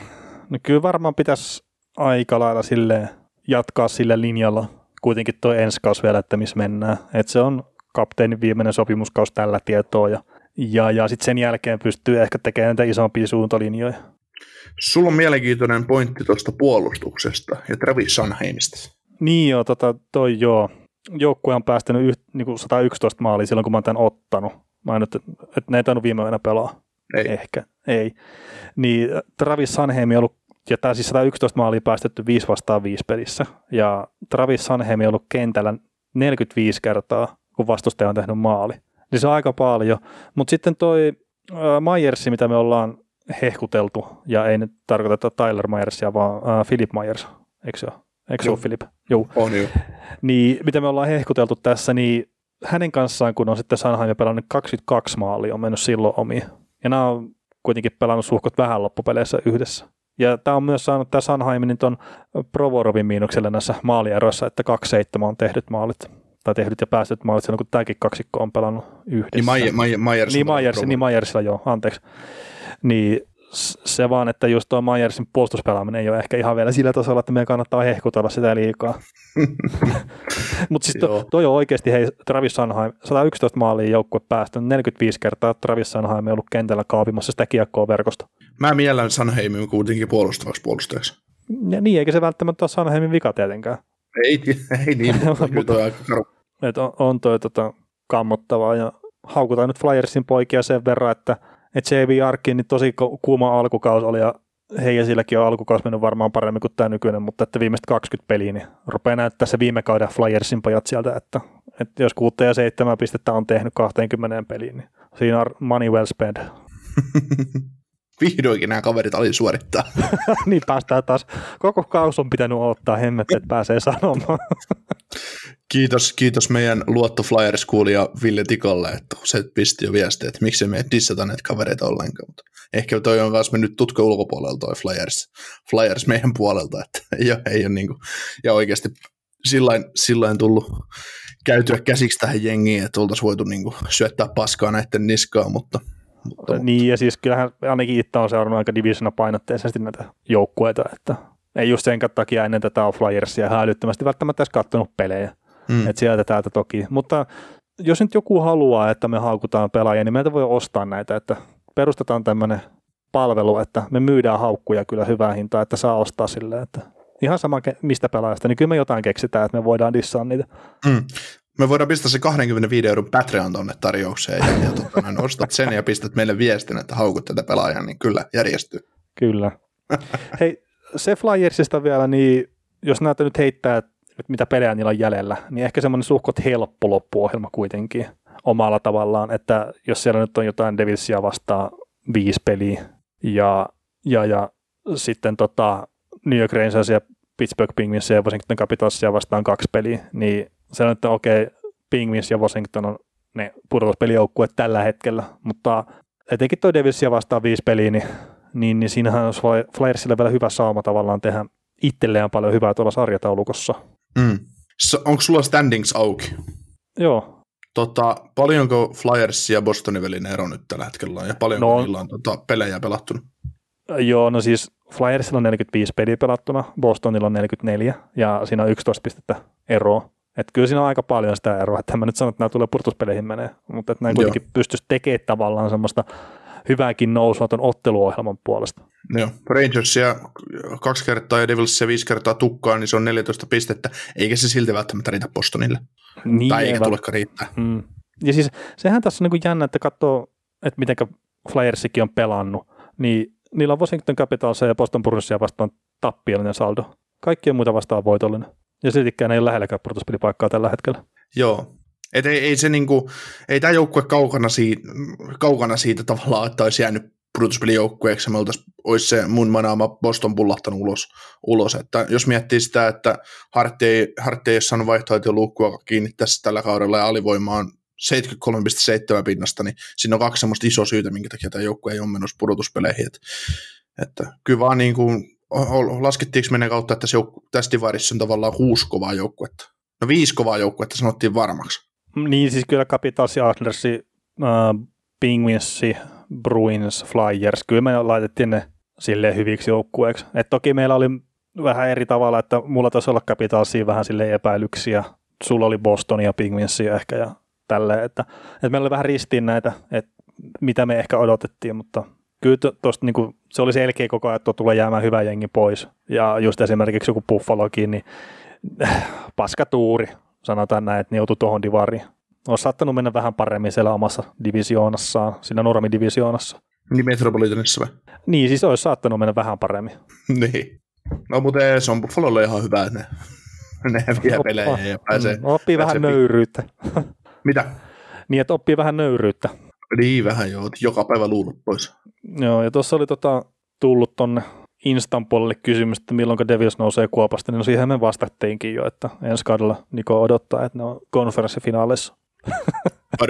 [SPEAKER 1] no kyllä varmaan pitäisi aika lailla sille jatkaa sillä linjalla kuitenkin tuo ensi kausi vielä, että missä mennään. Että se on kapteenin viimeinen sopimuskaus tällä tietoa ja, ja, ja sitten sen jälkeen pystyy ehkä tekemään näitä isompia suuntalinjoja.
[SPEAKER 2] Sulla on mielenkiintoinen pointti tuosta puolustuksesta ja Travis Sanheimista.
[SPEAKER 1] Niin joo, tota, toi joo. Joukkue on päästänyt yht, niin kuin 111 maalia silloin, kun mä oon tämän ottanut. Mä en nyt, että ne ei tainnut viime yönä pelaa.
[SPEAKER 2] Ei.
[SPEAKER 1] Ehkä, ei. Niin Travis Sanheim on ollut, ja tämä siis 111 maalia päästetty 5 vastaan 5 pelissä. Ja Travis Sanheim on ollut kentällä 45 kertaa, kun vastustaja on tehnyt maali. Niin se on aika paljon. Mutta sitten toi äh, Myersi, mitä me ollaan hehkuteltu, ja ei nyt tarkoita Tyler Myersia, vaan uh, Philip Myers, eikö se ole? Eikö se ole Philip?
[SPEAKER 2] Joo. On jo.
[SPEAKER 1] Niin, mitä me ollaan hehkuteltu tässä, niin hänen kanssaan, kun on sitten Sanheim pelannut 22 maalia, on mennyt silloin omiin. Ja nämä on kuitenkin pelannut suhkot vähän loppupeleissä yhdessä. Ja tämä on myös saanut tämä Sanheim niin tuon Provorovin miinukselle näissä maalieroissa, että 2-7 on tehnyt maalit tai tehnyt ja päässyt maalit silloin, kun tämäkin kaksikko on pelannut yhdessä.
[SPEAKER 2] Niin Myers,
[SPEAKER 1] niin, Myers, niin joo, anteeksi niin se vaan, että just tuo Myersin puolustuspelaaminen ei ole ehkä ihan vielä sillä tasolla, että meidän kannattaa hehkutella sitä liikaa. Mutta siis to, toi on oikeasti, hei, Travis Sanheim, 111 maalia joukkue päästänyt 45 kertaa, Travis Sanheim on ollut kentällä kaapimassa sitä kiekkoa verkosta.
[SPEAKER 2] Mä miellän Sanheimin kuitenkin puolustavaksi puolustajaksi.
[SPEAKER 1] Ja niin, eikä se välttämättä ole Sanheimin vika tietenkään.
[SPEAKER 2] Ei, ei niin, mutta aika karu.
[SPEAKER 1] on, on toi tota, kammottavaa ja haukutaan nyt Flyersin poikia sen verran, että – että JV Arkin niin tosi kuuma alkukaus oli ja silläkin on alkukaus mennyt varmaan paremmin kuin tämä nykyinen, mutta että viimeiset 20 peliä, niin rupeaa näyttää se viime kauden Flyersin pojat sieltä, että, että jos 6 ja 7 pistettä on tehnyt 20 peliin, niin siinä on money well spent.
[SPEAKER 2] Vihdoinkin nämä kaverit ali suorittaa.
[SPEAKER 1] niin päästään taas. Koko kaus on pitänyt ottaa hemmet, että pääsee sanomaan.
[SPEAKER 2] kiitos, kiitos meidän luotto Flyers kuulija Ville Tikolle, että se pisti jo viestiä, että miksi me dissata näitä kavereita ollenkaan. Mutta ehkä toi on myös mennyt tutko ulkopuolella toi Flyers, Flyers meidän puolelta, että ei ole, ei ole niin kuin, ja oikeasti sillain, sillain tullut käytyä käsiksi tähän jengiin, että oltaisiin voitu niin kuin syöttää paskaa näiden niskaan, mutta
[SPEAKER 1] mutta, niin, ja siis kyllähän ainakin itse on seurannut aika divisiona painotteisesti näitä joukkueita, että ei just sen takia ennen tätä on Flyersia ihan älyttömästi välttämättä edes katsonut pelejä. Mm. Että sieltä täältä toki. Mutta jos nyt joku haluaa, että me haukutaan pelaajia, niin meiltä voi ostaa näitä, että perustetaan tämmöinen palvelu, että me myydään haukkuja kyllä hyvää hintaa, että saa ostaa silleen, että ihan sama mistä pelaajasta, niin kyllä me jotain keksitään, että me voidaan dissaa niitä.
[SPEAKER 2] Mm me voidaan pistää se 25 euron Patreon tonne tarjoukseen ja, ja no, ostat sen ja pistät meille viestin, että haukut tätä pelaajaa, niin kyllä järjestyy.
[SPEAKER 1] Kyllä. Hei, se Flyersista vielä, niin jos näitä nyt heittää, että mitä pelejä niillä on jäljellä, niin ehkä semmoinen suhkot helppo loppuohjelma kuitenkin omalla tavallaan, että jos siellä nyt on jotain Devilsia vastaan viisi peliä ja, ja, ja sitten tota New York Rangers ja Pittsburgh Penguins ja Washington Capitalsia vastaan kaksi peliä, niin se on, että okei, Penguins ja Washington on ne pudotuspelijoukkueet tällä hetkellä, mutta etenkin tuo Devilsia vastaan viisi peliä, niin, niin, niin siinähän olisi Flyersille vielä hyvä sauma tavallaan tehdä itselleen paljon hyvää tuolla sarjataulukossa.
[SPEAKER 2] Mm. Onko sulla standings auki?
[SPEAKER 1] Joo.
[SPEAKER 2] Tota, paljonko Flyers ja Bostonin välinen ero nyt tällä hetkellä on, ja paljonko no, niillä on tota, pelejä pelattuna?
[SPEAKER 1] Joo, no siis Flyersilla on 45 peliä pelattuna, Bostonilla on 44, ja siinä on 11 pistettä eroa. Että kyllä siinä on aika paljon sitä eroa, että mä nyt sanon, että nämä tulee purtuspeleihin menee, mutta että näin kuitenkin pystyisi tekemään tavallaan semmoista hyvääkin nousua tuon otteluohjelman puolesta.
[SPEAKER 2] Joo, Rangersia kaksi kertaa ja Devilsia viisi kertaa tukkaa, niin se on 14 pistettä, eikä se silti välttämättä riitä Bostonille. Niin, tai eikä tulekaan riittää. Mm.
[SPEAKER 1] Ja siis sehän tässä on niin jännä, että katsoo, että miten Flyersikin on pelannut, niin niillä on Washington Capitals ja Boston Bruinsia vastaan tappiollinen saldo. Kaikkien muita vastaan voitollinen. Ja siltikään ei ole lähelläkään pudotuspelipaikkaa tällä hetkellä.
[SPEAKER 2] Joo. Et ei, ei, se niinku, ei tämä joukkue kaukana siitä, kaukana siitä tavallaan, että olisi jäänyt pudotuspelijoukkueeksi, me olisi se mun manaama Boston pullahtanut ulos, ulos. Että jos miettii sitä, että Hartti ei, ei ole saanut luukkua kiinni tässä tällä kaudella ja alivoima on 73,7 pinnasta, niin siinä on kaksi semmoista isoa syytä, minkä takia tämä joukkue ei ole menossa pudotuspeleihin. Että, että kyllä vaan niin kuin laskettiinko meidän kautta, että tässä, joukku, tässä divarissa on tavallaan kuusi kovaa joukkuetta? No viisi kovaa joukkuetta sanottiin varmaksi.
[SPEAKER 1] Niin, siis kyllä Capitals ja Adlersi, äh, Penguinsi, Bruins, Flyers, kyllä me laitettiin ne sille hyviksi joukkueeksi. Et toki meillä oli vähän eri tavalla, että mulla taisi olla Capitalsia vähän sille epäilyksiä, sulla oli Boston ja Penguinsia ehkä ja tälleen, että, että meillä oli vähän ristiin näitä, että mitä me ehkä odotettiin, mutta kyllä tuosta niin se oli selkeä koko ajan, että tulee jäämään hyvä jengi pois. Ja just esimerkiksi joku Buffalokin, niin paska tuuri, sanotaan näin, että ne joutui tuohon divariin. Olisi saattanut mennä vähän paremmin siellä omassa divisioonassaan, siinä Normin divisioonassa.
[SPEAKER 2] Niin Metropolitanissa vai?
[SPEAKER 1] Niin, siis olisi saattanut mennä vähän paremmin.
[SPEAKER 2] niin. No mutta se on Buffalolle ihan hyvä, että ne, ne häviää pelejä ja pääsee.
[SPEAKER 1] Mm, oppii pääsee vähän nöyryyttä.
[SPEAKER 2] Mitä?
[SPEAKER 1] Niin, että oppii vähän nöyryyttä.
[SPEAKER 2] Niin vähän joo, joka päivä luulut pois.
[SPEAKER 1] Joo, ja tuossa oli tota, tullut tonne Instan puolelle kysymys, että milloin Devils nousee kuopasta, niin no siihen me vastattiinkin jo, että ensi kaudella Niko odottaa, että ne on konferenssifinaaleissa.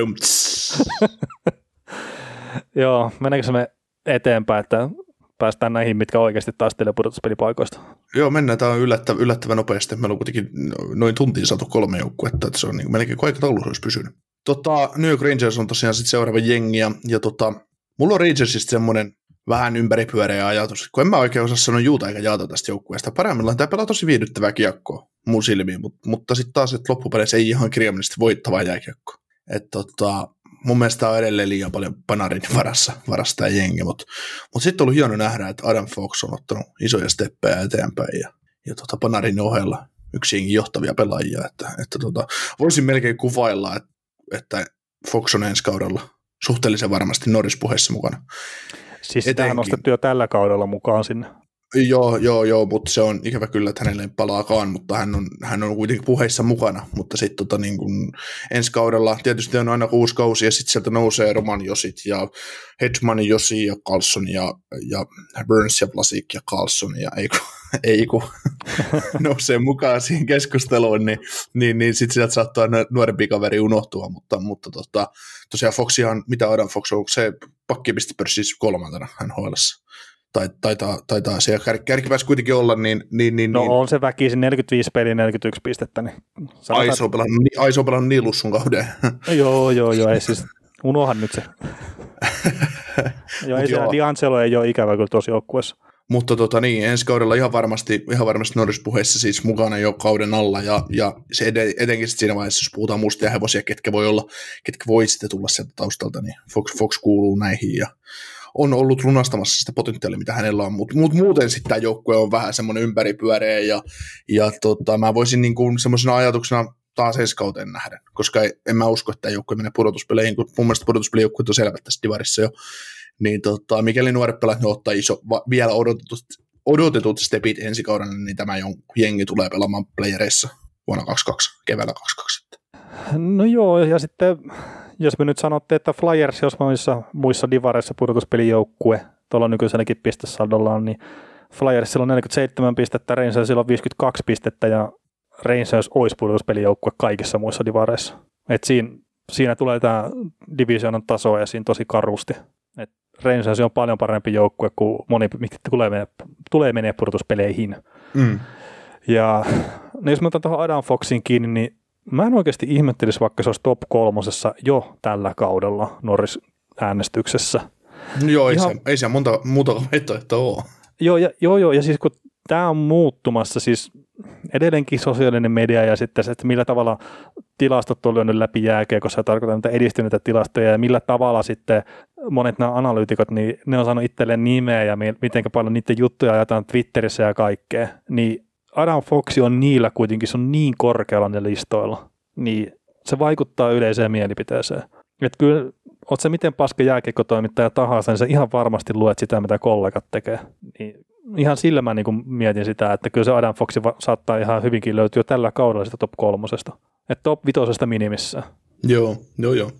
[SPEAKER 1] Joo, meneekö me eteenpäin, että päästään näihin, mitkä oikeasti taistelee pudotuspelipaikoista?
[SPEAKER 2] Joo, mennään. Tämä on yllättävän, yllättävän nopeasti. Meillä on kuitenkin noin tuntiin saatu kolme joukkuetta, että se on niin melkein kaikki taulussa olisi pysynyt. Tota, New York Rangers on tosiaan sitten seuraava jengi, ja, ja tota, mulla on Rangersista semmoinen vähän ympäripyöreä ajatus, kun en mä oikein osaa sanoa juuta eikä jaata tästä joukkueesta. Paremmillaan tämä pelaa tosi viihdyttävää kiekkoa mun silmiin, mutta, mutta sitten taas, että loppupeleissä ei ihan kirjaimellisesti voittavaa jääkiekkoa. Että tota, mun mielestä on edelleen liian paljon panarin varassa, varassa tämä jengi, mutta mut sitten on ollut hieno nähdä, että Adam Fox on ottanut isoja steppejä eteenpäin ja, ja tota panarin ohella yksi johtavia pelaajia, että, että tota, voisin melkein kuvailla, että, että Fox on ensi kaudella suhteellisen varmasti Norris puheessa mukana.
[SPEAKER 1] Siis sitä on nostettu jo tällä kaudella mukaan sinne.
[SPEAKER 2] Joo, joo, joo, mutta se on ikävä kyllä, että hänelle ei palaakaan, mutta hän on, hän on kuitenkin puheissa mukana, mutta sitten tota, niin kun ensi kaudella tietysti on aina uusi kausi ja sitten sieltä nousee Roman Josit ja Hedman Josi ja Carlson ja, ja Burns ja Vlasik ja Carlson ja ei kun, ei kun nousee mukaan siihen keskusteluun, niin, niin, niin sitten sieltä saattaa nuorempi kaveri unohtua, mutta, mutta tota, tosiaan Foxihan, mitä Adam Fox on, se pakkipistepörssissä kolmantena nhl tai, taitaa, taitaa siellä kär, kärkipäässä kuitenkin olla, niin... niin, niin
[SPEAKER 1] no
[SPEAKER 2] niin,
[SPEAKER 1] on se väkisin 45 peliä, 41 pistettä. Niin
[SPEAKER 2] on pelannut, Aiso on pelannut niin lussun kauden.
[SPEAKER 1] joo, joo, joo, ei siis, unohan nyt se. joo, ei siellä D'Angelo ei ole ikävä kyllä tosi joukkueessa.
[SPEAKER 2] Mutta tota niin, ensi kaudella ihan varmasti, ihan varmasti Norris-puheessa siis mukana jo kauden alla, ja, ja se ed- etenkin siinä vaiheessa, jos puhutaan mustia hevosia, ketkä voi olla, ketkä voi sitten tulla sieltä taustalta, niin Fox, Fox kuuluu näihin, ja on ollut lunastamassa sitä potentiaalia, mitä hänellä on, mutta mut muuten sitten tämä joukkue on vähän semmoinen ympäripyöreä, ja, ja tota, mä voisin niin kuin semmoisena ajatuksena taas ensi kauteen nähdä, koska en mä usko, että tämä joukkue menee pudotuspeleihin, kun mun mielestä pudotuspelijoukkueet on selvät tässä divarissa jo, niin tota, mikäli nuoret pelaat ne ottaa iso, va, vielä odotetut, odotetut stepit ensi kaudella, niin tämä jengi tulee pelaamaan playereissa vuonna 22, keväällä 22.
[SPEAKER 1] No joo, ja sitten jos me nyt sanotte, että Flyers, jos muissa, muissa divareissa pudotuspelijoukkue tuolla nykyiselläkin pistesaldolla on, niin Flyersilla on 47 pistettä, Rangersilla on 52 pistettä ja Rangers olisi pudotuspelijoukkue kaikissa muissa divareissa. Et siinä, siinä tulee tämä divisionan taso esiin tosi karusti. Et Rangers on paljon parempi joukkue kuin moni, mikä tulee, menee, tulee menee pudotuspeleihin. Mm. Ja no jos mä otan tuohon Adam Foxin kiinni, niin mä en oikeasti ihmettelisi, vaikka se olisi top kolmosessa jo tällä kaudella Norris-äänestyksessä.
[SPEAKER 2] No joo, ei, Ihan... se, ei se monta muuta vaihtoehtoa ole.
[SPEAKER 1] Joo, ja, joo, joo, ja siis kun tämä on muuttumassa, siis edelleenkin sosiaalinen media ja sitten se, että millä tavalla tilastot on lyönyt läpi jääkiekossa ja tarkoitan näitä edistyneitä tilastoja ja millä tavalla sitten monet nämä analyytikot, niin ne on saanut itselleen nimeä ja miten paljon niiden juttuja ajetaan Twitterissä ja kaikkea, niin Adam Fox on niillä kuitenkin, se on niin korkealla ne listoilla, niin se vaikuttaa yleiseen mielipiteeseen. Että kyllä, oot se miten paska jääkiekkotoimittaja tahansa, niin sä ihan varmasti luet sitä, mitä kollegat tekee. Niin ihan sillä mä niin mietin sitä, että kyllä se Adam Fox saattaa ihan hyvinkin löytyä tällä kaudella sitä top kolmosesta. Että top vitosesta minimissä.
[SPEAKER 2] Joo, joo, joo.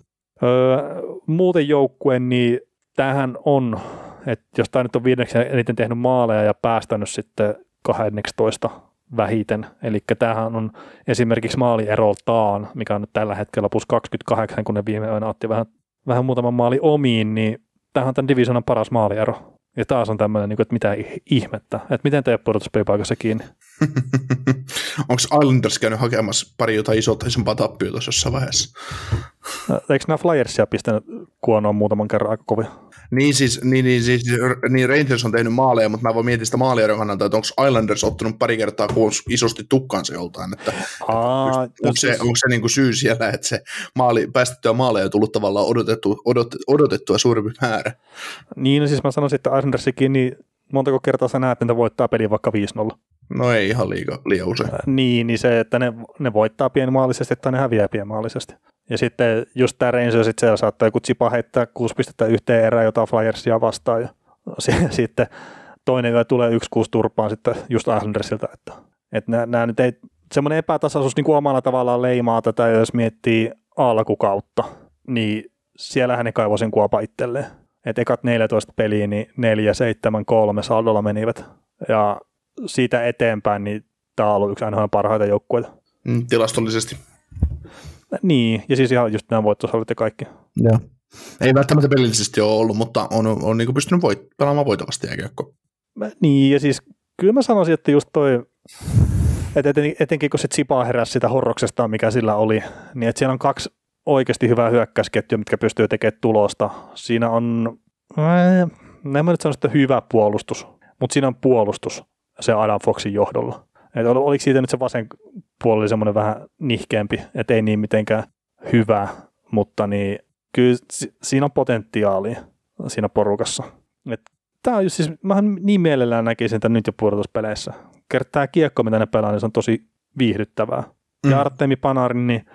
[SPEAKER 1] Öö, muuten joukkueen, niin tämähän on, että jos tämä nyt on viideksi eniten tehnyt maaleja ja päästänyt sitten 12 vähiten. Eli tämähän on esimerkiksi maalieroltaan, mikä on nyt tällä hetkellä plus 28, kun ne viime yönä otti vähän, vähän muutaman maali omiin, niin tämähän on tämän divisionan paras maaliero. Ja taas on tämmöinen, niin että mitä ihmettä, että miten teet pudotuspelipaikassa kiinni.
[SPEAKER 2] Onko Islanders käynyt hakemassa pari jotain isolta, isompaa tappiota jossain vaiheessa?
[SPEAKER 1] Eikö nämä Flyersia pistänyt kuonoon muutaman kerran aika kovin?
[SPEAKER 2] Niin siis, niin, niin, siis niin Rangers on tehnyt maaleja, mutta mä voin miettiä sitä maalijoiden kannalta, että onko Islanders ottanut pari kertaa isosti tukkansa joltain, että, Aa, että onko, se, siis... onko se niin kuin syy siellä, että se maali, päästettyä maaleja on tullut tavallaan odotettu, odot, odotettua suurempi määrä.
[SPEAKER 1] Niin, no siis mä sanoisin, että Islandersikin, niin montako kertaa sä näet, että voittaa pelin vaikka 5-0?
[SPEAKER 2] No ei ihan liiga, liian usein. Äh,
[SPEAKER 1] niin, niin se, että ne, ne voittaa pienimaalisesti tai ne häviää pienimaalisesti. Ja sitten just tämä Rangers, sitten siellä saattaa joku chipa heittää kuusi pistettä yhteen erään jotain Flyersia vastaan ja sitten toinen yö tulee yksi kuusi turpaan sitten just Islandersilta, että, että nämä, nämä nyt ei, semmoinen epätasaisuus niin kuin omalla tavallaan leimaa tätä, jos miettii alkukautta, niin siellähän ne kaivoi kuopa itselleen. Että ekat 14 peliä, niin 4, 7, 3 saldolla menivät. Ja siitä eteenpäin, niin tämä on ollut yksi aina parhaita joukkueita.
[SPEAKER 2] Mm, tilastollisesti.
[SPEAKER 1] Niin, ja siis ihan just nämä voittosalut ja kaikki.
[SPEAKER 2] Joo. Ei välttämättä pelillisesti ole ollut, mutta on, on, on niin pystynyt voit, pelaamaan voitavasti jääkiekko.
[SPEAKER 1] Niin, ja siis kyllä mä sanoisin, että just toi, että eten, etenkin kun se Zipa heräsi sitä horroksesta, mikä sillä oli, niin että siellä on kaksi oikeasti hyvää hyökkäysketjua, mitkä pystyy tekemään tulosta. Siinä on, en mä nyt sano, että hyvä puolustus, mutta siinä on puolustus se Adam Foxin johdolla. Et oliko siitä nyt se vasen puoli semmoinen vähän nihkeämpi, että ei niin mitenkään hyvä, mutta niin kyllä siinä on potentiaalia siinä porukassa. Et tää on just siis, mähän niin mielellään näkisin että nyt jo pudotuspeleissä. Kertaa kiekko, mitä ne pelaa, niin se on tosi viihdyttävää. Mm. Ja Artemi Panarin, niin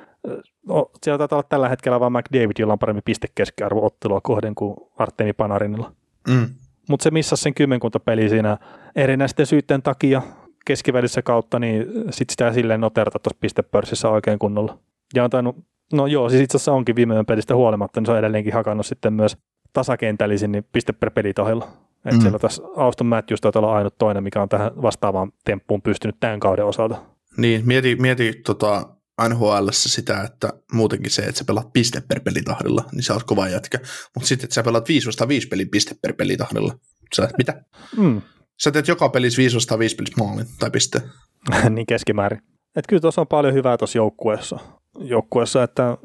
[SPEAKER 1] no, siellä taitaa olla tällä hetkellä vain McDavid, jolla on parempi pistekeskiarvo ottelua kohden kuin Artemi Panarinilla.
[SPEAKER 2] Mm.
[SPEAKER 1] Mutta se missasi sen kymmenkunta peli siinä erinäisten syytteen takia keskivälissä kautta, niin sit sitä silleen noterata tuossa pistepörssissä oikein kunnolla. Ja on tainnut, no joo, siis itse asiassa onkin viime pelistä huolimatta, niin se on edelleenkin hakannut sitten myös tasakentällisin niin piste per pelitohella. Et mm. siellä tässä Auston Matthews taitaa olla ainut toinen, mikä on tähän vastaavaan temppuun pystynyt tämän kauden osalta.
[SPEAKER 2] Niin, mieti, mieti tota, NHL sitä, että muutenkin se, että sä pelaat piste per pelitahdilla, niin sä oot kova jätkä. Mutta sitten, että sä pelaat 5 5 pelin piste per pelitahdilla. Sä, mitä? Mm. Sä teet joka pelissä 5 5 pelissä maalin tai piste.
[SPEAKER 1] niin keskimäärin. Et kyllä tuossa on paljon hyvää tuossa joukkueessa, joukkueessa, että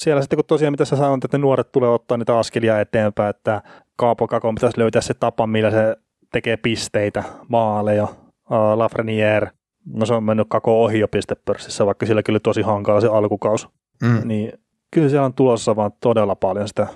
[SPEAKER 1] siellä sitten kun tosiaan mitä sä sanoit, että ne nuoret tulee ottaa niitä askelia eteenpäin, että Kaapo Kakon pitäisi löytää se tapa, millä se tekee pisteitä, maaleja, uh, Lafreniere, no se on mennyt Kako ohi jo pistepörssissä, vaikka sillä kyllä tosi hankala se alkukaus. Mm. Niin kyllä siellä on tulossa vaan todella paljon sitä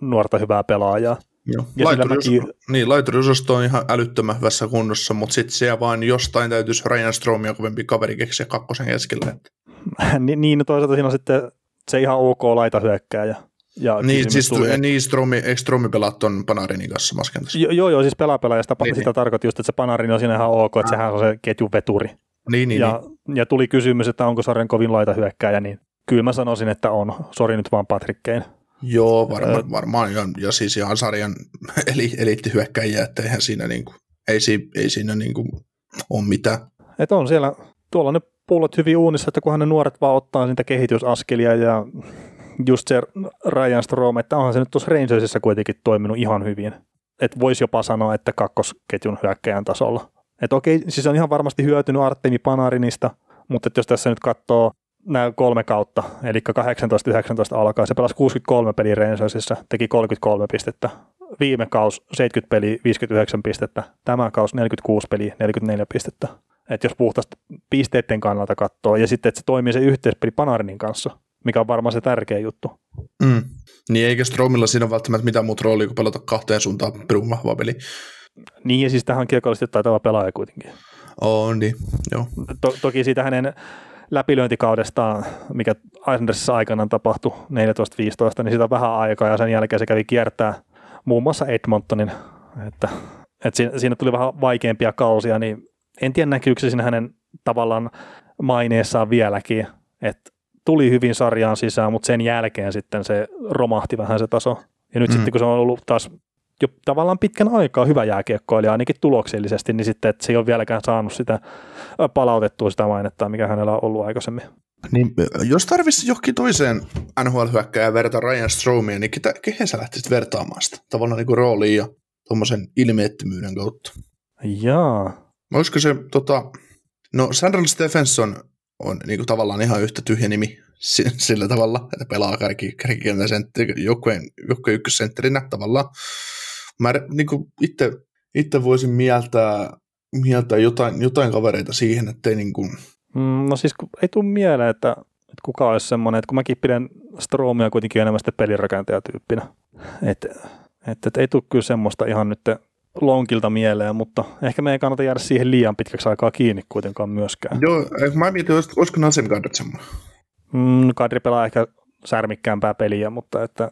[SPEAKER 1] nuorta hyvää pelaajaa.
[SPEAKER 2] Joo. Laiturius, mäkin... Niin, laituriusasto on ihan älyttömän hyvässä kunnossa, mutta sitten siellä vain jostain täytyisi Ryan Stromia kovempi kaveri keksiä kakkosen keskelle.
[SPEAKER 1] niin, niin, no toisaalta siinä on sitten se ihan ok laita hyökkääjä.
[SPEAKER 2] Ja niin, siis tuli, niin Stromi, eikö Stromi pelaat tuon Panarinin kanssa maskentassa?
[SPEAKER 1] Jo, joo, joo, siis pelaa pelaajasta, niin, sitä niin. tarkoitti just, että se Panarin on siinä ihan ok, että sehän on se ketjuveturi.
[SPEAKER 2] Niin, niin,
[SPEAKER 1] ja,
[SPEAKER 2] niin.
[SPEAKER 1] ja tuli kysymys, että onko sarjan kovin laita hyökkääjä, niin kyllä mä sanoisin, että on. Sori nyt vaan Patrikkein.
[SPEAKER 2] Joo, varma, varmaan. Ja, ja siis ihan sarjan eli, eliittihyökkäjiä, että eihän siinä, niin kuin, ei, ei siinä niin kuin, ole mitään.
[SPEAKER 1] Et on siellä, tuolla ne pullot hyvin uunissa, että kunhan ne nuoret vaan ottaa niitä kehitysaskelia ja just se Ryan Strom, että onhan se nyt tuossa Rangersissa kuitenkin toiminut ihan hyvin. Että voisi jopa sanoa, että kakkosketjun hyökkäjän tasolla. Että okei, siis on ihan varmasti hyötynyt Artemi Panarinista, mutta jos tässä nyt katsoo nämä kolme kautta, eli 18-19 alkaa, se pelasi 63 peliä Rangersissa, teki 33 pistettä. Viime kaus 70 peliä, 59 pistettä. Tämä kaus 46 peliä, 44 pistettä. Et jos puhtaasti pisteiden kannalta katsoo, ja sitten, että se toimii se yhteispeli Panarinin kanssa, mikä on varmaan se tärkeä juttu.
[SPEAKER 2] Mm. Niin eikä Stromilla siinä ole välttämättä mitään muuta roolia kuin pelata kahteen suuntaan perun vahva peli.
[SPEAKER 1] Niin, ja siis tähän on kiekollisesti taitava pelaaja kuitenkin.
[SPEAKER 2] On niin, joo.
[SPEAKER 1] To- toki siitä hänen läpilöintikaudestaan, mikä Islandersissa aikanaan tapahtui 14-15, niin siitä on vähän aikaa, ja sen jälkeen se kävi kiertää muun muassa Edmontonin, että, että siinä, siinä tuli vähän vaikeampia kausia, niin en tiedä näkyykö se siinä hänen tavallaan maineessaan vieläkin, että tuli hyvin sarjaan sisään, mutta sen jälkeen sitten se romahti vähän se taso. Ja nyt mm. sitten kun se on ollut taas jo tavallaan pitkän aikaa hyvä jääkiekkoilija, ainakin tuloksellisesti, niin sitten että se ei ole vieläkään saanut sitä palautettua sitä mainetta, mikä hänellä on ollut aikaisemmin.
[SPEAKER 2] Niin, jos tarvitsisi johonkin toiseen NHL-hyökkäjään verta Ryan Stromia, niin ketä, kehen sä lähtisit vertaamaan sitä? Tavallaan niin kuin rooliin ja tuommoisen ilmeettömyyden kautta.
[SPEAKER 1] Jaa.
[SPEAKER 2] Olisiko se, tota, no Sandra Stephenson on niin kuin, tavallaan ihan yhtä tyhjä nimi sillä tavalla, että pelaa kärki, kärkikentän joukkueen, joukkueen ykkössentterinä tavallaan. Mä niin kuin itse, itse voisin mieltää, mieltää jotain, jotain kavereita siihen, että ei niin kuin...
[SPEAKER 1] Mm, no siis ei tule mieleen, että, että kuka olisi semmoinen, että kun mäkin pidän Stromia kuitenkin enemmän sitten pelirakentajatyyppinä, että, että, että ei tule kyllä semmoista ihan nyt lonkilta mieleen, mutta ehkä meidän kannata jäädä siihen liian pitkäksi aikaa kiinni kuitenkaan myöskään.
[SPEAKER 2] Joo, mä mietin, olisiko Nasem Kadri semmoinen.
[SPEAKER 1] Mm, Kadri pelaa ehkä särmikkäämpää peliä, mutta että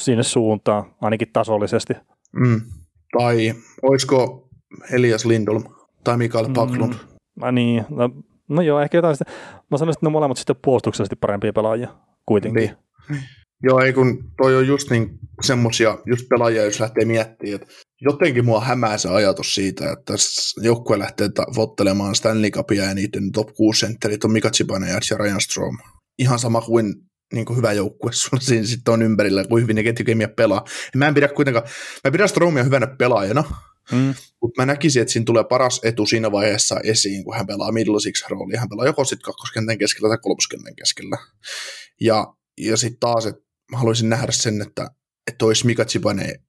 [SPEAKER 1] sinne suuntaan, ainakin tasollisesti.
[SPEAKER 2] Mm. Tai olisiko Elias Lindholm tai Mikael Paklund?
[SPEAKER 1] Mm, no niin, no, no joo, ehkä jotain sitä. Mä sanoisin, että ne molemmat sitten puolustuksellisesti parempia pelaajia kuitenkin. Niin.
[SPEAKER 2] Joo, ei kun toi on just niin semmosia just pelaajia, jos lähtee miettimään, että jotenkin mua hämää se ajatus siitä, että joukkue lähtee vottelemaan Stanley Cupia ja niiden top 6 sentterit on Mika Zibanejad ja Ryan Strom. Ihan sama kuin, niin kuin hyvä joukkue sulla siinä sitten on ympärillä, kuin hyvin ne ketjukemia pelaa. Ja mä en pidä kuitenkaan, mä pidän Stromia hyvänä pelaajana, Mm. Mutta mä näkisin, että siinä tulee paras etu siinä vaiheessa esiin, kun hän pelaa middle six roolia. Hän pelaa joko sitten kakkoskentän keskellä tai kolmoskentän keskellä. Ja, ja sitten taas, että mä haluaisin nähdä sen, että, että olisi Mika, Tsipane,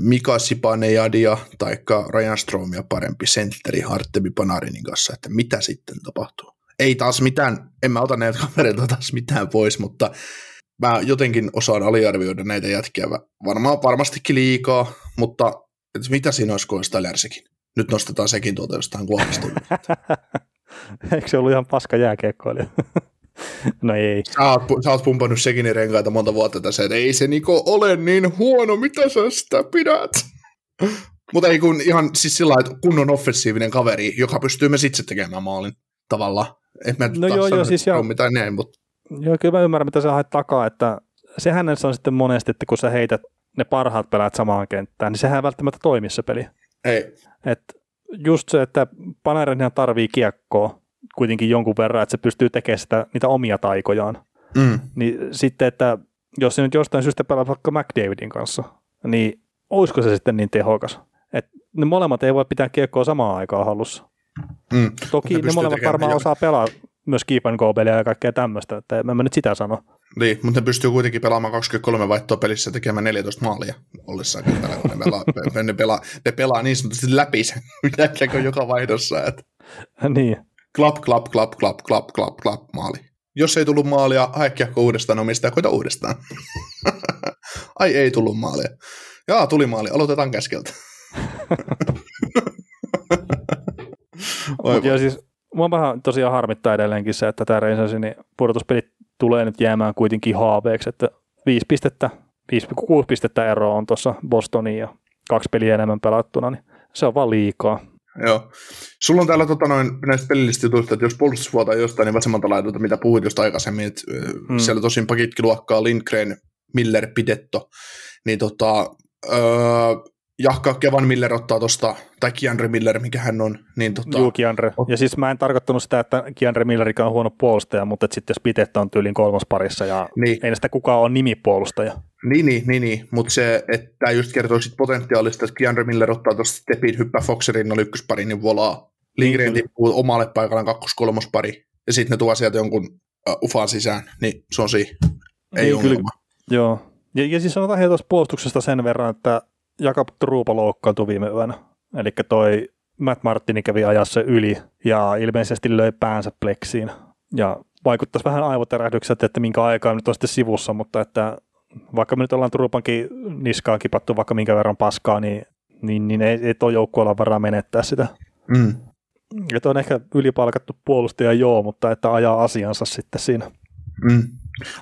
[SPEAKER 2] Mika Sipanejadia tai Ryan Stromia parempi sentteri Artemi Panarinin kanssa, että mitä sitten tapahtuu. Ei taas mitään, en mä ota näitä kavereita taas mitään pois, mutta mä jotenkin osaan aliarvioida näitä jätkiä varmaan varmastikin liikaa, mutta että mitä siinä olisi, kun olisi Nyt nostetaan sekin tuolta jostain globista.
[SPEAKER 1] Eikö se ollut ihan paska jääkiekkoilija? No ei.
[SPEAKER 2] Sä oot, sä oot pumpannut sekin renkaita monta vuotta tässä, että ei se Niko ole niin huono, mitä sä sitä pidät? Mutta ei kun ihan siis sillä että kunnon offensiivinen kaveri, joka pystyy myös itse tekemään maalin tavalla. Et mä
[SPEAKER 1] No joo, joo, siis joo.
[SPEAKER 2] mitään näin, mutta
[SPEAKER 1] Joo, kyllä mä ymmärrän, mitä sä haet takaa, että se hänessä on sitten monesti, että kun sä heität ne parhaat pelaat samaan kenttään, niin sehän ei välttämättä toimi se peli.
[SPEAKER 2] ei.
[SPEAKER 1] Et just se, että Panarinhan tarvii kiekkoa kuitenkin jonkun verran, että se pystyy tekemään sitä, niitä omia taikojaan.
[SPEAKER 2] Mm.
[SPEAKER 1] Niin sitten, että jos se nyt jostain syystä pelaa vaikka McDavidin kanssa, niin olisiko se sitten niin tehokas? Et ne molemmat ei voi pitää kiekkoa samaan aikaan hallussa.
[SPEAKER 2] Mm.
[SPEAKER 1] Toki
[SPEAKER 2] Ne
[SPEAKER 1] ne, molemmat varmaan
[SPEAKER 2] jo.
[SPEAKER 1] osaa pelaa myös keep and go ja kaikkea tämmöistä, että en mä nyt sitä sano.
[SPEAKER 2] Niin, mutta ne pystyy kuitenkin pelaamaan 23 vaihtoa pelissä ja tekemään 14 maalia ollessaan kentällä, kun ne pelaa, ne pelaa, ne pelaa niin sanotusti läpi sen jälkeen joka vaihdossa, että
[SPEAKER 1] niin,
[SPEAKER 2] klap, klap, klap, klap, klap, klap, klap, maali. Jos ei tullut maalia, hae kiekko uudestaan omistaa, koita uudestaan. Ai ei tullut maalia. Jaa, tuli maali, aloitetaan käskeltä.
[SPEAKER 1] Mutta joo, siis mua vähän tosiaan harmittaa edelleenkin se, että tämä Rangersin niin pudotuspelit tulee nyt jäämään kuitenkin haaveeksi, että 5 pistettä, 5,6 pistettä eroa on tuossa Bostonin ja kaksi peliä enemmän pelattuna, niin se on vaan liikaa.
[SPEAKER 2] Joo. Sulla on täällä tota, noin, näistä pelillisistä jutuista, että jos puolustus vuotaa jostain, niin vasemmalta laidalta, mitä puhuit just aikaisemmin, että
[SPEAKER 1] Mm.
[SPEAKER 2] siellä tosin pakitkin luokkaa Lindgren, Miller, Pidetto, niin tota, öö, jahka Kevan Miller ottaa tosta, tai Kianre Miller, mikä hän on, niin tota,
[SPEAKER 1] Juu, Kianre. Ja siis mä en tarkoittanut sitä, että Kianre Millerikä on huono puolustaja, mutta sitten jos Pitetta on tyylin kolmas parissa ja
[SPEAKER 2] Niin.
[SPEAKER 1] ei sitä kukaan ole nimipuolustaja.
[SPEAKER 2] Niin, niin, niin, niin. mutta se, että tämä just kertoo sit potentiaalista, että Keandre Miller ottaa tuosta stepin, hyppää Foxerin rinnalle ykköspari, niin volaa. Lindgren
[SPEAKER 1] Niin,
[SPEAKER 2] tippuu omalle paikallaan kakkos-kolmospari, ja sitten ne tuo sieltä jonkun uh, ufan sisään, niin se on siinä. Ei
[SPEAKER 1] Niin,
[SPEAKER 2] niin,
[SPEAKER 1] kyllä.
[SPEAKER 2] ongelma.
[SPEAKER 1] Joo. Ja, ja siis sanotaan heitä tuosta puolustuksesta sen verran, että Jakab Truupa loukkaantui viime yönä. Eli toi Matt Martini kävi ajassa yli ja ilmeisesti löi päänsä pleksiin. Ja vaikuttaisi vähän aivoterähdykset, että minkä aikaa nyt on sitten sivussa, mutta että vaikka me nyt ollaan Truupankin niskaan kipattu vaikka minkä verran paskaa, niin, niin, niin ei, ei tuo joukkueella varaa menettää sitä.
[SPEAKER 2] Mm.
[SPEAKER 1] Että on ehkä ylipalkattu puolustaja joo, mutta että ajaa asiansa sitten siinä.
[SPEAKER 2] Mm.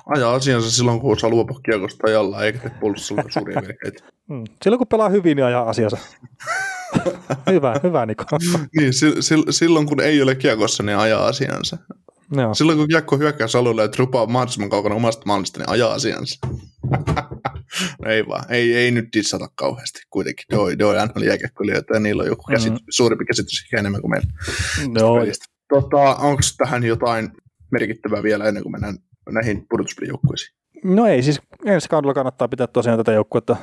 [SPEAKER 2] Ajaa asiansa silloin, kun osaa luopua kiekosta ajalla, eikä tee puolustuksella suuria virheitä.
[SPEAKER 1] Mm. Silloin kun pelaa hyvin, niin ajaa asiansa. hyvä, hyvä Niko.
[SPEAKER 2] niin, sil, sil, silloin kun ei ole kiekossa, niin ajaa asiansa.
[SPEAKER 1] Joo.
[SPEAKER 2] Silloin kun kiekko hyökkää alueelle ja trupa on mahdollisimman kaukana omasta maalista, niin ajaa asiansa. no ei vaan, ei, ei nyt dissata kauheasti kuitenkin. Doi, doi NHL jääkiekkoilijoita ja niillä on joku käsitys,
[SPEAKER 1] Mm.
[SPEAKER 2] suurempi käsitys ehkä enemmän kuin meillä. Pelistä. Tota, onko tähän jotain merkittävää vielä ennen kuin mennään näihin pudotuspelijoukkueisiin?
[SPEAKER 1] no ei, siis ensi kaudella kannattaa pitää tosiaan tätä joukkuetta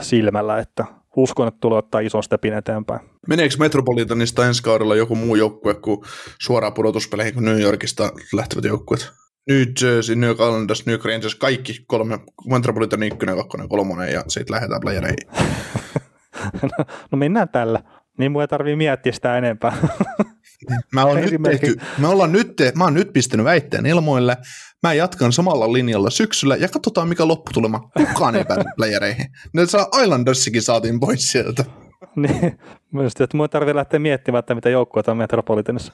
[SPEAKER 1] silmällä, että uskon, että tulee ottaa ison stepin eteenpäin.
[SPEAKER 2] Meneekö Metropolitanista ensi kaudella joku muu joukkue kuin suoraan pudotuspeleihin kuin New Yorkista lähtevät joukkueet? New Jersey, New Islanders, New Rangers, kaikki kolme, Metropolitan ykkönen, kakkonen, kolmonen ja sitten lähdetään playereihin.
[SPEAKER 1] no mennään tällä. Niin mun ei tarvii miettiä sitä enempää.
[SPEAKER 2] Mä, oon nyt tehty, me ollaan nyt, te, mä oon nyt pistänyt väitteen ilmoille, mä jatkan samalla linjalla syksyllä ja katsotaan mikä lopputulema. Kukaan ei päädy playereihin. Ne saa Islandersikin saatiin pois sieltä.
[SPEAKER 1] niin, myös, että mun tarvii lähteä miettimään, että mitä joukkueita on Metropolitanissa.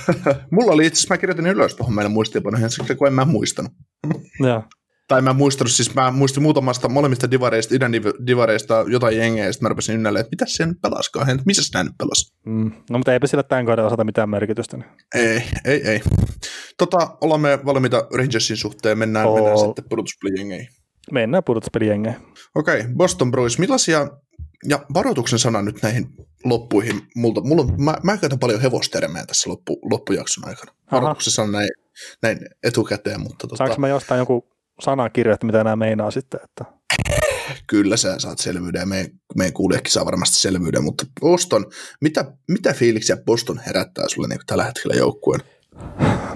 [SPEAKER 2] Mulla oli itse asiassa, mä kirjoitin ylös tuohon meidän muistiinpanoihin, siksi kun en mä muistanut.
[SPEAKER 1] Joo.
[SPEAKER 2] Tai mä en muistanut, siis mä muistin muutamasta molemmista divareista, idän div- divareista jotain jengeä, ja sitten mä rupesin ynnälle, että mitä siellä nyt pelaskaan, että missä nämä nyt pelas?
[SPEAKER 1] Mm. No mutta eipä sillä tämän kauden osata mitään merkitystä. Niin.
[SPEAKER 2] Ei, ei, ei. Tota, ollaan me valmiita Rangersin suhteen, mennään,
[SPEAKER 1] Oo.
[SPEAKER 2] mennään sitten pudotuspelijengeihin.
[SPEAKER 1] Mennään pudotuspelijengeen.
[SPEAKER 2] Okei, okay, Boston Bruins, millaisia, ja varoituksen sana nyt näihin loppuihin, multa, mulla on, mä, mä käytän paljon hevostermejä tässä loppu, loppujakson aikana. Varoituksen sana näin, näin etukäteen, mutta tota,
[SPEAKER 1] Saanko mä jostain joku sanakirja, että mitä nämä meinaa sitten? Että...
[SPEAKER 2] kyllä sä saat selvyyden ja meidän, kuulijakin saa varmasti selvyyden, mutta Boston, mitä, mitä fiiliksiä Boston herättää sulle niin tällä hetkellä joukkueen?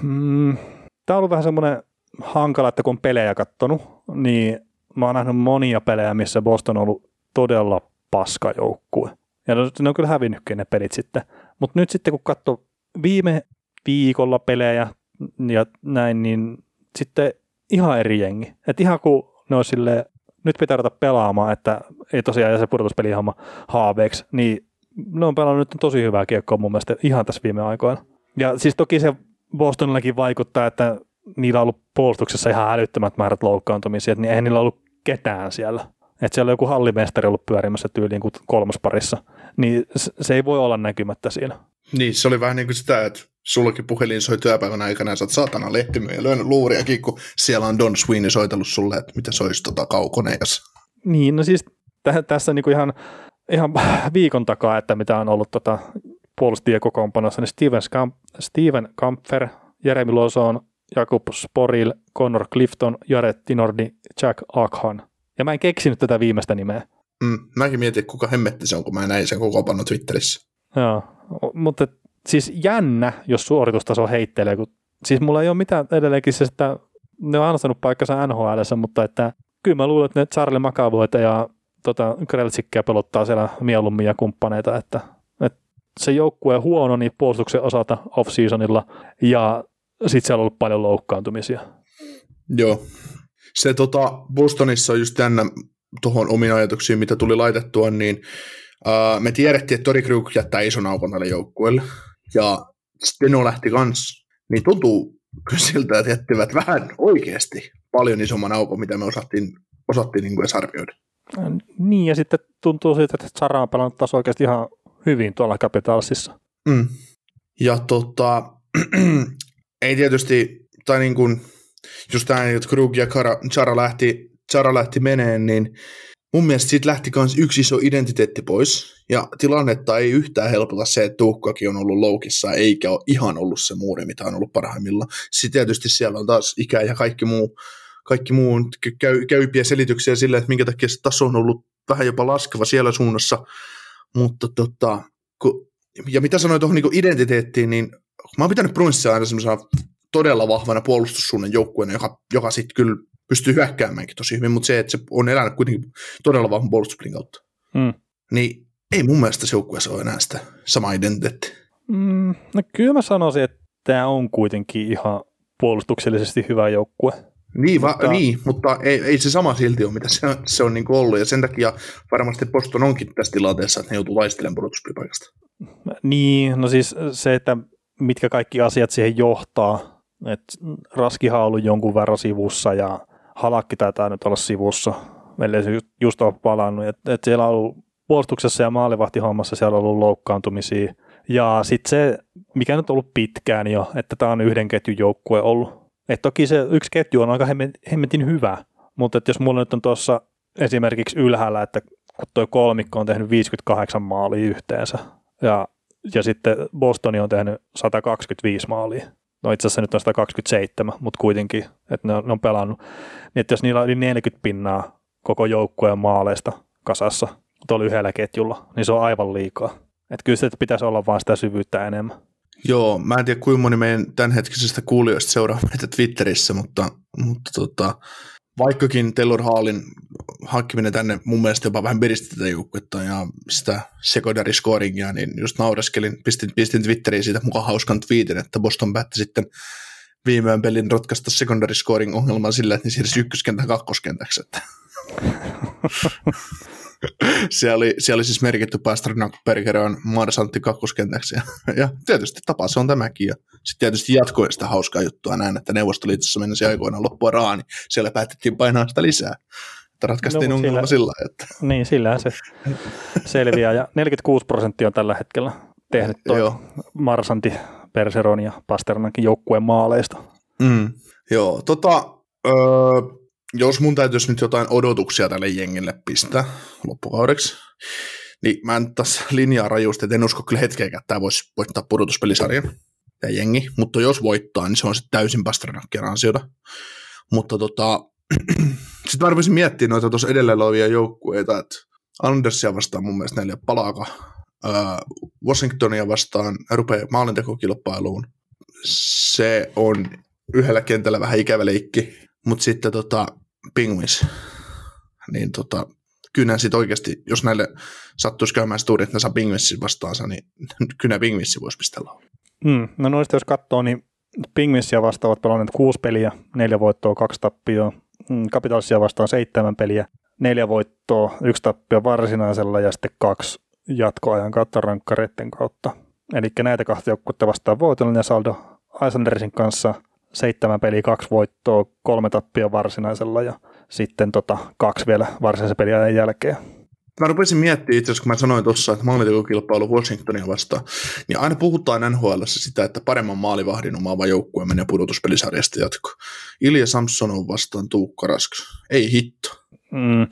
[SPEAKER 1] Mm, Tämä on ollut vähän semmoinen hankala, että kun on pelejä kattonut, niin mä oon nähnyt monia pelejä, missä Boston on ollut todella paska joukkue. Ja ne on kyllä hävinnytkin ne pelit sitten. Mutta nyt sitten kun katsoo viime viikolla pelejä ja näin, niin sitten ihan eri jengi. Että ihan kun ne on silleen, nyt pitää ruveta pelaamaan, että ei tosiaan jää se pudotuspelihomma haaveeksi, niin ne on pelannut nyt tosi hyvää kiekkoa mun mielestä ihan tässä viime aikoina. Ja siis toki se Bostonillakin vaikuttaa, että niillä on ollut puolustuksessa ihan älyttömät määrät loukkaantumisia, että niin eihän niillä ollut ketään siellä. että siellä on joku hallimestari ollut pyörimässä tyyliin kuin kolmosparissa, niin se ei voi olla näkymättä siinä.
[SPEAKER 2] Niin, se oli vähän niin kuin sitä, että sullakin puhelin soi työpäivän aikana ja sä oot saatana lehtimyä ja lyönyt luuriakin, kun siellä on Don Sweeney soitellut sulle, että mitä se olisi tota kaukonen.
[SPEAKER 1] Niin, no siis tä- tässä niin kuin ihan, ihan viikon takaa, että mitä on ollut tota puolustiekokoonpanossa, niin Steven, Scamp- Steven Kampfer, Jeremy Lozon, Jakub Sporil, Connor Clifton, Jared Tinordi, Jack Akhan. Ja mä en keksinyt tätä viimeistä nimeä.
[SPEAKER 2] Mm, mäkin mietin, kuka hemmetti se on, kun mä näin sen koko Twitterissä.
[SPEAKER 1] Joo, mutta siis jännä, jos suoritustaso heittelee, kun siis mulla ei ole mitään edelleenkin se, että ne on antanut paikkansa NHL, mutta että kyllä mä luulen, että ne Charlie Makavoita ja tota, Kreltsikkiä pelottaa siellä mieluummin ja kumppaneita, että, että se joukkue huono niin puolustuksen osalta off-seasonilla ja sitten siellä on ollut paljon loukkaantumisia.
[SPEAKER 2] Joo. Se tota, Bostonissa on just jännä tuohon omiin ajatuksiin, mitä tuli laitettua, niin uh, me tiedettiin, että Tori Krug jättää ison aukon tälle joukkueelle ja Steno lähti kanssa, niin tuntuu siltä, että jättivät vähän oikeasti paljon isomman aukon, mitä me osattiin, osattiin niin kuin edes arvioida.
[SPEAKER 1] Niin, ja sitten tuntuu siitä, että Sara on pelannut taas oikeasti ihan hyvin tuolla Capitalsissa.
[SPEAKER 2] Mm. Ja tota, ei tietysti, tai niin kuin, just tämä, että Krug ja Chara lähti, Chara lähti meneen, niin mun mielestä siitä lähti myös yksi iso identiteetti pois, ja tilannetta ei yhtään helpota se, että Tuukkakin on ollut loukissa, eikä ole ihan ollut se muuri, mitä on ollut parhaimmilla. Sitten tietysti siellä on taas ikä ja kaikki muu, kaikki muu käy, käypiä selityksiä sille, että minkä takia se taso on ollut vähän jopa laskeva siellä suunnassa, mutta tota, kun, ja mitä sanoin tuohon niin identiteettiin, niin mä oon pitänyt Brunssia aina semmoisena todella vahvana puolustussuunnan joukkueena, joka, joka sitten kyllä pystyy hyökkäämäänkin tosi hyvin, mutta se, että se on elänyt kuitenkin todella vahvan puolustuspelin kautta. Mm. Niin ei mun mielestä se joukkueessa ole enää sitä sama identiteetti.
[SPEAKER 1] Mm, no kyllä mä sanoisin, että tämä on kuitenkin ihan puolustuksellisesti hyvä joukkue.
[SPEAKER 2] Niin, va- mutta, niin mutta ei, ei, se sama silti ole, mitä se on, se on niin ollut, ja sen takia varmasti Boston onkin tässä tilanteessa, että ne joutuu taistelemaan pudotuspelipaikasta.
[SPEAKER 1] Niin, no siis se, että mitkä kaikki asiat siihen johtaa, että Raskihan on ollut jonkun verran sivussa, ja Halakki taitaa nyt olla sivussa, ellei se just, just ole palannut, että et siellä on ollut puolustuksessa ja maalivahtihommassa siellä on ollut loukkaantumisia, ja sitten se, mikä nyt on ollut pitkään jo, että tämä on yhden ketjun joukkue ollut, et toki se yksi ketju on aika hemmetin hyvä, mutta jos mulla nyt on tuossa esimerkiksi ylhäällä, että kun tuo kolmikko on tehnyt 58 maalia yhteensä, ja, ja sitten Bostoni on tehnyt 125 maalia, no itse asiassa nyt on 127, mutta kuitenkin, että ne on, ne on pelannut, niin että jos niillä on yli 40 pinnaa koko joukkueen maaleista kasassa tuolla yhdellä ketjulla, niin se on aivan liikaa. Että kyllä se pitäisi olla vain sitä syvyyttä enemmän.
[SPEAKER 2] Joo, mä en tiedä kuinka moni meidän tämänhetkisestä kuulijoista seuraa meitä Twitterissä, mutta, mutta tota, vaikkakin Taylor Hallin hankkiminen tänne mun mielestä jopa vähän piristi tätä joukkuetta ja sitä secondary scoringia, niin just naureskelin, pistin, pistin Twitteriin siitä mukaan hauskan tweetin, että Boston päätti sitten viimeön pelin ratkaista secondary scoring ongelman sillä, että ne siirsi ykköskentän kakkoskentäksi. Siellä, oli, siellä oli siis merkitty Pasternak Bergeron Marsantti kakkoskentäksi. Ja, tietysti tapa se on tämäkin. Ja sitten tietysti jatkoin sitä hauskaa juttua näin, että Neuvostoliitossa mennessä aikoinaan loppua rahaa, niin siellä päätettiin painaa sitä lisää. Että ratkaistiin no, ongelma sillä, sillä että...
[SPEAKER 1] Niin, sillä se selviää. Ja 46 prosenttia on tällä hetkellä tehnyt toi Marsantti, Perseron ja Pasternakin joukkueen maaleista.
[SPEAKER 2] Mm, joo, tota, öö, jos mun täytyisi nyt jotain odotuksia tälle jengille pistää loppukaudeksi, niin mä en tässä linjaa rajusti, että en usko kyllä hetkeäkään, että tämä voisi voittaa pudotuspelisarjan ja jengi, mutta jos voittaa, niin se on sitten täysin Pasternakkien ansiota. Mutta tota, sitten mä miettiä noita tuossa edelleen olevia joukkueita, että Andersia vastaan mun mielestä neljä palaaka, Washingtonia vastaan rupeaa maalintekokilpailuun. Se on yhdellä kentällä vähän ikävä leikki, mutta sitten tota, Penguins, niin tota, kyllä sitten oikeasti, jos näille sattuisi käymään stuuri, että ne saa Penguinsin vastaansa, niin kyllä Penguinsin voisi pistellä.
[SPEAKER 1] Mm, no noista jos katsoo, niin Penguinsia vastaan ovat pelanneet kuusi peliä, neljä voittoa, kaksi tappioa. Mm, Capitalsia vastaan seitsemän peliä, neljä voittoa, yksi tappio varsinaisella ja sitten kaksi jatkoajan kautta rankkareiden kautta. Eli näitä kahta joukkuetta vastaan voitollinen saldo Isandersin kanssa – seitsemän peliä, kaksi voittoa, kolme tappia varsinaisella ja sitten tota, kaksi vielä varsinaisen pelin jälkeen.
[SPEAKER 2] Mä rupesin miettimään itse asiassa, kun mä sanoin tuossa, että maalintekokilpailu Washingtonia vastaan, niin aina puhutaan NHL sitä, että paremman maalivahdin omaava joukkue menee pudotuspelisarjasta jatko. Ilja Samson vastaan Tuukka Rasks. Ei hitto.
[SPEAKER 1] Mm,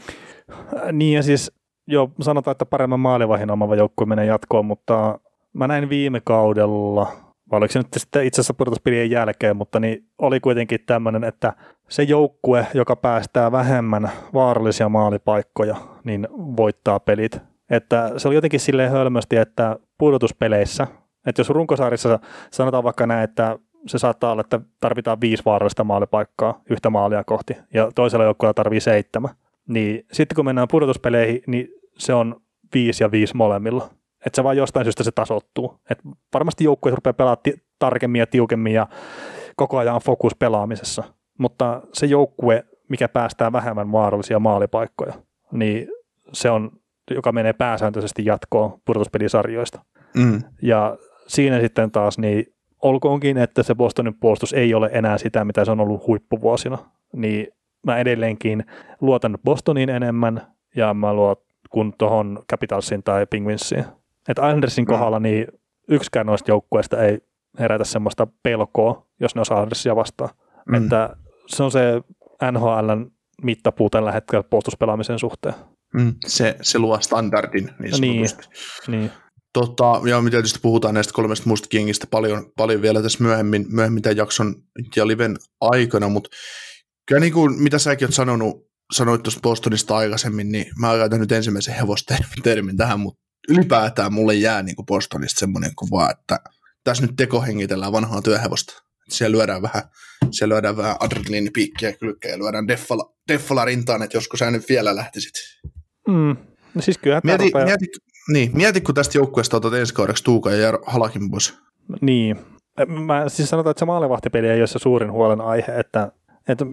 [SPEAKER 1] niin ja siis joo, sanotaan, että paremman maalivahdin omaava joukkue menee jatkoon, mutta mä näin viime kaudella, vai oliko se nyt sitten itse asiassa pudotuspelien jälkeen, mutta niin oli kuitenkin tämmöinen, että se joukkue, joka päästää vähemmän vaarallisia maalipaikkoja, niin voittaa pelit. Että se oli jotenkin silleen hölmösti, että pudotuspeleissä, että jos runkosarjassa sanotaan vaikka näin, että se saattaa olla, että tarvitaan viisi vaarallista maalipaikkaa yhtä maalia kohti, ja toisella joukkueella tarvii seitsemän. Niin sitten kun mennään pudotuspeleihin, niin se on viisi ja viisi molemmilla. Että se vaan jostain syystä se tasottuu. Et varmasti joukkueet rupeaa pelaamaan ti- tarkemmin ja tiukemmin ja koko ajan on fokus pelaamisessa. Mutta se joukkue, mikä päästää vähemmän vaarallisia maalipaikkoja, niin se on, joka menee pääsääntöisesti jatkoon pudotuspelisarjoista.
[SPEAKER 2] Mm.
[SPEAKER 1] Ja siinä sitten taas, niin olkoonkin, että se Bostonin puolustus ei ole enää sitä, mitä se on ollut huippuvuosina, niin mä edelleenkin luotan Bostoniin enemmän ja mä luot kuin tuohon Capitalsin tai Penguinsiin. Että Islandersin kohdalla niin yksikään noista joukkueista ei herätä semmoista pelkoa, jos ne osaa Islandersia vastaan.
[SPEAKER 2] Mm.
[SPEAKER 1] Että se on se NHLn mittapuu tällä hetkellä puolustuspelaamisen suhteen.
[SPEAKER 2] Mm. Se, se luo standardin niin
[SPEAKER 1] Niin.
[SPEAKER 2] sanotusti.
[SPEAKER 1] Niin.
[SPEAKER 2] Tota, ja me tietysti puhutaan näistä kolmesta muusta kengistä paljon, paljon vielä tässä myöhemmin, myöhemmin tämän jakson ja liven aikana, mutta kyllä niin kuin, mitä säkin oot sanonut, sanoit tuosta Bostonista aikaisemmin, niin mä käytän nyt ensimmäisen hevostermin tähän, mutta ylipäätään mulle jää niin kuin Bostonista semmoinen kuva, että tässä nyt tekohengitellään vanhaa työhevosta. Siellä lyödään vähän, siellä lyödään vähän adrenaliinipiikkiä kylkeen ja lyödään deffala, deffala rintaan, että joskus sä nyt vielä lähtisit.
[SPEAKER 1] Mm. No siis
[SPEAKER 2] Mieti,
[SPEAKER 1] rupeaa...
[SPEAKER 2] mieti, niin, mieti, kun tästä joukkueesta otat ensi kaudeksi Tuuka ja Halakin pois.
[SPEAKER 1] Niin. Mä siis sanotaan, että se maalivahtipeli ei ole se suurin huolen aihe, että, että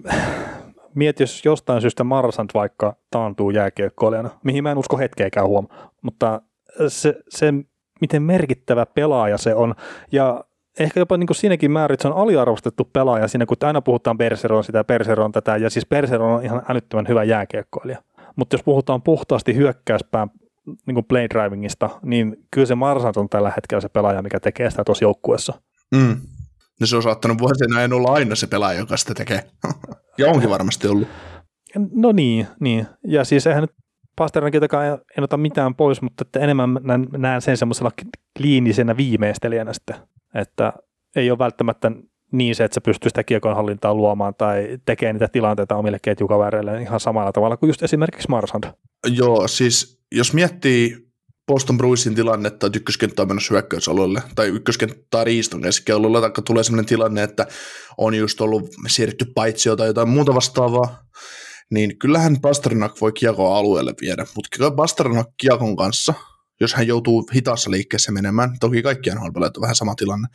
[SPEAKER 1] mieti, jos jostain syystä Marsant vaikka taantuu jääkiekkoilijana, mihin mä en usko hetkeäkään huom, mutta se, se, miten merkittävä pelaaja se on, ja ehkä jopa niin kuin siinäkin määrin, että se on aliarvostettu pelaaja siinä, kun aina puhutaan Berseron sitä, Berseron tätä, ja siis Berseron on ihan älyttömän hyvä jääkiekkoilija. Mutta jos puhutaan puhtaasti hyökkäyspään niin kuin play drivingista, niin kyllä se Marsant on tällä hetkellä se pelaaja, mikä tekee sitä tuossa joukkueessa.
[SPEAKER 2] Mm. No se on saattanut vuosien ajan olla aina se pelaaja, joka sitä tekee. ja onkin varmasti ollut.
[SPEAKER 1] No niin, niin. Ja siis eihän nyt Pasternakiltakaan en, en ota mitään pois, mutta että enemmän näen, sen semmoisella kliinisenä viimeistelijänä sitten, että ei ole välttämättä niin se, että se pystyy sitä kiekonhallintaa luomaan tai tekee niitä tilanteita omille ketjukavereille ihan samalla tavalla kuin just esimerkiksi Marsand.
[SPEAKER 2] Joo, siis jos miettii Boston Bruinsin tilannetta, että ykköskenttä on menossa hyökkäysalueelle, tai ykköskenttä riiston keskialueelle, tai tulee sellainen tilanne, että on just ollut siirretty paitsio tai jotain muuta vastaavaa, niin kyllähän Pasternak voi kiekoa alueelle viedä, mutta Pasternak kiekon kanssa, jos hän joutuu hitaassa liikkeessä menemään, toki kaikkien on vähän sama tilanne,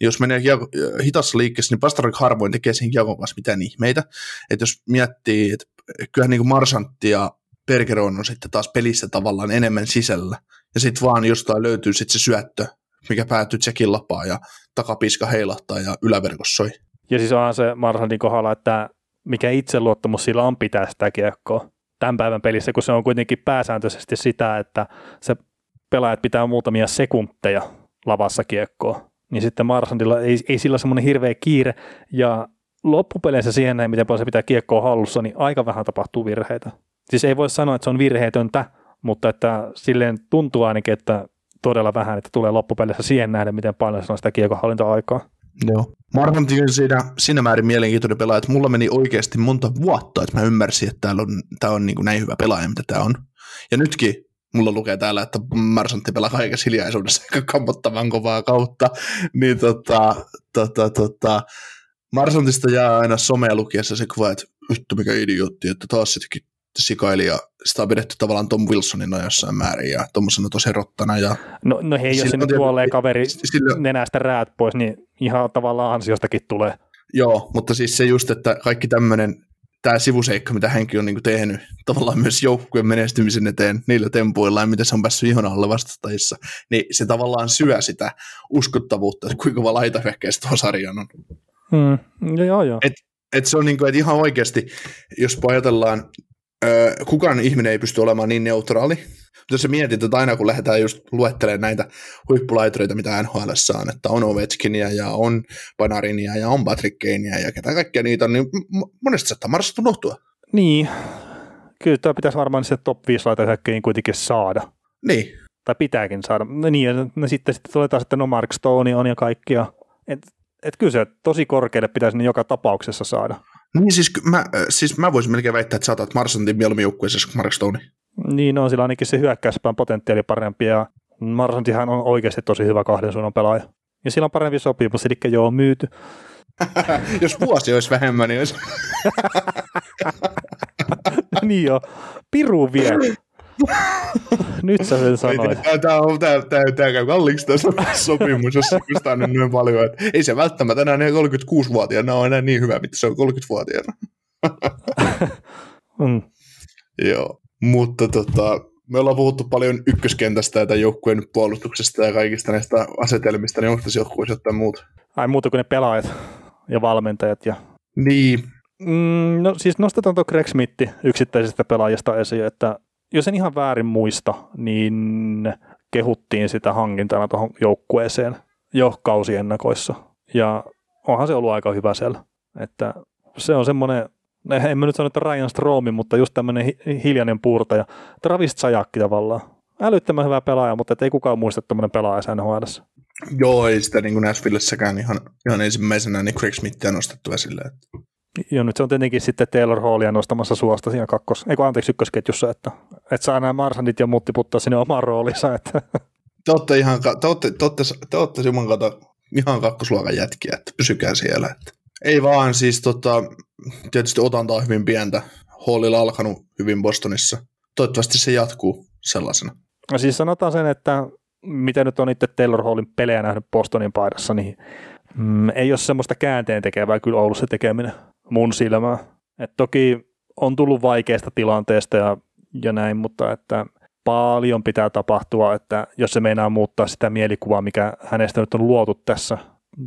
[SPEAKER 2] niin jos menee kieko, hitaassa liikkeessä, niin Pasternak harvoin tekee siihen kiekon kanssa mitään ihmeitä, että jos miettii, että kyllähän niin Marsantti ja Bergeron on sitten taas pelissä tavallaan enemmän sisällä, ja sitten vaan jostain löytyy sitten se syöttö, mikä päätyy tsekin lapaan, ja takapiska heilahtaa, ja yläverkos soi.
[SPEAKER 1] Ja siis onhan se Marsandin kohdalla, että mikä itseluottamus sillä on pitää sitä kiekkoa tämän päivän pelissä, kun se on kuitenkin pääsääntöisesti sitä, että se pelaajat pitää muutamia sekunteja lavassa kiekkoa, niin sitten Marsandilla ei, ei sillä semmoinen hirveä kiire, ja loppupeleissä siihen näin, miten paljon se pitää kiekkoa hallussa, niin aika vähän tapahtuu virheitä. Siis ei voi sanoa, että se on virheetöntä, mutta että silleen tuntuu ainakin, että todella vähän, että tulee loppupeleissä siihen nähden, miten paljon se on sitä kiekonhallinta-aikaa.
[SPEAKER 2] Joo. Marvanti on siinä, siinä määrin mielenkiintoinen pelaaja, että mulla meni oikeasti monta vuotta, että mä ymmärsin, että täällä on, tää on niin kuin näin hyvä pelaaja, mitä tämä on. Ja nytkin mulla lukee täällä, että Marsantti pelaa kaikessa hiljaisuudessa aika kammottavan kovaa kautta, niin tota, tota, tota, Marsantista jää aina somea lukiessa se kuva, että vittu mikä idiootti, että taas sittenkin sikaili ja sitä on pidetty tavallaan Tom Wilsonina jossain määrin ja tuommoisena tosi rottana. Ja
[SPEAKER 1] No, no hei, jos
[SPEAKER 2] tietysti-
[SPEAKER 1] kuolee kaveri
[SPEAKER 2] sillä-
[SPEAKER 1] nenästä räät pois, niin ihan tavallaan ansiostakin tulee.
[SPEAKER 2] Joo, mutta siis se just, että kaikki tämmöinen, tämä sivuseikka, mitä hänkin on niin tehnyt tavallaan myös joukkueen menestymisen eteen niillä tempuilla ja miten se on päässyt ihon alle vastustajissa, niin se tavallaan syö sitä uskottavuutta, että kuinka kova laitahyökkäys tuo sarjan on.
[SPEAKER 1] Mm, joo, joo.
[SPEAKER 2] Et- että se on niin kuin, että ihan oikeasti, jos ajatellaan, ö, kukaan ihminen ei pysty olemaan niin neutraali. Jos sä mietit, että aina kun lähdetään just luettelemaan näitä huippulaitureita, mitä NHL on, että on Ovechkinia ja on Panarinia ja on Patrick Kanea ja ketä kaikkia niitä on, niin monesti saattaa Marsat unohtua.
[SPEAKER 1] Niin, kyllä tämä pitäisi varmaan se top 5 laitahyökkäjiin kuitenkin saada.
[SPEAKER 2] Niin.
[SPEAKER 1] Tai pitääkin saada. No niin, ja no sitten, sitten tulee taas, että no Mark Stone on ja kaikkia. Et, et kyllä se tosi korkealle pitäisi ne joka tapauksessa saada.
[SPEAKER 2] Niin siis mä, siis mä voisin melkein väittää, että saatat Marsantin mieluummin joukkueessa kuin Mark Stone.
[SPEAKER 1] Niin on, sillä ainakin se hyökkäyspään potentiaali parempi ja Marsantihan on oikeasti tosi hyvä kahden suunnan pelaaja. Ja sillä on parempi sopimus, eli joo, myyty.
[SPEAKER 2] Jos vuosi olisi vähemmän, niin olisi...
[SPEAKER 1] niin joo, piru vie. Nyt sä sen sanoit.
[SPEAKER 2] Tämä, on, tämä, tämä, tämä käy kalliiksi tämä sopimus, jos on nyt noin paljon. Että ei se välttämättä enää 36-vuotiaana ole enää niin hyvä, mitä se on 30-vuotiaana. mm. Joo, mutta tota, me ollaan puhuttu paljon ykköskentästä ja joukkueen puolustuksesta ja kaikista näistä asetelmista, niin onko tässä joukkueessa jotain muuta?
[SPEAKER 1] Ai muuta kuin ne pelaajat ja valmentajat. Ja...
[SPEAKER 2] Niin.
[SPEAKER 1] Mm, no siis nostetaan tuo Greg Smith yksittäisestä pelaajasta esiin, että jos en ihan väärin muista, niin kehuttiin sitä hankintana tuohon joukkueeseen jo kausiennakoissa. Ja onhan se ollut aika hyvä siellä. Että se on semmoinen, en mä nyt sano, että Ryan Stromi, mutta just tämmöinen hiljainen puurtaja. Travis Zajakki tavallaan. Älyttömän hyvä pelaaja, mutta ei kukaan muista tämmöinen pelaaja nhl
[SPEAKER 2] Joo, ei sitä niin kuin Nashvillessäkään ihan, ihan ensimmäisenä niin Craig Smithia nostettu esille. Että
[SPEAKER 1] Joo, nyt se on tietenkin sitten Taylor Hallia nostamassa suosta siinä kakkos, eikö anteeksi ykkösketjussa, että, että saa nämä Marsandit ja Mutti puttaa sinne omaan roolinsa. Että.
[SPEAKER 2] Te olette ihan, te olette, te olette, te olette ihan kakkosluokan jätkiä, että pysykää siellä. Että. Ei vaan, siis tota, tietysti otantaa hyvin pientä. Hallilla alkanut hyvin Bostonissa. Toivottavasti se jatkuu sellaisena.
[SPEAKER 1] No siis sanotaan sen, että mitä nyt on itse Taylor Hallin pelejä nähnyt Bostonin paidassa, niin mm, ei ole semmoista käänteen tekevää kyllä ollut se tekeminen mun silmään. Et toki on tullut vaikeasta tilanteesta ja, ja näin, mutta että paljon pitää tapahtua, että jos se meinaa muuttaa sitä mielikuvaa, mikä hänestä nyt on luotu tässä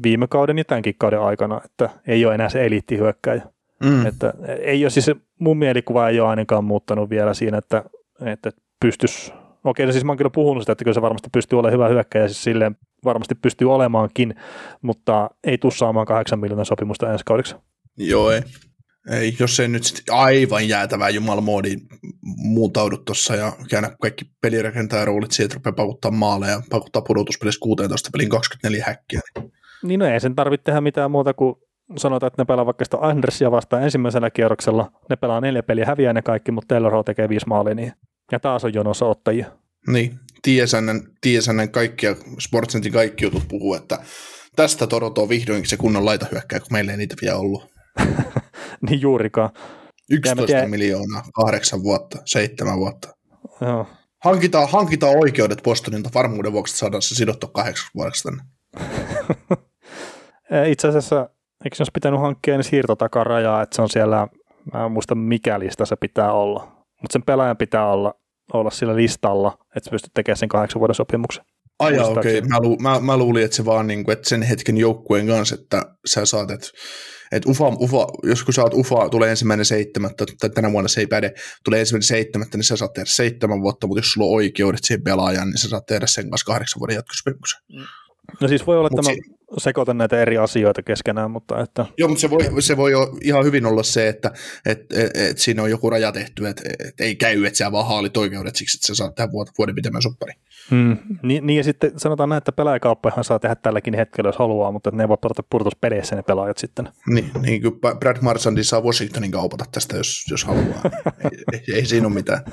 [SPEAKER 1] viime kauden ja tämänkin kauden aikana, että ei ole enää se eliittihyökkäjä. Mm. Että ei ole siis, mun mielikuva ei ole ainakaan muuttanut vielä siinä, että, että pystyisi, okei, no siis mä oon kyllä puhunut sitä, että kyllä se varmasti pystyy olemaan hyvä hyökkäjä, siis silleen varmasti pystyy olemaankin, mutta ei tule saamaan kahdeksan miljoonan sopimusta ensi kaudeksi.
[SPEAKER 2] Joo, ei. ei jos ei nyt sit aivan jäätävää jumalmoodiin muutaudu tuossa ja käännä kaikki roolit siitä, että rupeaa pakuttaa maaleja ja pakuttaa pudotuspelissä 16 pelin 24 häkkiä.
[SPEAKER 1] Niin, niin no ei sen tarvitse tehdä mitään muuta kuin sanotaan, että ne pelaa vaikka sitä Andersia vastaan ensimmäisellä kierroksella. Ne pelaa neljä peliä, häviää ne kaikki, mutta Taylor Hall tekee viisi maalia. Niin. Ja taas on jonossa ottajia.
[SPEAKER 2] Niin, Tiesännän, Tiesännän kaikkia, Sportsentin kaikki jutut puhuu, että tästä Toronto on vihdoinkin se kunnon laitahyökkäjä, kun meillä ei niitä vielä ollut.
[SPEAKER 1] niin juurikaan.
[SPEAKER 2] 11 tiedä... miljoonaa, kahdeksan vuotta, seitsemän vuotta. Joo. Hankitaan, hankitaan oikeudet Bostonilta varmuuden vuoksi, että saadaan se sidottu kahdeksan vuodeksi tänne.
[SPEAKER 1] Itse asiassa, eikö se olisi pitänyt hankkia edes siirtotakarajaa, että se on siellä, mä en muista mikä lista se pitää olla, mutta sen pelaajan pitää olla, olla sillä listalla, että se pystyy tekemään sen kahdeksan vuoden sopimuksen.
[SPEAKER 2] Ai okei. Okay. Mä, lu, mä, mä, luulin, että se vaan niin kuin, että sen hetken joukkueen kanssa, että sä saat, että että ufa, ufa, jos kun saat UFA, tulee ensimmäinen seitsemättä, tai tänä vuonna se ei päde, tulee ensimmäinen seitsemättä, niin sä saat tehdä seitsemän vuotta, mutta jos sulla on oikeudet siihen pelaajan, niin sä saat tehdä sen kanssa kahdeksan vuoden jatkosopimuksen. Mm.
[SPEAKER 1] No siis voi olla, että mä sekoitan näitä eri asioita keskenään, mutta että...
[SPEAKER 2] Joo, mutta se voi, se voi ihan hyvin olla se, että et, et, et siinä on joku raja tehty, että et ei käy, että sä vaan haalit oikeudet siksi, että sä saat tähän vuoden pitemmän soppari.
[SPEAKER 1] Hmm. Niin, niin, ja sitten sanotaan näin, että pelaajakauppahan saa tehdä tälläkin hetkellä, jos haluaa, mutta ne voi pelata purtuspeleissä ne pelaajat sitten.
[SPEAKER 2] Niin, niin kuin Brad Marsandi saa Washingtonin kaupata tästä, jos, jos haluaa. ei, ei, ei siinä ole mitään.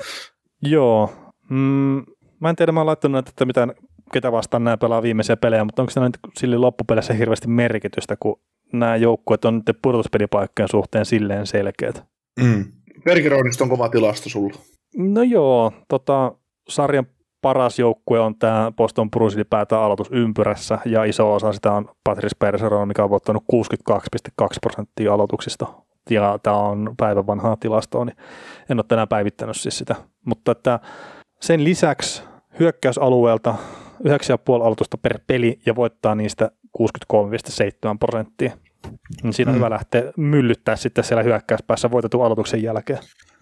[SPEAKER 1] Joo. Mm, mä en tiedä, mä oon laittanut, että mitään ketä vastaan nämä pelaa viimeisiä pelejä, mutta onko se nyt sille loppupeleissä hirveästi merkitystä, kun nämä joukkueet on nyt pudotuspelipaikkojen suhteen silleen selkeät?
[SPEAKER 2] Mm. Bergeronista on kova tilasto sulla.
[SPEAKER 1] No joo, tota, sarjan paras joukkue on tämä Boston Bruins ylipäätään aloitusympyrässä, ja iso osa sitä on Patrice Bergeron, mikä on voittanut 62,2 prosenttia aloituksista. Ja tämä on päivän vanhaa tilastoa, niin en ole tänään päivittänyt siis sitä. Mutta että sen lisäksi hyökkäysalueelta 9,5 aloitusta per peli ja voittaa niistä 63,7 prosenttia. Niin siinä on
[SPEAKER 2] Mm.
[SPEAKER 1] hyvä lähteä myllyttää sitten siellä hyökkäyspäässä voitetun aloituksen jälkeen.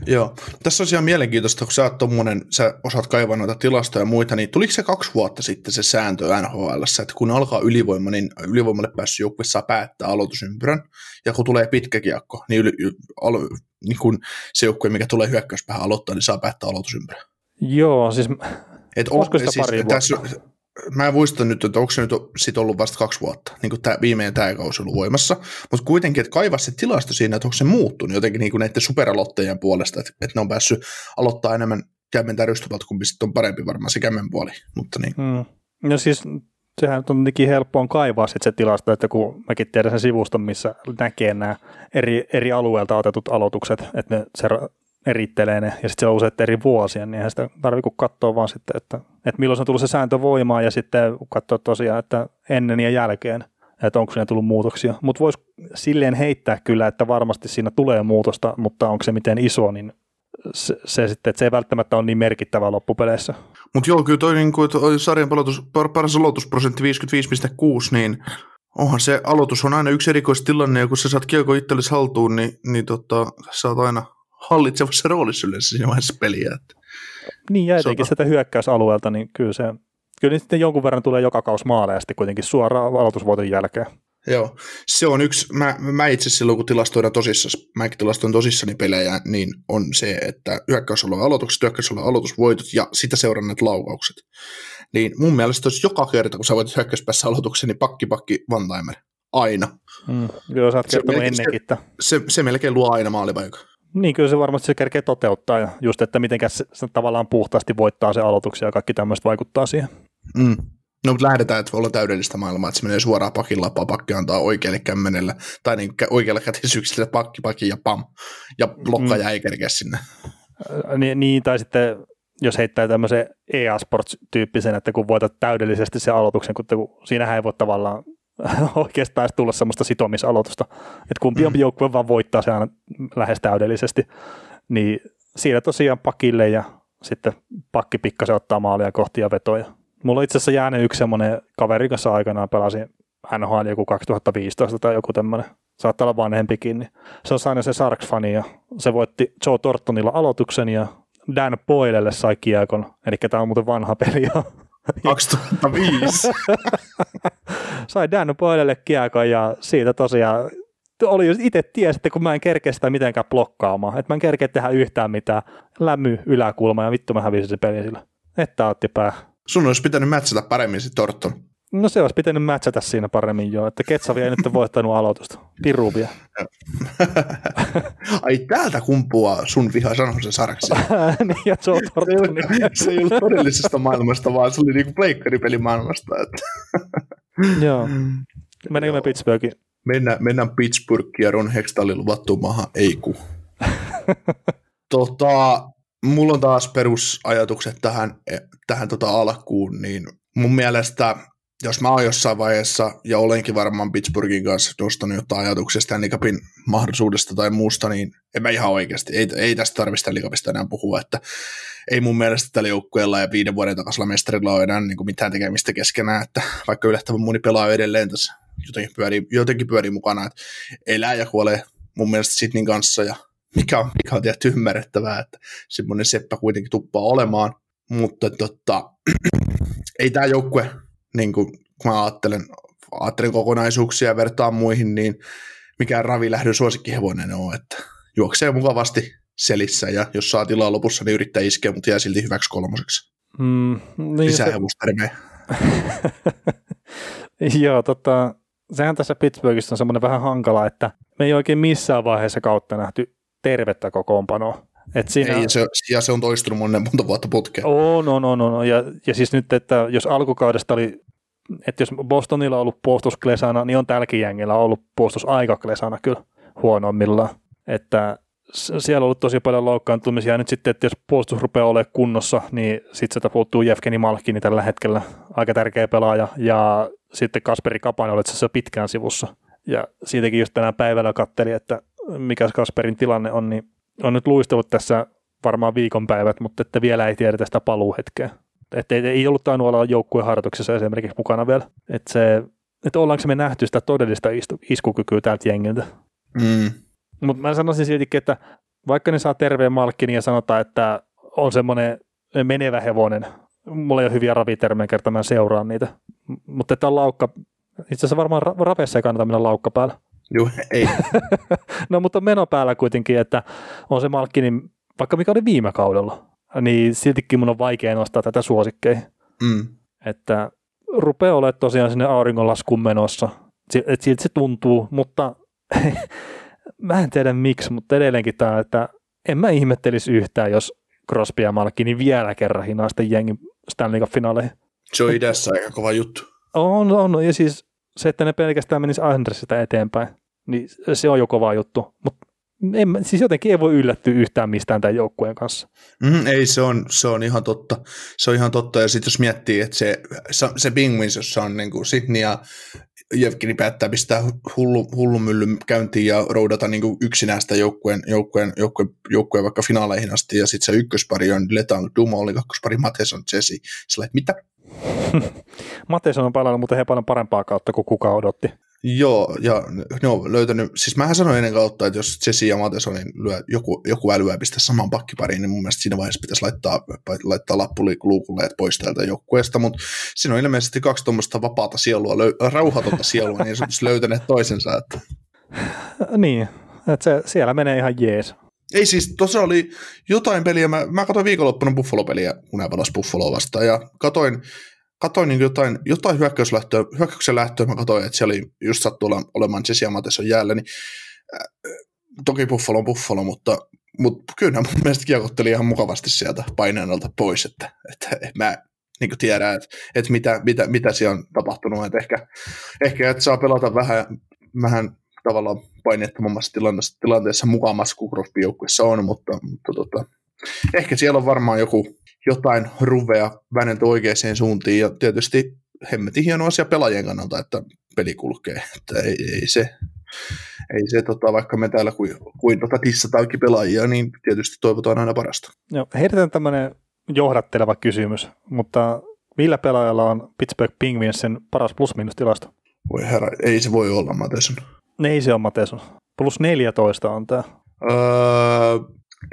[SPEAKER 2] Joo. Tässä on ihan mielenkiintoista, kun sä oot tommonen, sä osaat kaivaa noita tilastoja ja muita, niin tuliko se kaksi vuotta sitten se sääntö NHL, että kun alkaa ylivoima, niin ylivoimalle päässyt joukkue saa päättää aloitusympyrän, ja kun tulee pitkä kiekko, niin, yli, y, alo, niin kun se joukkue, mikä tulee hyökkäyspäähän aloittaa, niin saa päättää aloitusympyrän.
[SPEAKER 1] Joo, siis
[SPEAKER 2] Et
[SPEAKER 1] Olisiko sitä pari
[SPEAKER 2] tässä, Mä en muista nyt, että onko se nyt sit ollut vasta kaksi vuotta, niin kuin tämä viimeinen tämä kausi ollut voimassa, mutta kuitenkin, että kaivaa se tilasto siinä, että onko se muuttunut jotenkin niin kuin näiden superaloittajien puolesta, että, että ne on päässyt aloittaa enemmän kämmentä rystopalta, kumpi sitten on parempi varmaan se kämmen puoli, mutta niin.
[SPEAKER 1] Mm. No siis sehän on tietenkin helppoa kaivaa sit se tilasto, että kun mäkin tiedän sen sivuston, missä näkee nämä eri, eri alueelta otetut aloitukset, että ne se erittelee ne, ja sitten se on useita eri vuosia, niin eihän sitä tarvitse kuin katsoa vaan sitten, että, että milloin se on tullut se sääntö voimaan, ja sitten katsoa tosiaan, että ennen ja jälkeen, että onko siinä tullut muutoksia. Mutta voisi silleen heittää kyllä, että varmasti siinä tulee muutosta, mutta onko se miten iso, niin se, se sitten, että se ei välttämättä ole niin merkittävä loppupeleissä.
[SPEAKER 2] Mutta joo, kyllä toi, niin kuin, sarjan palautus, par, paras aloitusprosentti 55,6, niin onhan se aloitus on aina yksi erikoistilanne, ja kun sä saat kiekko itsellesi haltuun, niin, niin tota, sä oot aina hallitsevassa roolissa yleensä siinä vaiheessa peliä. Että.
[SPEAKER 1] Niin, ja
[SPEAKER 2] Se
[SPEAKER 1] etenkin sitä hyökkäysalueelta, niin kyllä se, kyllä sitten jonkun verran tulee joka kausi maaleja sitten kuitenkin suoraan aloitusvuoton jälkeen.
[SPEAKER 2] Joo, se on yksi, mä, mä itse silloin kun tilastoidaan tosissaan, mäkin tilastoin tosissani pelejä, niin on se, että hyökkäysalueen aloitukset, hyökkäysalueen aloitusvoitot ja sitä seurannat laukaukset. Niin mun mielestä olisi joka kerta, kun sä voit hyökkäyspäässä aloituksen, niin pakki, pakki, one timer. Aina.
[SPEAKER 1] Mm. Kyllä sä oot
[SPEAKER 2] Se
[SPEAKER 1] kertonut
[SPEAKER 2] melkein- se-
[SPEAKER 1] ennenkin, että
[SPEAKER 2] Se, se melkein luo aina maalipaikka.
[SPEAKER 1] Niin kyllä se varmasti se kerkee toteuttaa ja just, että miten se, se tavallaan puhtaasti voittaa se aloituksia ja kaikki tämmöistä vaikuttaa siihen.
[SPEAKER 2] Mm. No, mutta lähdetään, että olla täydellistä maailmaa, että se menee suoraan pakin lapaa, pakki antaa oikealle kämmenelle, tai niin oikealle kätisyykselle pakki, pakki ja pam, ja blokkaaja ei kerkeä sinne.
[SPEAKER 1] Niin, niin, tai sitten jos heittää tämmöisen EA Sports-tyyppisen, että kun voitat täydellisesti sen aloituksen, kun, kun siinähän ei voi tavallaan oikeastaan edes tulla semmoista sitomisaloitusta, että kumpi on joukkue vaan voittaa se aina lähes täydellisesti, niin siinä tosiaan pakille ja sitten pakki pikkasen ottaa maalia kohti ja vetoja. Mulla on itse asiassa jäänyt yksi semmoinen kaveri kanssa aikanaan pelasin NHL joku 2015 tai joku tämmöinen, saattaa olla vanhempikin, niin se on aina se Sarks-fani ja se voitti Joe Tortonilla aloituksen ja Dan Boylelle sai kiekon, eli tämä on muuten vanha peli jo.
[SPEAKER 2] 2005.
[SPEAKER 1] sai Dan Boylelle kiekon ja siitä tosiaan oli just itse tiesi, että kun mä en kerkeä sitä mitenkään blokkaamaan, että mä en kerkeä tehdä yhtään mitään, lämmy yläkulma ja vittu mä hävisin se peli sillä. Että otti pää.
[SPEAKER 2] Sun olisi pitänyt mätsätä paremmin se Torton.
[SPEAKER 1] No se olisi pitänyt matchata siinä paremmin jo, että Ketsavi ei nyt voittanut aloitusta. Piruvia.
[SPEAKER 2] Ai täältä kumpuaa sun viha Sanosen Sarksia.
[SPEAKER 1] niin, ja Joe
[SPEAKER 2] Se ei,
[SPEAKER 1] Tortoni.
[SPEAKER 2] se ei ollut todellisesta maailmasta, vaan se oli niinku pleikkaripeli-maailmasta. Että.
[SPEAKER 1] Joo. Meneekö me Pittsburghin?
[SPEAKER 2] Mennään, mennään Pittsburghiin ja Ron Hextallin luvattuun maahan, ei ku. tota, mulla on taas perusajatukset tähän, tähän tota alkuun, niin mun mielestä jos mä oon jossain vaiheessa, ja olenkin varmaan Pittsburghin kanssa nostanut jotain ajatuksia Stanley mahdollisuudesta tai muusta, niin en mä ihan oikeasti, ei, ei tästä tarvitse Stanley enää puhua, että ei mun mielestä tällä joukkueella ja viiden vuoden takaisella mestarilla ole enää niin kuin mitään tekemistä keskenään, että vaikka yllättävän moni pelaa edelleen tässä jotenkin pyörii, jotenkin pyörii mukana, että elää ja kuolee mun mielestä Sidnin kanssa, ja mikä on, mikä on tietysti ymmärrettävää, että semmoinen seppä kuitenkin tuppaa olemaan, mutta totta, ei tämä joukkue niin kuin, kun mä ajattelen, ajattelen kokonaisuuksia ja vertaan muihin, niin mikään ravilähdön suosikkihevonen on, että juoksee mukavasti selissä ja jos saa tilaa lopussa, niin yrittää iskeä, mutta jää silti hyväksi kolmoseksi.
[SPEAKER 1] Mm, niin
[SPEAKER 2] Lisää
[SPEAKER 1] se,
[SPEAKER 2] hevostermejä.
[SPEAKER 1] joo, tota, sehän tässä Pittsburghissa on semmoinen vähän hankala, että me ei oikein missään vaiheessa kautta nähty tervettä kokoonpanoa. Et siinä,
[SPEAKER 2] Ei, se, ja se on toistunut monen monta vuotta putkeen.
[SPEAKER 1] On, on, on, on. Ja, ja siis nyt, että jos alkukaudesta oli, että jos Bostonilla on ollut puolustus klesana, niin on tälläkin jengillä ollut puolustus aika klesana kyllä huonoimmillaan. Että siellä on ollut tosi paljon loukkaantumisia. Nyt sitten, että jos puolustus rupeaa olemaan kunnossa, niin sitten sieltä puuttuu Jevgeni Malkini tällä hetkellä. Aika tärkeä pelaaja. Ja sitten Kasperi Kapanen itse asiassa pitkään sivussa. Ja siitäkin just tänään päivällä katteli, että mikä Kasperin tilanne on, niin on nyt luistellut tässä varmaan viikonpäivät, mutta että vielä ei tiedetä sitä paluuhetkeä. Että ei, ei ollut tainnut olla joukkueen harjoituksessa esimerkiksi mukana vielä. Että se että ollaanko me nähty sitä todellista iskukykyä tältä jengiltä.
[SPEAKER 2] Mm.
[SPEAKER 1] Mutta mä sanoisin siltikin, että vaikka ne saa terveen malkkini ja sanotaan, että on semmoinen menevä hevonen, mulla ei ole hyviä ravitermejä kertaa, mä seuraan niitä, mutta että on laukka, itse asiassa varmaan ra- rapeessa ei kannata mennä laukka päällä.
[SPEAKER 2] Joo, ei.
[SPEAKER 1] no mutta meno päällä kuitenkin, että on se malkkini, vaikka mikä oli viime kaudella, niin siltikin mun on vaikea nostaa tätä suosikkeihin.
[SPEAKER 2] Mm.
[SPEAKER 1] Että rupeaa olemaan tosiaan sinne auringonlaskuun menossa. Si- Et siltä se tuntuu, mutta mä en tiedä miksi, mutta edelleenkin tämä, että en mä ihmettelisi yhtään, jos Crosby ja Malkini vielä kerran hinaa sitten jengin Stanley Cup-finaaleihin.
[SPEAKER 2] Se on idässä aika kova juttu.
[SPEAKER 1] On, on, ja siis se, että ne pelkästään menisi Andersista eteenpäin, niin se on jo kova juttu, mutta en, siis jotenkin ei voi yllättyä yhtään mistään tämän joukkueen kanssa.
[SPEAKER 2] Mm, ei, se on, se on ihan totta. Se on ihan totta. Ja sitten jos miettii, että se, se Penguins, jossa on niin kuin Sydney ja Jevkini päättää pistää hullu, hullun myllyn käyntiin ja roudata niin kuin yksinään sitä joukkueen, joukkueen, joukkueen, joukkueen vaikka finaaleihin asti. Ja sitten se ykköspari on Letang, Dumo oli kakkospari, Matheson, Jesse. Sillä mitä?
[SPEAKER 1] Mateson on palannut, mutta he paljon parempaa kautta kuin kuka odotti.
[SPEAKER 2] Joo, ja ne on löytänyt, siis mähän sanoin ennen kautta, että jos Jesse ja Mathesonin lyö, joku, joku älyä pistää saman pakkipariin, niin mun mielestä siinä vaiheessa pitäisi laittaa, laittaa lappu luukulle, että pois täältä joukkueesta, mutta siinä on ilmeisesti kaksi tuommoista vapaata sielua, löy, rauhatonta sielua, niin sanotusti löytäneet toisensa, että
[SPEAKER 1] Niin, että se, siellä menee ihan jees.
[SPEAKER 2] Ei siis, tuossa oli jotain peliä, mä, mä katsoin viikonloppuna Buffalo-peliä, pelas Buffaloa vastaan, ja katoin, katoin niin jotain, jotain hyökkäyslähtöä, hyökkäyksen lähtöä, mä katsoin, että siellä oli just sattu ole- olemaan Jesse Amateson jäällä, niin äh, toki Buffalo on Buffalo, mutta, mutta kyllä mun mielestä kiekotteli ihan mukavasti sieltä paineen alta pois, että, että mä niin tiedän, että, että mitä, mitä, mitä siellä on tapahtunut, että ehkä, ehkä että saa pelata vähän, vähän tavallaan painettomammassa tilanteessa, tilanteessa mukamassa kuin Crosby joukkueessa on, mutta, mutta tota, ehkä siellä on varmaan joku jotain ruvea väännetty oikeaan suuntiin ja tietysti hemmetin hieno asia pelaajien kannalta, että peli kulkee. Että ei, ei se, ei se tota, vaikka me täällä kuin, kuin tota dissataankin pelaajia, niin tietysti toivotaan aina parasta.
[SPEAKER 1] Joo, heitetään tämmöinen johdatteleva kysymys, mutta millä pelaajalla on Pittsburgh Penguinsin paras plus-minus-tilasto?
[SPEAKER 2] Voi herra, ei se voi olla Mateson.
[SPEAKER 1] Ei se on Mateson. Plus 14 on tämä.
[SPEAKER 2] Öö,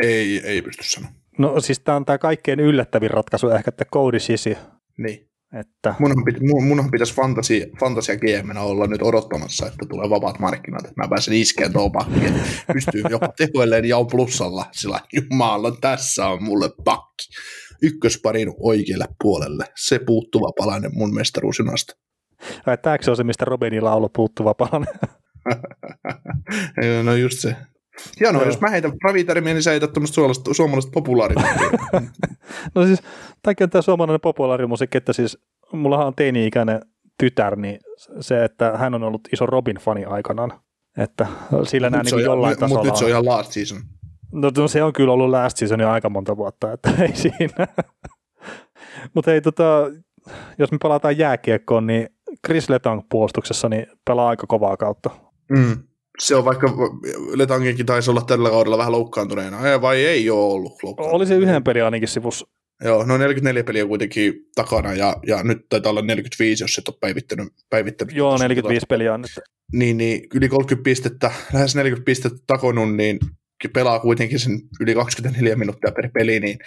[SPEAKER 2] ei, ei pysty sanoa.
[SPEAKER 1] No siis tämä on tämä kaikkein yllättävin ratkaisu ehkä, että Cody Sisi,
[SPEAKER 2] Niin.
[SPEAKER 1] että
[SPEAKER 2] Munhan, pit, mun, munhan pitäisi fantasia, fantasia GMnä olla nyt odottamassa, että tulee vapaat markkinat, että mä pääsen iskeen tuohon pakkiin, pystyy jopa tehoilleen ja on plussalla, sillä jumala, tässä on mulle pakki. Ykkösparin oikealle puolelle, se puuttuva palanen mun mestaruusinasta.
[SPEAKER 1] ai, tämäkö se on se, mistä Robinilla on ollut puuttuva palanen?
[SPEAKER 2] no just se. Hienoa,
[SPEAKER 1] Joo.
[SPEAKER 2] jos mä heitän ravitermiä, niin sä heität tämmöistä suomalaista, suomalaista populaarimusiikkia.
[SPEAKER 1] No siis, tämäkin on tämä suomalainen populaarimusiikki, että siis mullahan on teini-ikäinen tytär, niin se, että hän on ollut iso Robin-fani aikanaan. Että sillä
[SPEAKER 2] se
[SPEAKER 1] niin
[SPEAKER 2] on
[SPEAKER 1] jollain
[SPEAKER 2] ihan-
[SPEAKER 1] tasolla
[SPEAKER 2] nyt se on
[SPEAKER 1] on.
[SPEAKER 2] ihan last season.
[SPEAKER 1] No, no se on kyllä ollut last season jo aika monta vuotta, että ei siinä. Mutta ei tota, jos me palataan jääkiekkoon, niin Chris Letang puolustuksessa niin pelaa aika kovaa kautta.
[SPEAKER 2] Mm. Se on vaikka, Letanginkin taisi olla tällä kaudella vähän loukkaantuneena, Ei, vai ei ole ollut loukkaantuneena.
[SPEAKER 1] Oli se yhden pelin ainakin sivussa.
[SPEAKER 2] Joo, no 44 peliä kuitenkin takana ja, ja nyt taitaa olla 45, jos et ole päivittänyt. päivittänyt
[SPEAKER 1] Joo,
[SPEAKER 2] tota
[SPEAKER 1] 45 peliä on nyt.
[SPEAKER 2] Niin, niin yli 30 pistettä, lähes 40 pistettä takonut, niin pelaa kuitenkin sen yli 24 minuuttia per peli, niin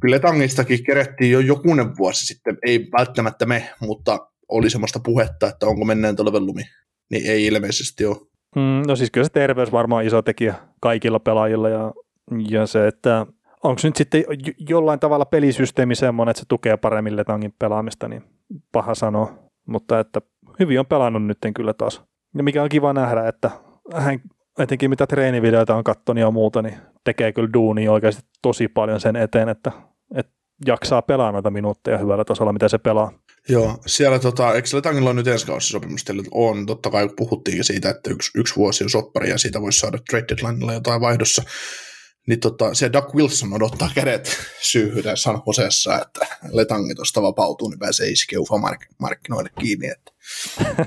[SPEAKER 2] kyllä Tangistakin kerettiin jo jokunen vuosi sitten, ei välttämättä me, mutta oli semmoista puhetta, että onko menneen talven lumi. Niin ei ilmeisesti ole.
[SPEAKER 1] Mm, no siis kyllä se terveys varmaan iso tekijä kaikilla pelaajilla ja, ja se, että onko nyt sitten jo- jollain tavalla pelisysteemi semmoinen, että se tukee paremmin Letangin pelaamista, niin paha sanoa. Mutta että hyvin on pelannut nyt kyllä taas. Ja mikä on kiva nähdä, että hän etenkin mitä treenivideoita on katsonut ja muuta, niin tekee kyllä duunia oikeasti tosi paljon sen eteen, että, että jaksaa pelaa noita minuutteja hyvällä tasolla, mitä se pelaa.
[SPEAKER 2] Joo, siellä tota, eikö Letangilla on nyt ensi kausi sopimus? On, totta kai puhuttiin siitä, että yksi, yksi vuosi on soppari ja siitä voisi saada trade deadlinella jotain vaihdossa. Niin tota, se Doug Wilson odottaa kädet syyhyn San Joseessa, että Letangi tuosta vapautuu, niin pääsee iskeä markkinoille kiinni, että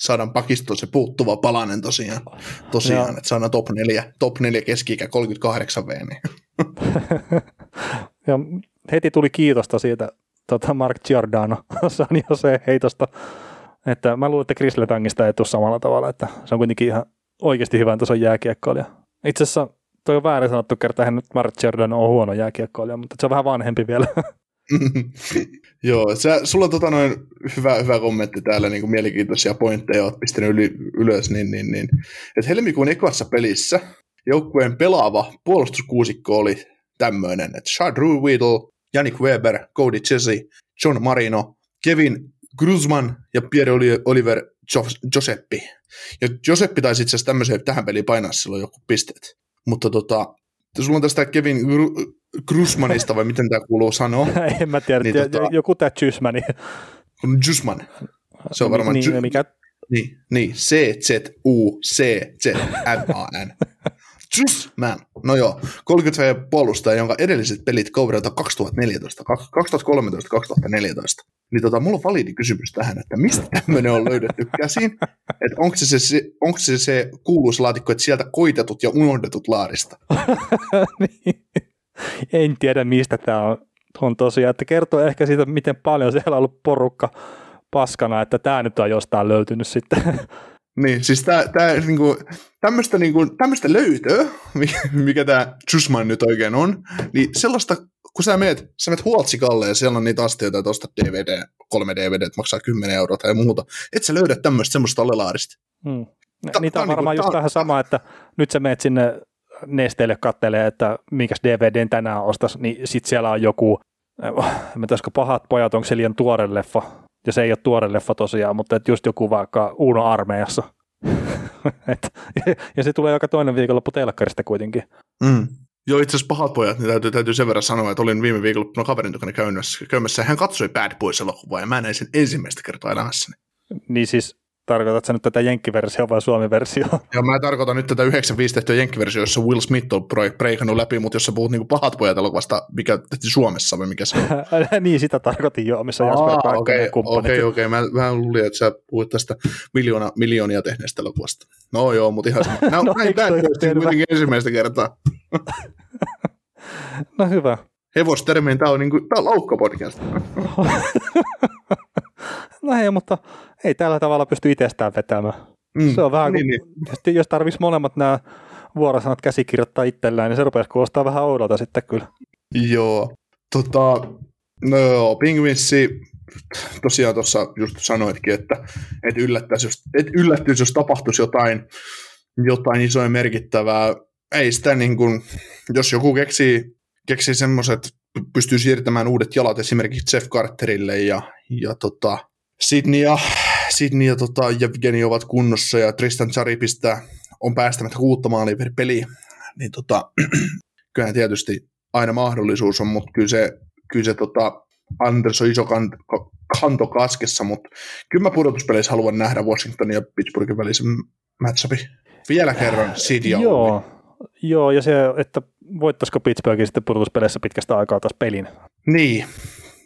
[SPEAKER 2] saadaan pakistoon se puuttuva palanen tosiaan, tosiaan
[SPEAKER 1] Joo.
[SPEAKER 2] että saadaan top 4, top 4 keski 38 V, niin
[SPEAKER 1] Ja heti tuli kiitosta siitä tota Mark Giordano San Jose heitosta Että mä luulen, että Chris Letangista ei tule samalla tavalla, että se on kuitenkin ihan oikeasti hyvän tason jääkiekkoilija. Itse asiassa toi on väärin sanottu kerta, että nyt Mark Jordan on huono jääkiekkoilija, mutta se on vähän vanhempi vielä.
[SPEAKER 2] Joo, sä, sulla on tota noin hyvä, hyvä kommentti täällä, niin kuin mielenkiintoisia pointteja oot pistänyt yli, ylös, niin, niin, niin. että helmikuun ekassa pelissä joukkueen pelaava puolustuskuusikko oli tämmöinen, että Chad Whittle, Yannick Weber, Cody Chesi, John Marino, Kevin Gruzman ja Pierre Oliver Joseppi. Ja Joseppi taisi itse asiassa tämmöiseen tähän peliin painaa silloin joku pisteet. Mutta tota, sulla on tästä Kevin Gruzmanista, vai miten tämä kuuluu sanoa?
[SPEAKER 1] en mä tiedä, niin, tota, joku tämä Jysmani.
[SPEAKER 2] Jusman. Se on varmaan...
[SPEAKER 1] Niin, mikä...
[SPEAKER 2] niin, niin, C-Z-U-C-Z-M-A-N. Just man. No joo, 30 puolustaja, jonka edelliset pelit kouverata 2014, 2013, 2014. Niin tota, mulla on validi kysymys tähän, että mistä tämmöinen on löydetty käsin? Että onko se se, onko se se kuuluisa laatikko, että sieltä koitetut ja unohdetut laarista?
[SPEAKER 1] niin. En tiedä, mistä tämä on, on tosiaan. Että kertoo ehkä siitä, miten paljon siellä on ollut porukka paskana, että tämä nyt on jostain löytynyt sitten.
[SPEAKER 2] Niin, siis tää, tää, niinku, tämmöistä, niinku, tämmöistä löytöä, mikä tämä Jusman nyt oikein on, niin sellaista, kun sä meet, sä meet Huoltsikalle ja siellä on niitä astioita, että ostat DVD, kolme DVD, että maksaa 10 euroa tai muuta, et sä löydä tämmöistä semmoista olelaarista.
[SPEAKER 1] Hmm. Ta- niitä on niinku varmaan niinku, just vähän sama, että nyt sä meet sinne nesteelle kattelee, että minkäs DVDn tänään ostas, niin sit siellä on joku, en tiedä, pahat pojat, onko se liian tuore leffa, ja se ei ole tuore leffa tosiaan, mutta et just joku vaikka Uno armeijassa. et, ja se tulee joka toinen viikonloppu telkkarista kuitenkin.
[SPEAKER 2] Mm. Joo, itse asiassa pahat pojat, niin täytyy, täytyy sen verran sanoa, että olin viime viikolla kaverin tukana käymässä, käymässä ja hän katsoi Bad Boys-elokuvaa ja mä näin sen ensimmäistä kertaa elämässäni.
[SPEAKER 1] Niin siis Tarkoitatko sä nyt tätä jenkkiversiota vai suomi-versiota?
[SPEAKER 2] Joo, mä tarkoitan nyt tätä 95 tehtyä jenkkiversiota, jossa Will Smith on breikannut läpi, mutta jos sä puhut niinku pahat pojat elokuvasta, mikä tehty Suomessa vai mikä se on?
[SPEAKER 1] niin, sitä tarkoitin jo, missä Jasper
[SPEAKER 2] Okei, okei, okei, okei. Mä vähän luulin, että sä puhuit tästä miljoona, miljoonia tehneestä elokuvasta. No joo, mutta ihan sama. Nämä no, näin Bad kuitenkin ensimmäistä kertaa.
[SPEAKER 1] no hyvä.
[SPEAKER 2] Hevostermiin, tämä on, niinku, tää on laukkapodcast.
[SPEAKER 1] no hei, mutta ei tällä tavalla pysty itsestään vetämään. Mm, se on vähän, niin, niin. jos tarvitsisi molemmat nämä vuorosanat käsikirjoittaa itsellään, niin se rupeaisi kuulostaa vähän oudolta sitten kyllä.
[SPEAKER 2] Joo, tota, no joo, Penguinsi, tosiaan tuossa just sanoitkin, että et yllättäisi, jos, et yllättyisi, jos tapahtuisi jotain, jotain isoa merkittävää. Ei sitä niin kuin, jos joku keksii, keksii semmoiset, pystyy siirtämään uudet jalat esimerkiksi Jeff Carterille ja, ja tota, Sydney ja, Sydney ja tota, Evgeni ovat kunnossa ja Tristan Charipista on päästämättä kuutta maalia per peli, niin tota, kyllähän tietysti aina mahdollisuus on, mutta kyllä se, kyllä se tota, Anders on iso kanto, kanto kaskessa, mutta kyllä mä pudotuspeleissä haluan nähdä Washingtonin ja Pittsburghin välisen matchupin. Vielä kerran Sid
[SPEAKER 1] Joo, joo, ja se, että voittaisiko Pittsburghin sitten pudotuspeleissä pitkästä aikaa taas pelin.
[SPEAKER 2] Niin,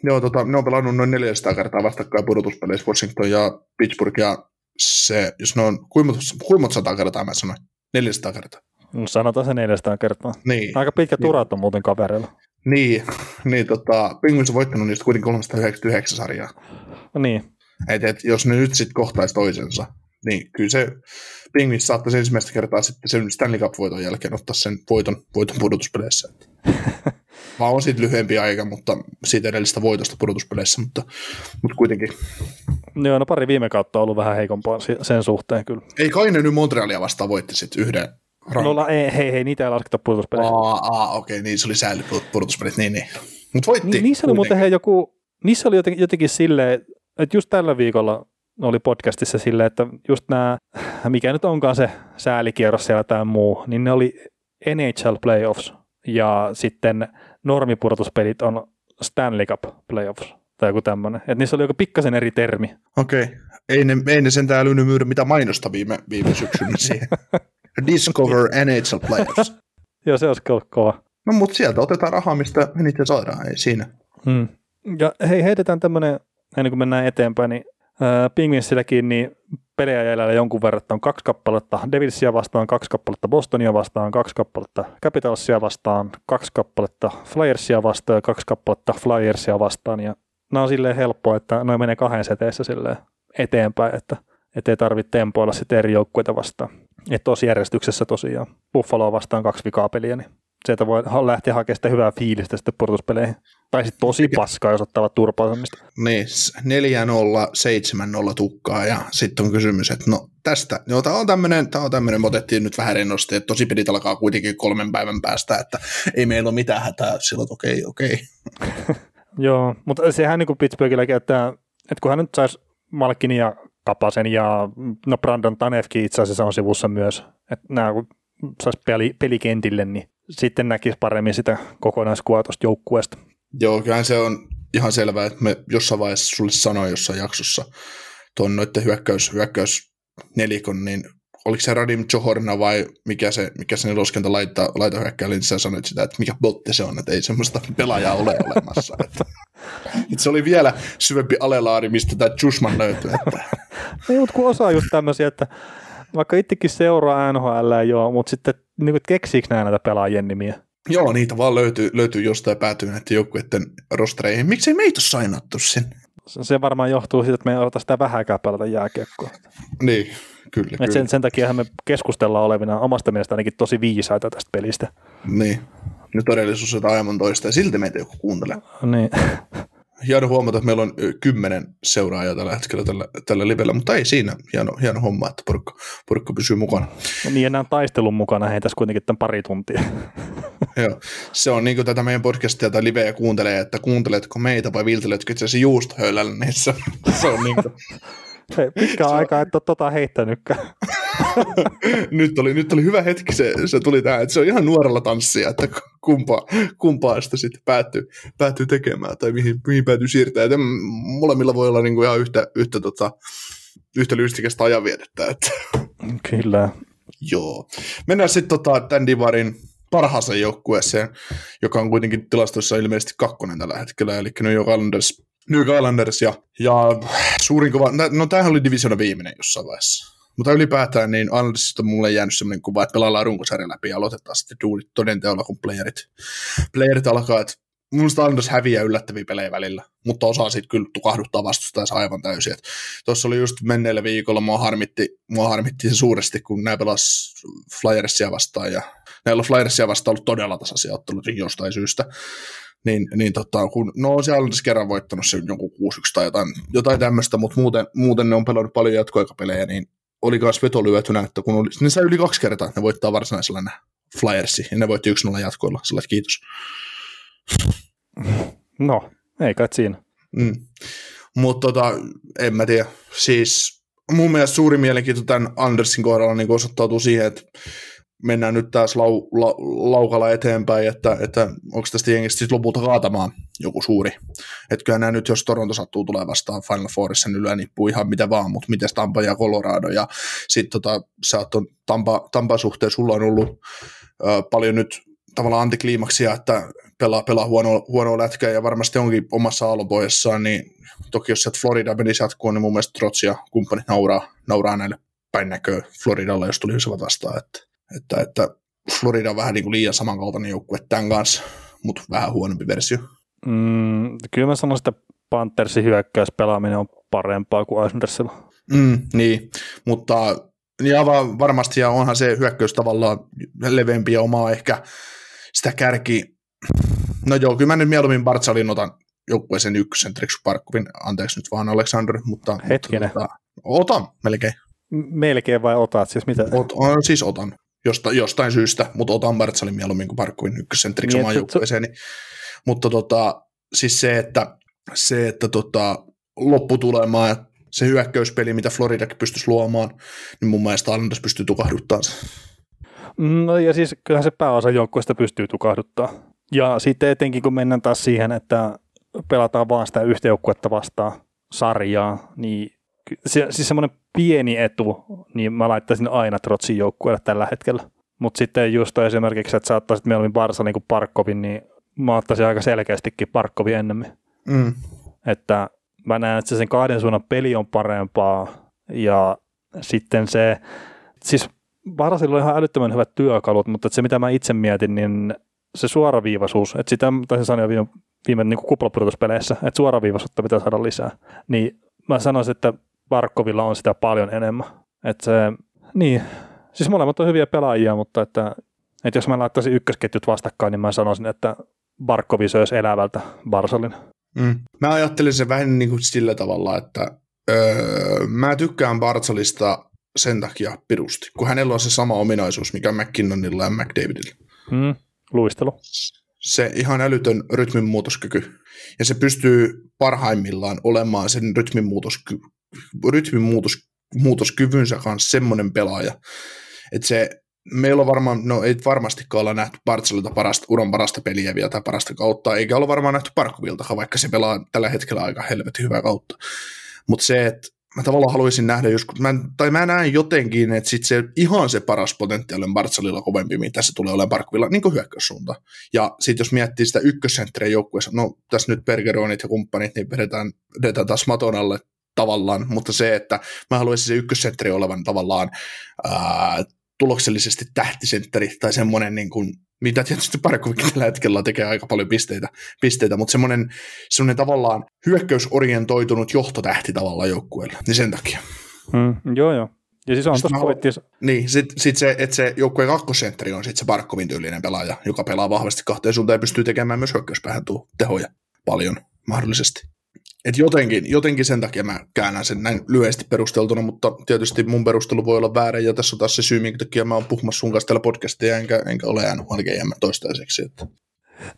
[SPEAKER 2] Joo, tota, ne on pelannut noin 400 kertaa vastakkain pudotuspeleissä Washington ja Pittsburgh, ja se, jos ne on, kuinka sata kertaa mä sanoin? 400 kertaa.
[SPEAKER 1] No sanotaan se 400 kertaa.
[SPEAKER 2] Niin.
[SPEAKER 1] Aika pitkä turat on muuten kaverilla.
[SPEAKER 2] Niin, niin tota, Penguins on voittanut niistä kuitenkin 399 sarjaa.
[SPEAKER 1] No niin.
[SPEAKER 2] Et, et, jos ne nyt sitten kohtaisi toisensa, niin kyllä se Penguins saattaisi ensimmäistä kertaa sitten sen Stanley Cup-voiton jälkeen ottaa sen voiton, voiton pudotuspeleissä. Vaan on siitä lyhyempi aika, mutta siitä edellistä voitosta pudotuspeleissä, mutta, mutta kuitenkin.
[SPEAKER 1] Joo, no pari viime kautta on ollut vähän heikompaa sen suhteen kyllä.
[SPEAKER 2] Ei kai ne nyt Montrealia vastaan voitti sitten yhden
[SPEAKER 1] rankin. No ei, hei, hei, niitä ei lasketa pudotuspeleissä.
[SPEAKER 2] Aa, aa okei, niin se oli sääli pudotuspelit, niin niin. Mutta voitti. Ni,
[SPEAKER 1] niissä oli muuten hei joku, niissä oli jotenkin, jotenkin silleen, että just tällä viikolla oli podcastissa silleen, että just nämä, mikä nyt onkaan se säälikierros siellä tai muu, niin ne oli NHL Playoffs ja sitten normipudotuspelit on Stanley Cup Playoffs tai joku tämmöinen. Että niissä oli joku pikkasen eri termi.
[SPEAKER 2] Okei. Okay. Ei ne, ei ne sentään älynyt myydä mitä mainosta viime, viime syksynä siihen. Discover NHL Playoffs.
[SPEAKER 1] Joo, se olisi kova.
[SPEAKER 2] No mutta sieltä otetaan rahaa, mistä eniten saadaan, ei siinä.
[SPEAKER 1] Hmm. Ja hei, heitetään tämmöinen, ennen kuin mennään eteenpäin, niin äh, Pingvinsilläkin niin pelejä jäljellä jonkun verran, on kaksi kappaletta Devilsia vastaan, kaksi kappaletta Bostonia vastaan, kaksi kappaletta Capitalsia vastaan, kaksi kappaletta Flyersia vastaan ja kaksi kappaletta Flyersia vastaan. Ja nämä on silleen helppoa, että noin menee kahden seteessä silleen eteenpäin, että ei tarvitse tempoilla sitten eri joukkueita vastaan. Että tuossa järjestyksessä tosiaan Buffalo vastaan kaksi vikaa peliä, niin sieltä voi lähteä hakemaan sitä hyvää fiilistä sitten purtuspeleihin. Tai sitten tosi paskaa, jos ottavat turpaisemista.
[SPEAKER 2] Niin, 4-0, 7-0 tukkaa ja sitten on kysymys, että no tästä, no tämä on tämmöinen, tämä on tämmöinen, me otettiin nyt vähän rennosti, että tosi pelit alkaa kuitenkin kolmen päivän päästä, että ei meillä ole mitään hätää, silloin okei, okei.
[SPEAKER 1] Joo, mutta sehän niin kuin Pittsburghilläkin, että, että kun hän nyt saisi Malkinin ja Kapasen ja no Brandon Tanefkin itse asiassa on sivussa myös, että nämä kun saisi peli, pelikentille, niin sitten näkisi paremmin sitä kokonaiskuvaa tuosta joukkueesta.
[SPEAKER 2] Joo, kyllähän se on ihan selvää, että me jossain vaiheessa sulle sanoin jossain jaksossa tuon noiden hyökkäys, hyökkäys nelikon, niin oliko se Radim Johorna vai mikä se, mikä se neloskenta laita, laita hyökkää, niin sä sanoit sitä, että mikä botti se on, että ei semmoista pelaajaa ole olemassa. Että, että se oli vielä syvempi alelaari, mistä tämä Jusman löytyy. Että.
[SPEAKER 1] Ei, mutta kun osaa just tämmöisiä, että vaikka itsekin seuraa NHL, joo, mutta sitten niin keksiikö nämä näitä pelaajien nimiä?
[SPEAKER 2] Joo, niitä vaan löytyy, löytyy jostain päätyy näiden joukkueiden rostereihin. Miksei meitä ole sainattu sen?
[SPEAKER 1] Se varmaan johtuu siitä, että me ei ota sitä vähäkään pelata jääkiekkoa.
[SPEAKER 2] Niin, kyllä, kyllä.
[SPEAKER 1] Sen, sen takia me keskustellaan olevina omasta mielestä ainakin tosi viisaita tästä pelistä.
[SPEAKER 2] Niin. Nyt todellisuus on aivan toista ja silti meitä joku kuuntelee.
[SPEAKER 1] Niin.
[SPEAKER 2] Hieno huomata, että meillä on kymmenen seuraajaa tällä hetkellä tällä, tällä livellä, mutta ei siinä. Hieno, hieno homma, että porukka, porukka pysyy mukana.
[SPEAKER 1] No niin, enää taistelun mukana heitä kuitenkin tämän pari tuntia.
[SPEAKER 2] Joo, se on niin kuin tätä meidän podcastia tai liveä kuuntelee, että kuunteletko meitä vai vilteletkö itse asiassa juustohöylällä, niin se, se on niin kuin...
[SPEAKER 1] Pitkään aikaa et ole tota heittänytkään.
[SPEAKER 2] nyt, oli, nyt oli hyvä hetki, se, se tuli tähän, että se on ihan nuorella tanssia, että kumpaa, kumpaa sitä sitten päättyy, päättyy tekemään tai mihin, mihin päätyy siirtää. Että molemmilla voi olla niin kuin ihan yhtä, yhtä, tota, yhtä lystikästä ajanvietettä. Että.
[SPEAKER 1] Kyllä.
[SPEAKER 2] Joo. Mennään sitten tota, tämän Divarin parhaaseen joukkueeseen, joka on kuitenkin tilastoissa ilmeisesti kakkonen tällä hetkellä, eli New York Islanders, New Islanders ja, ja suurin kova, no tämähän oli divisiona viimeinen jossain vaiheessa. Mutta ylipäätään niin Islandersista on mulle jäänyt sellainen kuva, että pelaillaan runkosarjan läpi ja aloitetaan sitten duunit todenteolla, kun playerit, playerit alkaa. Että Mielestäni Islanders häviää yllättäviä pelejä välillä, mutta osaa sitten kyllä tukahduttaa vastustajansa aivan täysin. Tuossa oli just menneellä viikolla, mua harmitti, mua harmitti se suuresti, kun nämä pelas Flyersia vastaan, ja näillä on Flyersia vastaan ollut todella tasaisia ottelut jostain syystä. Niin, niin tota, kun, no se on kerran voittanut se jonkun 6-1 tai jotain, jotain tämmöistä, mutta muuten, muuten ne on pelannut paljon jatkoaikapelejä, niin oli myös vetolyötynä, että kun oli, ne sai yli kaksi kertaa, että ne voittaa varsinaisella ne Flyersi, ja ne voitti 1-0 jatkoilla, sillä kiitos.
[SPEAKER 1] No, ei kai siinä.
[SPEAKER 2] Mm. Mutta tota, en mä tiedä. Siis mun mielestä suuri mielenkiinto tämän Andersin kohdalla niin osoittautuu siihen, että mennään nyt taas lau, la, laukalla eteenpäin, että, että onko tästä jengistä sitten lopulta kaatamaan joku suuri. Että kyllä nämä nyt, jos Toronto sattuu tulee vastaan Final Fourissa, niin yleensä nippuu ihan mitä vaan, mutta miten Tampa ja Colorado, ja sitten tota, sä oot Tampa, Tampa suhteen, sulla on ollut ö, paljon nyt tavallaan antikliimaksia, että pelaa, pelaa huonoa, huonoa lätkää ja varmasti onkin omassa aallonpohjassaan, niin toki jos sieltä Florida menisi jatkoon, niin mun mielestä Trots ja kumppanit nauraa, nauraa näille päin näköä Floridalla, jos tulisivat vastaan, että, että, että Florida on vähän niin kuin liian samankaltainen joukkue tämän kanssa, mutta vähän huonompi versio.
[SPEAKER 1] Mm, kyllä mä sanoisin, että Panthersin hyökkäyspelaaminen on parempaa kuin Islandersilla.
[SPEAKER 2] Mm, niin, mutta ja varmasti ja onhan se hyökkäys tavallaan leveämpi ja omaa ehkä sitä kärki. No joo, kyllä mä nyt mieluummin Bartsalin otan joukkueeseen ykkösen Triksu Parkkovin, anteeksi nyt vaan Alexander, mutta...
[SPEAKER 1] Hetkinen.
[SPEAKER 2] Mutta, otan, melkein.
[SPEAKER 1] Melkein vai otat, siis mitä?
[SPEAKER 2] Ot, on, siis otan, Josta, jostain syystä, mutta otan Bartsalin mieluummin kuin Parkkovin ykkösen Triksu niin, joukkueeseen. Niin, mutta tota, siis se, että, se, että tota, lopputulema, että se hyökkäyspeli, mitä Floridakin pystyisi luomaan, niin mun mielestä Islanders pystyy tukahduttamaan
[SPEAKER 1] No ja siis kyllähän se pääosa joukkueesta pystyy tukahduttaa. Ja sitten etenkin kun mennään taas siihen, että pelataan vaan sitä yhtä joukkuetta vastaan sarjaa, niin se, siis semmoinen pieni etu, niin mä laittaisin aina Trotsin joukkueelle tällä hetkellä. Mutta sitten just esimerkiksi, että sä ottaisit mieluummin Barsa niin kuin Parkkovin, niin mä ottaisin aika selkeästikin Parkkovin ennemmin.
[SPEAKER 2] Mm.
[SPEAKER 1] Että mä näen, että se sen kahden suunnan peli on parempaa ja sitten se, siis Varasilla on ihan älyttömän hyvät työkalut, mutta se mitä mä itse mietin, niin se suoraviivaisuus, että sitä taisin sanoa viime, viime niin kuplapudotuspeleissä, että suoraviivaisuutta pitää saada lisää, niin mä sanoisin, että Barkovilla on sitä paljon enemmän. Että se, niin, siis molemmat on hyviä pelaajia, mutta että, että jos mä laittaisin ykkösketjut vastakkain, niin mä sanoisin, että Barkovi söisi elävältä Barsalin.
[SPEAKER 2] Mm. Mä ajattelin sen vähän niin kuin sillä tavalla, että öö, mä tykkään Barsalista sen takia pirusti, kun hänellä on se sama ominaisuus, mikä McKinnonilla ja McDavidilla.
[SPEAKER 1] Mm, luistelu.
[SPEAKER 2] Se ihan älytön rytminmuutoskyky. Ja se pystyy parhaimmillaan olemaan sen rytminmuutosky, rytminmuutoskyvynsä kanssa semmoinen pelaaja, että se meillä on varmaan, no ei varmastikaan olla nähty Bartselilta parasta, uran parasta peliä vielä tai parasta kautta, eikä ole varmaan nähty Parkkoviltakaan, vaikka se pelaa tällä hetkellä aika helvetin hyvää kautta. Mutta se, että mä tavallaan haluaisin nähdä joskus, mä, tai mä näen jotenkin, että sit se ihan se paras potentiaali on Bartselilla kovempi, mitä se tulee olemaan Parkvilla, niin kuin hyökkäyssuunta. Ja sitten jos miettii sitä ykkössentteriä joukkueessa, no tässä nyt Bergeronit ja kumppanit, niin vedetään, vedetään taas maton alle tavallaan, mutta se, että mä haluaisin se ykkössentteri olevan tavallaan ää, tuloksellisesti tähtisentteri tai semmoinen, niin kuin, mitä tietysti Parkovikin tällä hetkellä tekee aika paljon pisteitä, pisteitä mutta semmoinen, semmoinen tavallaan hyökkäysorientoitunut johtotähti tavallaan joukkueella, niin sen takia.
[SPEAKER 1] Mm, joo, joo. Ja siis on tuossa pointti.
[SPEAKER 2] Niin, sitten sit se, että se joukkueen kakkosentteri on sitten se Barkovin tyylinen pelaaja, joka pelaa vahvasti kahteen suuntaan ja pystyy tekemään myös hyökkäyspäähän tehoja paljon mahdollisesti. Et jotenkin, jotenkin sen takia mä käännän sen näin lyhyesti perusteltuna, mutta tietysti mun perustelu voi olla väärä, ja tässä on taas se syy, minkä takia mä oon puhumassa sun kanssa täällä podcastia, enkä, enkä ole jäänyt GM toistaiseksi. Että.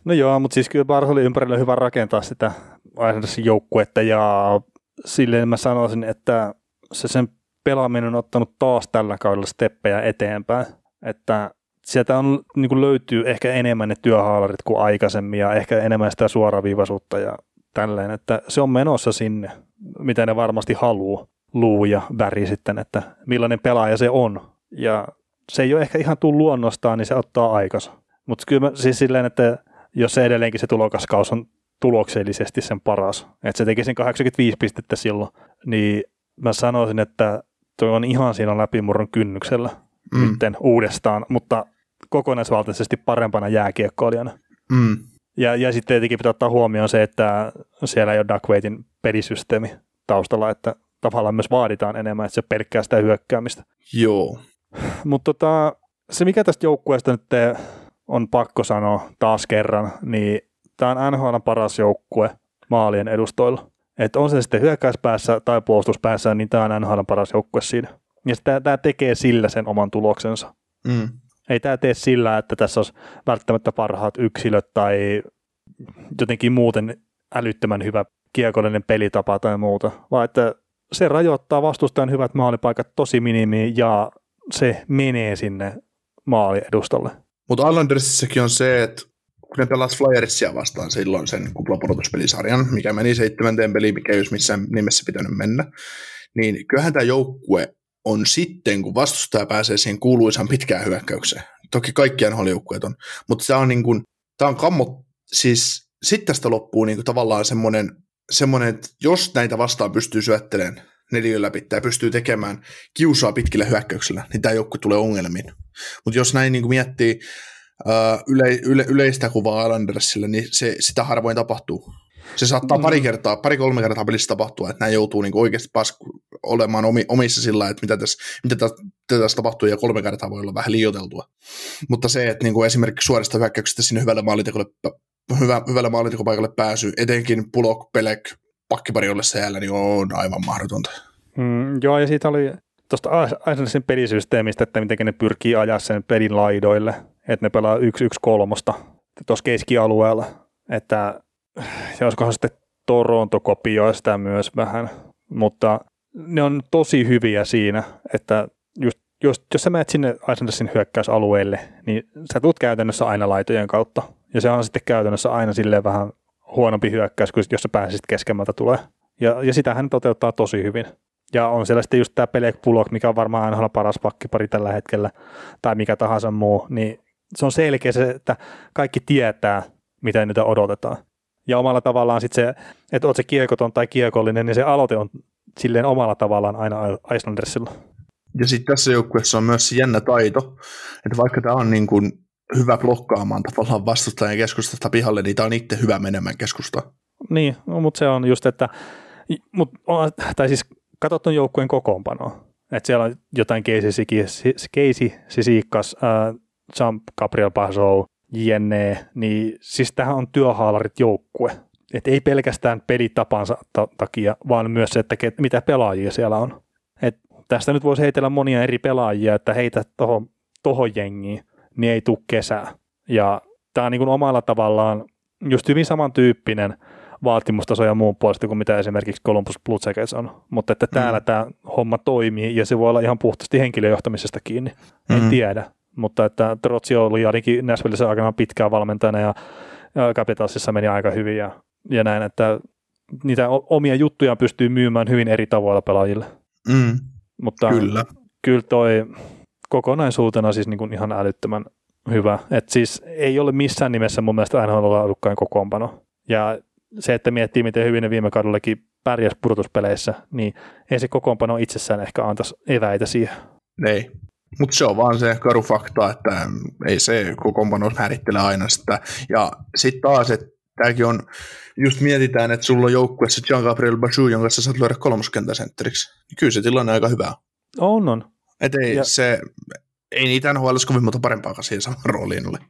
[SPEAKER 1] No joo, mutta siis kyllä Bars oli ympärillä hyvä rakentaa sitä Islandersin joukkuetta, ja silleen mä sanoisin, että se sen pelaaminen on ottanut taas tällä kaudella steppejä eteenpäin, että sieltä on, niin löytyy ehkä enemmän ne työhaalarit kuin aikaisemmin ja ehkä enemmän sitä suoraviivaisuutta ja tälleen, että se on menossa sinne, mitä ne varmasti haluaa, luu ja väri sitten, että millainen pelaaja se on. Ja se ei ole ehkä ihan tullut luonnostaan, niin se ottaa aikansa. Mutta kyllä mä, siis silleen, että jos se edelleenkin se tulokaskaus on tuloksellisesti sen paras, että se teki sen 85 pistettä silloin, niin mä sanoisin, että tuo on ihan siinä läpimurron kynnyksellä mm. nytten uudestaan, mutta kokonaisvaltaisesti parempana jääkiekkoilijana.
[SPEAKER 2] Mm.
[SPEAKER 1] Ja, ja sitten tietenkin pitää ottaa huomioon se, että siellä ei ole Duckwaitin pelisysteemi taustalla, että tavallaan myös vaaditaan enemmän, että se pelkkää sitä hyökkäämistä.
[SPEAKER 2] Joo.
[SPEAKER 1] Mutta tota, se, mikä tästä joukkueesta nyt on pakko sanoa taas kerran, niin tämä on NHL paras joukkue maalien edustoilla. Että on se sitten hyökkäyspäässä tai puolustuspäässä, niin tämä on NHL paras joukkue siinä. Ja tämä tekee sillä sen oman tuloksensa.
[SPEAKER 2] Mm.
[SPEAKER 1] Ei tämä tee sillä, että tässä olisi välttämättä parhaat yksilöt tai jotenkin muuten älyttömän hyvä kiekollinen pelitapa tai muuta, vaan että se rajoittaa vastustajan hyvät maalipaikat tosi minimiin ja se menee sinne maaliedustalle.
[SPEAKER 2] Mutta Islandersissakin on se, että kun ne pelasivat Flyersia vastaan silloin sen kuplapudotuspelisarjan, mikä meni seitsemänteen peliin, mikä ei olisi missään nimessä pitänyt mennä, niin kyllähän tämä joukkue on sitten, kun vastustaja pääsee siihen kuuluisaan pitkään hyökkäykseen. Toki kaikkien joukkueet on, mutta tämä on, niin kuin, tämä on kammo, siis sitten tästä loppuu niin kuin tavallaan semmoinen, semmoinen, että jos näitä vastaan pystyy syöttelemään neliön läpi ja pystyy tekemään kiusaa pitkillä hyökkäyksillä, niin tämä joukkue tulee ongelmiin. Mutta jos näin niin kuin miettii yle, yle, yleistä kuvaa Islandersille, niin se, sitä harvoin tapahtuu. Se saattaa mm. pari kertaa, pari-kolme kertaa pelissä tapahtua, että nämä joutuu niin oikeasti pasku, olemaan omi, omissa sillä että mitä tässä, mitä tässä, mitä tässä tapahtuu, ja kolme kertaa voi olla vähän liioteltua. Mutta se, että niin kuin esimerkiksi suorista hyökkäyksestä sinne hyvälle maalitekolle, hyvä, hyvälle maalitekopaikalle pääsy, etenkin Pulok, Pelek, pakkipari ollessa jäällä, niin on aivan mahdotonta.
[SPEAKER 1] Mm, joo, ja siitä oli tuosta Icelandsin pelisysteemistä, että miten ne pyrkii ajaa sen pelin laidoille, että ne pelaa 1-1 kolmosta tuossa keskialueella, että ja olisikohan sitten Toronto kopioi sitä myös vähän, mutta ne on tosi hyviä siinä, että just, jos, jos sä menet sinne Islandersin hyökkäysalueelle, niin sä tulet käytännössä aina laitojen kautta, ja se on sitten käytännössä aina silleen vähän huonompi hyökkäys, kuin jos sä pääsisit keskemmältä tulee. Ja, ja sitä hän toteuttaa tosi hyvin. Ja on siellä sitten just tämä Pelek Pulok, mikä on varmaan aina paras pakkipari tällä hetkellä, tai mikä tahansa muu, niin se on selkeä se, että kaikki tietää, mitä niitä odotetaan. Ja omalla tavallaan sitten se, että oot se kiekoton tai kiekollinen, niin se aloite on silleen omalla tavallaan aina Icelandersilla.
[SPEAKER 2] Ja sitten tässä joukkueessa on myös se jännä taito, että vaikka tämä on niin kuin hyvä blokkaamaan tavallaan vastustajan keskustasta pihalle, niin tämä on itse hyvä menemään keskusta.
[SPEAKER 1] Niin, no, mutta se on just, että mut, tai siis katsot tuon joukkueen kokoonpanoa. Että siellä on jotain Casey Sisikas, äh, Jump, Gabriel Pazou, jne, niin siis tähän on työhaalarit joukkue. Et ei pelkästään pelitapansa ta- takia, vaan myös se, että ke- mitä pelaajia siellä on. Et tästä nyt voisi heitellä monia eri pelaajia, että heitä tuohon toho jengiin, niin ei tule kesää. Ja tämä on niin kuin omalla tavallaan just hyvin samantyyppinen vaatimustaso ja muun puolesta kuin mitä esimerkiksi Columbus Blue Jackets on. Mutta että täällä mm. tämä homma toimii ja se voi olla ihan puhtaasti henkilöjohtamisesta kiinni. En mm-hmm. tiedä. Mutta että Trotsi oli ainakin Nashvillessä aikana pitkään valmentajana ja Capitalsissa meni aika hyvin ja, ja näin, että niitä omia juttuja pystyy myymään hyvin eri tavoilla pelaajille.
[SPEAKER 2] Mm.
[SPEAKER 1] Mutta
[SPEAKER 2] Kyllä.
[SPEAKER 1] kyllä toi kokonaisuutena siis niin kuin ihan älyttömän hyvä. Et siis ei ole missään nimessä mun mielestä aina laadukkain kokoonpano. Ja se, että miettii, miten hyvin ne viime kaudellakin pärjäs pudotuspeleissä, niin ei se kokoonpano itsessään ehkä antaisi eväitä siihen.
[SPEAKER 2] Ei. Mutta se on vaan se karu fakta, että ei se kokoonpano määrittele aina sitä. Ja sitten taas, että tämäkin on, just mietitään, että sulla on joukkueessa Jean Gabriel Bachou, jonka sä saat lyödä kolmoskentäsentteriksi. Kyllä se tilanne on aika hyvä.
[SPEAKER 1] On, on.
[SPEAKER 2] Et ei, ja... se, ei niitä NHL kovin monta parempaa siihen samaan rooliin ole.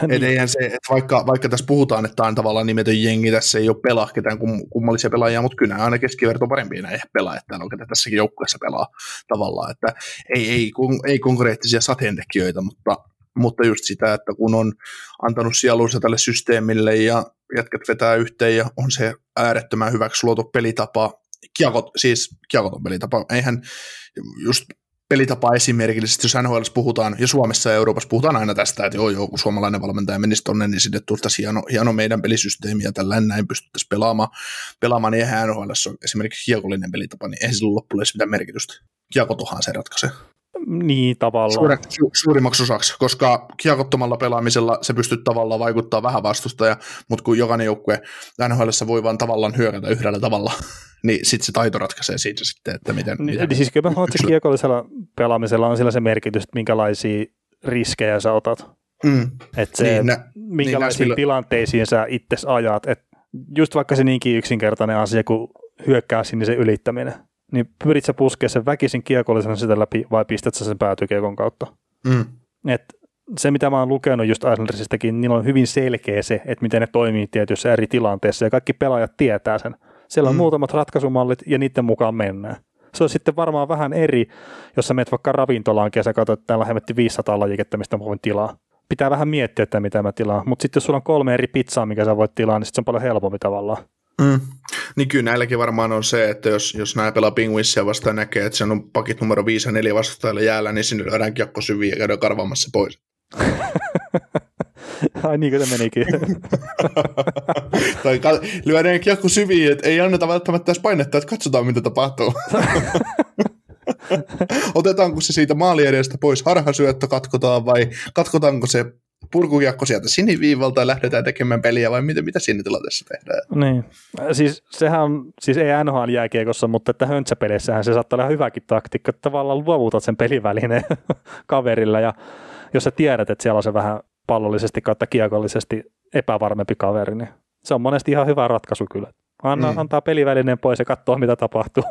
[SPEAKER 2] niin. Et eihän se, että vaikka, vaikka tässä puhutaan, että tämä on tavallaan nimetön jengi, tässä ei ole pelaa ketään kum, kummallisia pelaajia, mutta kyllä aina keskiverto parempia näin pelaajia, että on ketä tässäkin joukkueessa pelaa tavallaan, että ei, ei, ei konkreettisia sateentekijöitä, mutta, mutta just sitä, että kun on antanut sielunsa tälle systeemille ja jätkät vetää yhteen ja on se äärettömän hyväksi luotu pelitapa, kiekot, siis kiekoton pelitapa, eihän just pelitapa esimerkillisesti, jos NHL puhutaan, ja Suomessa ja Euroopassa puhutaan aina tästä, että joo, joo, kun suomalainen valmentaja menisi tonne, niin sinne tultaisiin hieno, hieno meidän pelisysteemi, ja tällä näin pystyttäisiin pelaamaan, pelaamaan niin eihän NHL on esimerkiksi kiekollinen pelitapa, niin eihän sillä loppujen mitään merkitystä. Kiekotohan se ratkaisee.
[SPEAKER 1] Niin, tavallaan.
[SPEAKER 2] Suure, su, suurimmaksi osaksi, koska kiekottomalla pelaamisella se pystyy tavallaan vaikuttaa vähän vastustaja, mutta kun jokainen joukkue NHL voi vaan tavallaan hyökätä yhdellä tavalla, niin sitten se taito ratkaisee siitä sitten, että miten...
[SPEAKER 1] Niin,
[SPEAKER 2] miten
[SPEAKER 1] siis kyllä mä että kiekollisella pelaamisella on sillä se merkitys, että minkälaisia riskejä sä otat.
[SPEAKER 2] Mm.
[SPEAKER 1] Että se, niin, nä, minkälaisiin niin tilanteisiin sä itse ajat. Et just vaikka se niinkin yksinkertainen asia kuin hyökkää sinisen ylittäminen, niin pyrit sä puskea sen väkisin kiekollisena sitä läpi vai pistät sä sen päätykiekon kautta.
[SPEAKER 2] Mm.
[SPEAKER 1] Et se, mitä mä oon lukenut just Islandersistakin, niin on hyvin selkeä se, että miten ne toimii tietyissä eri tilanteissa ja kaikki pelaajat tietää sen. Siellä on mm. muutamat ratkaisumallit ja niiden mukaan mennään. Se on sitten varmaan vähän eri, jos sä menet vaikka ravintolaan ja sä katsot, että täällä on hemmetti 500 lajiketta, mistä mä voin tilaa. Pitää vähän miettiä, että mitä mä tilaan. Mutta sitten jos sulla on kolme eri pizzaa, mikä sä voit tilaa, niin sit se on paljon helpompi tavallaan.
[SPEAKER 2] Mm. Niin kyllä näilläkin varmaan on se, että jos, jos nämä pelaa Penguinsia vastaan näkee, että se on pakit numero 5 ja 4 vastustajalle jäällä, niin sinne lyödään kiekko syviin ja käydään karvaamassa pois.
[SPEAKER 1] Ai niin kuin se menikin.
[SPEAKER 2] tai lyödään kiekko syviin, että ei anneta välttämättä edes painetta, että katsotaan mitä tapahtuu. Otetaanko se siitä maali edestä pois, harhasyöttö katkotaan vai katkotaanko se purkukiekko sieltä siniviivalta ja lähdetään tekemään peliä vai mitä, mitä siinä tilanteessa tehdään?
[SPEAKER 1] Niin, siis sehän on, siis ei NHL jääkiekossa, mutta että höntsäpeleissähän se saattaa olla hyväkin taktiikka, että tavallaan luovutat sen pelivälineen kaverilla ja jos sä tiedät, että siellä on se vähän pallollisesti kautta kiekollisesti epävarmempi kaveri, niin se on monesti ihan hyvä ratkaisu kyllä. Anna, mm. Antaa pelivälineen pois ja katsoa, mitä tapahtuu.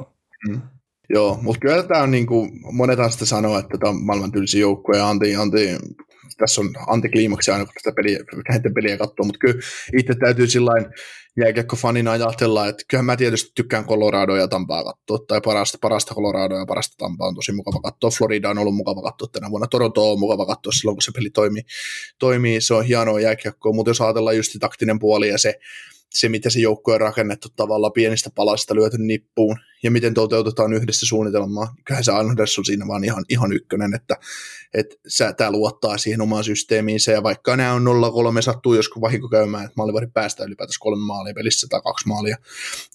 [SPEAKER 2] Mm. Joo, mutta kyllä tämä on niin kuin, monethan sitä sanoa, että tämä on maailman tylsi joukkue ja anti, anti, tässä on antikliimaksi aina, kun tätä peliä, näiden peliä katsoo, mutta kyllä itse täytyy sillain jääkiekko-fanina ajatella, että kyllähän mä tietysti tykkään Colorado ja Tampaa katsoa, tai parasta, parasta Colorado ja parasta Tampaa on tosi mukava katsoa. Florida on ollut mukava katsoa tänä vuonna. Toronto on mukava katsoa silloin, kun se peli toimii. toimii. Se on hienoa jääkiekkoa, mutta jos ajatellaan just taktinen puoli ja se, se, mitä se joukko on rakennettu tavallaan pienistä palasista lyöty nippuun ja miten toteutetaan yhdessä suunnitelmaa. Niin kyllähän se Anders on siinä vaan ihan, ihan ykkönen, että, että tämä luottaa siihen omaan systeemiinsä ja vaikka nämä on 0-3 sattuu joskus vahinko käymään, että maalivari päästää ylipäätänsä kolme maalia pelissä tai kaksi maalia,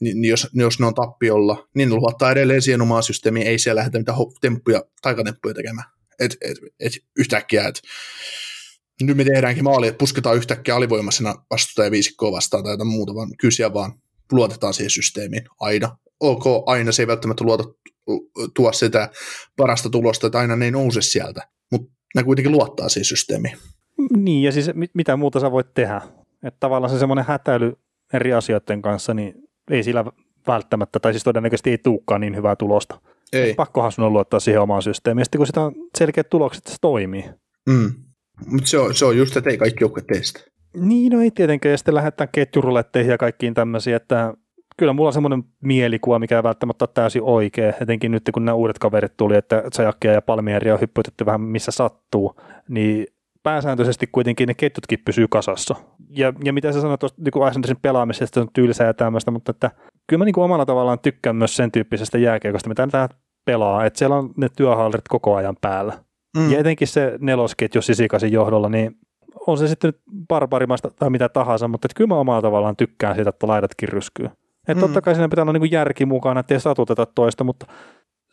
[SPEAKER 2] niin, niin jos, jos ne on tappiolla, niin ne luottaa edelleen siihen omaan systeemiin, ei siellä lähdetä mitään temppuja, taikatemppuja tekemään. Et, et, et yhtäkkiä, että nyt me tehdäänkin maali, että pusketaan yhtäkkiä alivoimaisena vastustaja viisikkoa vastaan tai jotain muuta, vaan kysyä vaan luotetaan siihen systeemiin aina. Ok, aina se ei välttämättä luota tuo sitä parasta tulosta, että aina ne ei nouse sieltä, mutta ne kuitenkin luottaa siihen systeemiin.
[SPEAKER 1] Niin, ja siis mit, mitä muuta sä voit tehdä? Että tavallaan se semmoinen hätäily eri asioiden kanssa, niin ei sillä välttämättä, tai siis todennäköisesti ei tulekaan niin hyvää tulosta.
[SPEAKER 2] Ei.
[SPEAKER 1] Pakkohan sun on luottaa siihen omaan systeemiin. Ja sitten kun sitä on selkeät tulokset, se toimii.
[SPEAKER 2] Mm. Mutta se se on just, että ei kaikki joukkueet tee sitä.
[SPEAKER 1] Niin, no ei tietenkään. Ja sitten lähdetään ketjuruletteihin ja kaikkiin tämmöisiin, että kyllä mulla on semmoinen mielikuva, mikä ei välttämättä ole täysin oikea, etenkin nyt kun nämä uudet kaverit tuli, että Zajakia ja Palmieria on hyppytetty vähän missä sattuu, niin pääsääntöisesti kuitenkin ne ketjutkin pysyy kasassa. Ja, ja mitä sä sanoit tuosta niin Islandersin pelaamisesta, se on tylsää ja tämmöistä, mutta että kyllä mä niin kuin omalla tavallaan tykkään myös sen tyyppisestä jääkiekosta, mitä tämä pelaa, että siellä on ne työhallit koko ajan päällä. Mm. Ja etenkin se nelosketju Sisikasin johdolla, niin on se sitten nyt barbarimasta tai mitä tahansa, mutta että kyllä mä omalla tavallaan tykkään siitä, että laidatkin ryskyy. Että mm. totta kai siinä pitää olla niin järki mukana, ettei satuteta toista, mutta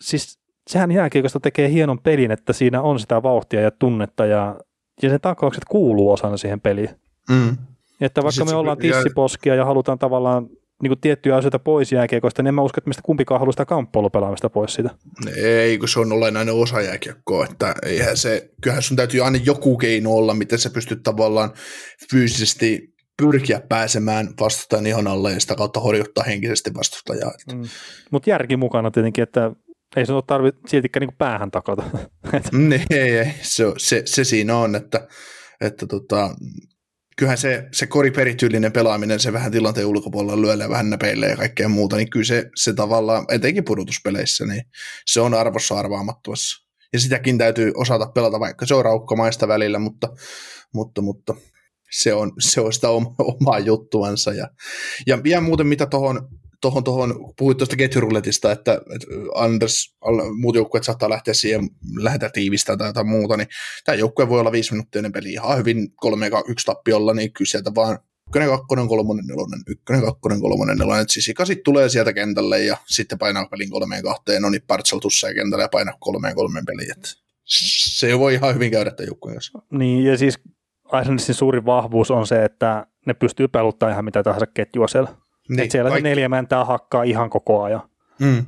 [SPEAKER 1] siis sehän jääkiekosta tekee hienon pelin, että siinä on sitä vauhtia ja tunnetta ja, ja sen takaukset kuuluu osana siihen peliin.
[SPEAKER 2] Mm.
[SPEAKER 1] Että vaikka me ollaan tissiposkia ja halutaan tavallaan niin kuin tiettyjä asioita pois jääkiekoista, niin en mä usko, että mistä kumpikaan haluaa sitä kamppailupelaamista pois siitä.
[SPEAKER 2] Ei, kun se on olennainen osa jääkiekkoa, että eihän se, kyllähän sun täytyy aina joku keino olla, miten sä pystyt tavallaan fyysisesti pyrkiä pääsemään vastustajan ihon alle ja sitä kautta horjuttaa henkisesti vastustajaa. Mm.
[SPEAKER 1] Mutta järki mukana tietenkin, että ei se ole tarvitse siltikään niin päähän takata.
[SPEAKER 2] niin, ei, ei. Se, se, se, siinä on, että, että tota, kyllähän se, se koriperityylinen pelaaminen, se vähän tilanteen ulkopuolella lyöllä vähän näpeille ja kaikkea muuta, niin kyllä se, se tavallaan, etenkin pudotuspeleissä, niin se on arvossa arvaamattomassa. Ja sitäkin täytyy osata pelata, vaikka se on raukkamaista välillä, mutta, mutta, mutta se on, se on sitä oma, omaa juttuansa. Ja, ja vielä muuten, mitä tuohon tuohon, tuohon puhuit tuosta ketjurulletista, että, että Anders, muut joukkueet saattaa lähteä siihen, lähetä tiivistä tai jotain muuta, niin tämä joukkue voi olla viisi minuuttia peli ihan hyvin 3 1 tappiolla, niin kyllä sieltä vaan ykkönen, kakkonen, kolmonen, nelonen, ykkönen, kakkonen, kolmonen, nelonen, että siis sit tulee sieltä kentälle ja sitten painaa pelin kolmeen kahteen, no niin Partsal tussee kentälle ja painaa kolmeen kolmeen peliin, että se voi ihan hyvin käydä tämän joukkueen kanssa.
[SPEAKER 1] Niin, ja siis Icelandsin suuri vahvuus on se, että ne pystyy peluttamaan ihan mitä tahansa ketjua siellä. Niin, että siellä kaikki... se neljä mäntää hakkaa ihan koko ajan.
[SPEAKER 2] Mm.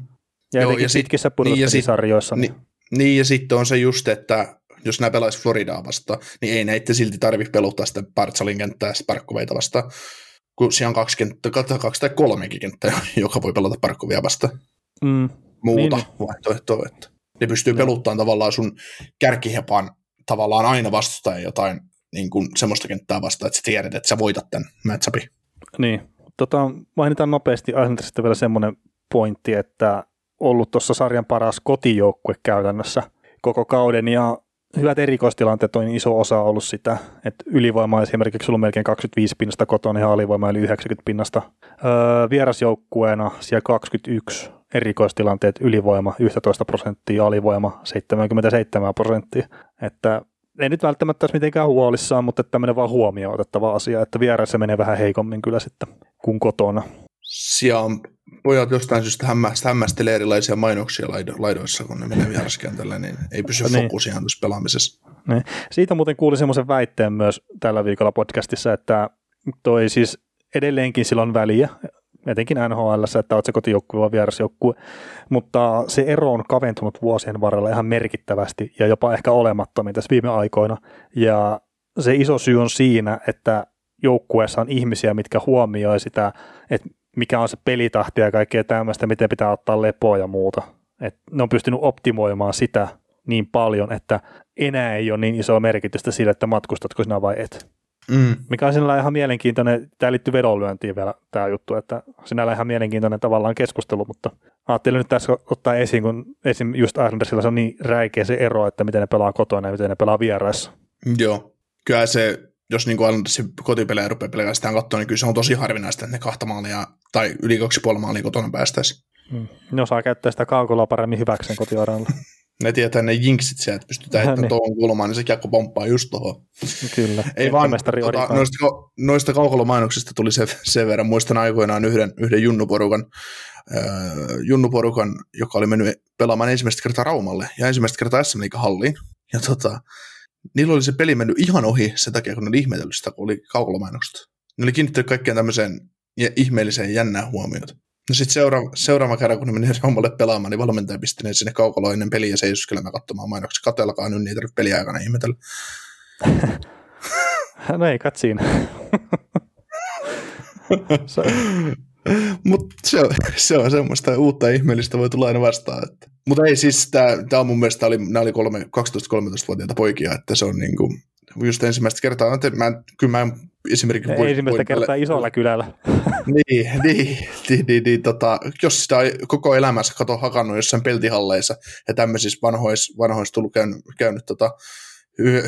[SPEAKER 1] Ja Joo, ja pitkissä pudotuspelisarjoissa.
[SPEAKER 2] Niin, niin, niin, ja sitten on se just, että jos nämä pelaisi Floridaa vastaan, niin ei näitä silti tarvitse peluttaa sitä Partsalin kenttää Sparkkoveita vastaan, kun siellä on kaksi, kenttä, kaksi tai kolmekin kenttää, joka voi pelata Parkkovia vastaan.
[SPEAKER 1] Mm.
[SPEAKER 2] Muuta niin. vaihtoehtoa, että ne pystyy no. peluttamaan tavallaan sun kärkihepan tavallaan aina vastustaa jotain niin kuin semmoista kenttää vastaan, että sä tiedät, että sä voitat tämän matchupin.
[SPEAKER 1] Niin, tota, mainitaan nopeasti Islandersista vielä semmoinen pointti, että ollut tuossa sarjan paras kotijoukkue käytännössä koko kauden ja hyvät erikoistilanteet on iso osa ollut sitä, että ylivoima esimerkiksi ollut melkein 25 pinnasta kotona ja alivoima eli 90 pinnasta. Öö, vierasjoukkueena siellä 21 erikoistilanteet ylivoima 11 prosenttia, alivoima 77 prosenttia. Että ei nyt välttämättä olisi mitenkään huolissaan, mutta tämmöinen vaan huomioon otettava asia, että vieressä menee vähän heikommin kyllä sitten kuin kotona.
[SPEAKER 2] Siellä pojat jostain syystä hämmästä, hämmästelee erilaisia mainoksia laidoissa, kun ne menee vieraskentälle, niin ei pysy niin. fokus ihan tuossa pelaamisessa.
[SPEAKER 1] Niin. Siitä muuten kuulin semmoisen väitteen myös tällä viikolla podcastissa, että toi siis edelleenkin sillä on väliä, etenkin NHL, että olet se kotijoukkue vai vierasjoukkue, mutta se ero on kaventunut vuosien varrella ihan merkittävästi ja jopa ehkä olemattomin tässä viime aikoina. Ja se iso syy on siinä, että joukkueessa on ihmisiä, mitkä huomioi sitä, että mikä on se pelitahti ja kaikkea tämmöistä, miten pitää ottaa lepoa ja muuta. Et ne on pystynyt optimoimaan sitä niin paljon, että enää ei ole niin isoa merkitystä sille, että matkustatko sinä vai et.
[SPEAKER 2] Mm.
[SPEAKER 1] Mikä on sinällä ihan mielenkiintoinen, tämä liittyy vedonlyöntiin vielä tämä juttu, että sinällä ihan mielenkiintoinen tavallaan keskustelu, mutta ajattelin nyt tässä ottaa esiin, kun esim. just Islandersilla se on niin räikeä se ero, että miten ne pelaa kotona ja miten ne pelaa vieraissa.
[SPEAKER 2] Joo, kyllä se, jos niin Islandersin kotipelejä rupeaa pelkästään katsoa, niin kyllä se on tosi harvinaista, että ne kahta maalia tai yli kaksi puoli maalia kotona päästäisiin.
[SPEAKER 1] Mm. Ne osaa käyttää sitä kaukolla paremmin hyväkseen kotioralla.
[SPEAKER 2] ne tietää ne jinksit sieltä, että pystytään heittämään niin. tuohon kulmaan, niin se kiekko pomppaa just tuohon.
[SPEAKER 1] Kyllä.
[SPEAKER 2] Ei vaan, tota, noista, noista kaukolomainoksista tuli se, sen verran, muistan aikoinaan yhden, yhden junnuporukan, äh, junnuporukan, joka oli mennyt pelaamaan ensimmäistä kertaa Raumalle ja ensimmäistä kertaa SM halliin. Ja tota, niillä oli se peli mennyt ihan ohi sen takia, kun ne oli ihmetellyt sitä, kun oli kaukolomainokset. Ne oli kiinnittänyt kaikkeen tämmöiseen ihmeelliseen jännää huomiota. No sitten seuraava, seuraava kerran, kun ne meni Raumalle pelaamaan, niin valmentaja pisti ne sinne kaukoloinen peli ja seisoskelemaan katsomaan mainoksia. Katellakaan nyt niitä peliaikana ihmetellä.
[SPEAKER 1] no ei, kat siinä.
[SPEAKER 2] Mutta se on, se on semmoista uutta ihmeellistä voi tulla aina vastaan. Että. Mutta ei siis, tämä on mun mielestä, oli, nämä oli 12-13-vuotiaita poikia, että se on niinku, just ensimmäistä kertaa, että mä, kyllä mä esimerkiksi...
[SPEAKER 1] Voi, ensimmäistä voi kertaa tälle, isolla kylällä.
[SPEAKER 2] niin, niin, niin, niin, niin tota, jos sitä koko elämänsä kato hakannut jossain peltihalleissa ja tämmöisissä vanhoissa, vanhoissa tullut käynyt, käynyt tota,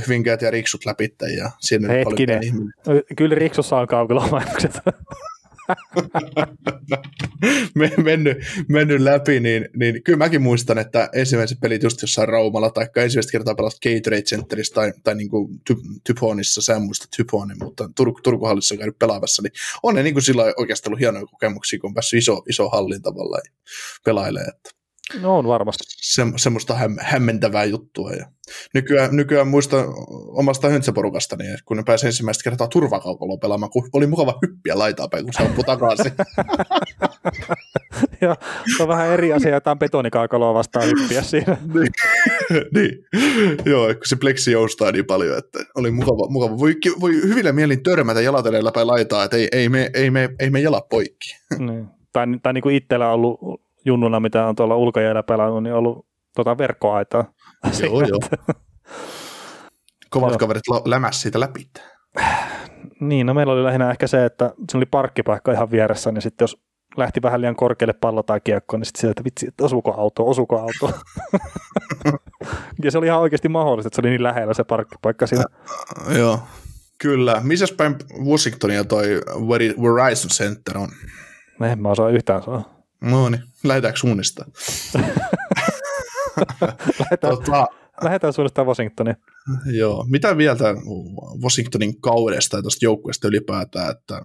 [SPEAKER 2] hyvinkäät ja riksut läpi. Ja
[SPEAKER 1] siinä Hetkinen, kyllä riksussa on kaukolomainokset.
[SPEAKER 2] mennyt, mennyt läpi, niin, niin kyllä mäkin muistan, että ensimmäiset pelit just jossain Raumalla, tai ensimmäistä kertaa pelat Gatorade Centerissä tai, tai niin kuin Typonissa, sä muistat Typonin, mutta Tur- Turkuhallissa on käynyt pelaamassa, niin on ne niin kuin sillä oikeastaan ollut hienoja kokemuksia, kun on päässyt iso, iso hallin tavalla pelailemaan. Että.
[SPEAKER 1] No on varmasti.
[SPEAKER 2] Se, semmoista häm, hämmentävää juttua. Ja nykyään, nykyään muista omasta höntsäporukasta, niin kun ne pääsi ensimmäistä kertaa turvakaupalla pelaamaan, kun oli mukava hyppiä laitaa päin, kun se loppui takaisin.
[SPEAKER 1] Joo, se on vähän eri asia, jotain betonikaakaloa vastaan hyppiä siinä.
[SPEAKER 2] niin. niin. Joo, kun se pleksi joustaa niin paljon, että oli mukava. mukava. Voi, voi hyvillä mielin törmätä jalateleilla päin laitaa, että ei, ei, me, ei, me, ei me jalat poikki.
[SPEAKER 1] niin. Tai, tai niin kuin itsellä on ollut junnuna, mitä on tuolla ulkojäällä pelannut, niin on ollut tota verkkoaitaa.
[SPEAKER 2] Joo, joo. Kovat joo. kaverit lämäs siitä läpi.
[SPEAKER 1] Niin, no meillä oli lähinnä ehkä se, että se oli parkkipaikka ihan vieressä, niin sitten jos lähti vähän liian korkealle pallo tai kiekko, niin sitten sieltä, että vitsi, että osuuko auto, osuuko auto. ja se oli ihan oikeasti mahdollista, että se oli niin lähellä se parkkipaikka siinä.
[SPEAKER 2] Uh, joo, kyllä. Missä päin Washingtonia toi Verizon Center on?
[SPEAKER 1] En mä osaa yhtään sanoa.
[SPEAKER 2] No niin, lähdetäänkö suunnistaan?
[SPEAKER 1] lähdetään, tota, lähdetään suunnistaan Washingtoniin.
[SPEAKER 2] Joo, mitä vielä Washingtonin kaudesta ja tuosta joukkueesta ylipäätään, että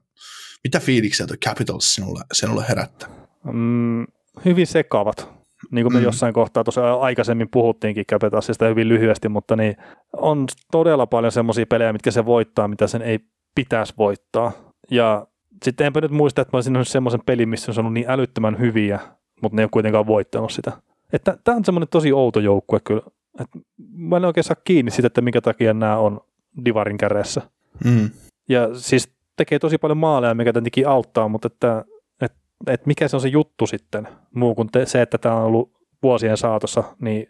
[SPEAKER 2] mitä fiiliksiä tuo Capitals sinulle, sinulle herättää?
[SPEAKER 1] Mm, hyvin sekavat. Niin kuin me mm. jossain kohtaa tuossa aikaisemmin puhuttiinkin Capitalsista hyvin lyhyesti, mutta niin on todella paljon semmoisia pelejä, mitkä se voittaa, mitä sen ei pitäisi voittaa. Ja sitten enpä nyt muista, että mä olisin semmoisen pelin, missä on ollut niin älyttömän hyviä, mutta ne ei ole kuitenkaan voittanut sitä. Että tämä on semmoinen tosi outo joukkue kyllä. Että mä en oikein saa kiinni siitä, että minkä takia nämä on Divarin kädessä. Mm. Ja siis tekee tosi paljon maaleja, mikä tietenkin auttaa, mutta että, että, että mikä se on se juttu sitten, muu kuin te, se, että tämä on ollut vuosien saatossa niin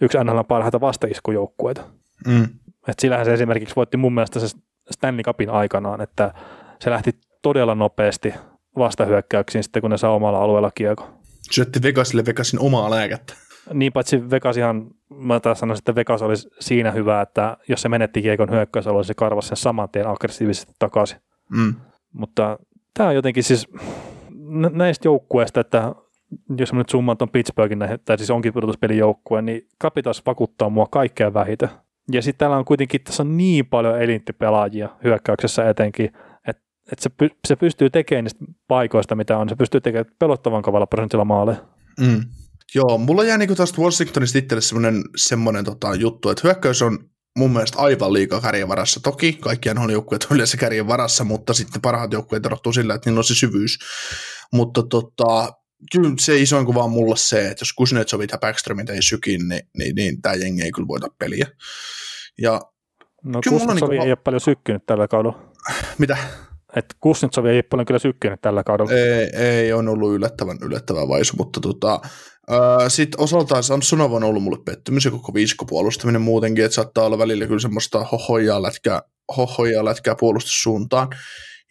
[SPEAKER 1] yksi NHL parhaita vastaiskujoukkueita. Mm. Että sillähän se esimerkiksi voitti mun mielestä se Stanley Cupin aikanaan, että se lähti todella nopeasti vastahyökkäyksiin sitten, kun ne saa omalla alueella kiekko.
[SPEAKER 2] Syötti Vegasille Vegasin omaa lääkettä.
[SPEAKER 1] Niin, paitsi Vegasihan, mä taas sanoisin, että Vegas olisi siinä hyvä, että jos se menetti kiekon hyökkäysalueella, se karvasi sen saman tien aggressiivisesti takaisin. Mm. Mutta tämä on jotenkin siis näistä joukkueista, että jos mä nyt summaan tuon Pittsburghin, tai siis onkin pudotuspelin joukkue, niin Capitals vakuttaa mua kaikkein vähiten. Ja sitten täällä on kuitenkin, tässä on niin paljon elinttipelaajia hyökkäyksessä etenkin, että se, py, se pystyy tekemään niistä paikoista, mitä on, se pystyy tekemään pelottavan kovalla prosentilla maaleja. Mm.
[SPEAKER 2] Joo, mulla jää niinku tuosta Washingtonista itselle semmoinen, semmoinen tota, juttu, että hyökkäys on mun mielestä aivan liikaa kärjen varassa. Toki kaikkien on joukkueet on yleensä kärjen varassa, mutta sitten parhaat joukkueet erottuu sillä, että niillä on se syvyys. Mutta tota, kyllä se isoin kuva on mulla se, että jos Kuznetsovit ja Backströmit ei sykin, niin, niin, niin tämä jengi ei kyllä voita peliä. Ja
[SPEAKER 1] no Kuznetsovi niinku... ei ole paljon sykkynyt tällä kaudella.
[SPEAKER 2] Mitä?
[SPEAKER 1] Että Kuznetsov ei paljon kyllä sykkinyt tällä kaudella.
[SPEAKER 2] Ei, ei on ollut yllättävän, yllättävän vaisu, mutta tota, sitten osaltaan Samsonov on ollut mulle pettymys ja koko viisikkopuolustaminen muutenkin, että saattaa olla välillä kyllä semmoista hohojaa lätkää, hohojaa lätkää puolustussuuntaan.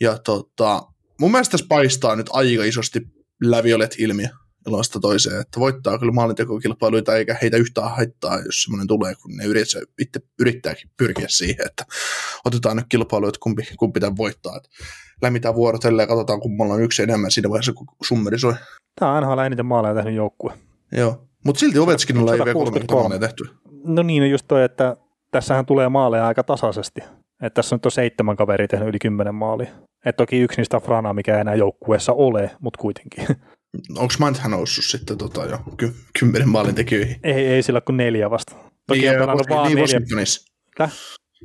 [SPEAKER 2] Ja tota, mun mielestä tässä paistaa nyt aika isosti läviolet ilmiö ilmasta toiseen, että voittaa kyllä maalintekokilpailuita eikä heitä yhtään haittaa, jos semmoinen tulee, kun ne yrittää, itse yrittääkin pyrkiä siihen, että otetaan nyt kilpailu, että kumpi, kumpi pitää voittaa. Että lämmitään vuorotellen ja katsotaan, kummalla on yksi enemmän siinä vaiheessa, kun summeri soi.
[SPEAKER 1] Tämä on NHL eniten maaleja tehnyt joukkue.
[SPEAKER 2] Joo, mutta silti Ovechkinilla ei vielä 30 maalia tehty.
[SPEAKER 1] No niin, just toi, että tässähän tulee maaleja aika tasaisesti. Että tässä on nyt on seitsemän kaveria tehnyt yli kymmenen maalia. Et toki yksi niistä on Frana, mikä ei enää joukkueessa ole, mutta kuitenkin.
[SPEAKER 2] Onko Mantha noussut sitten tota jo ky- kymmenen maalin tekijöihin?
[SPEAKER 1] Ei, ei sillä kuin neljä vasta. Toki niin, on
[SPEAKER 2] Washington, vaan niin neljä. Washingtonissa. Täh?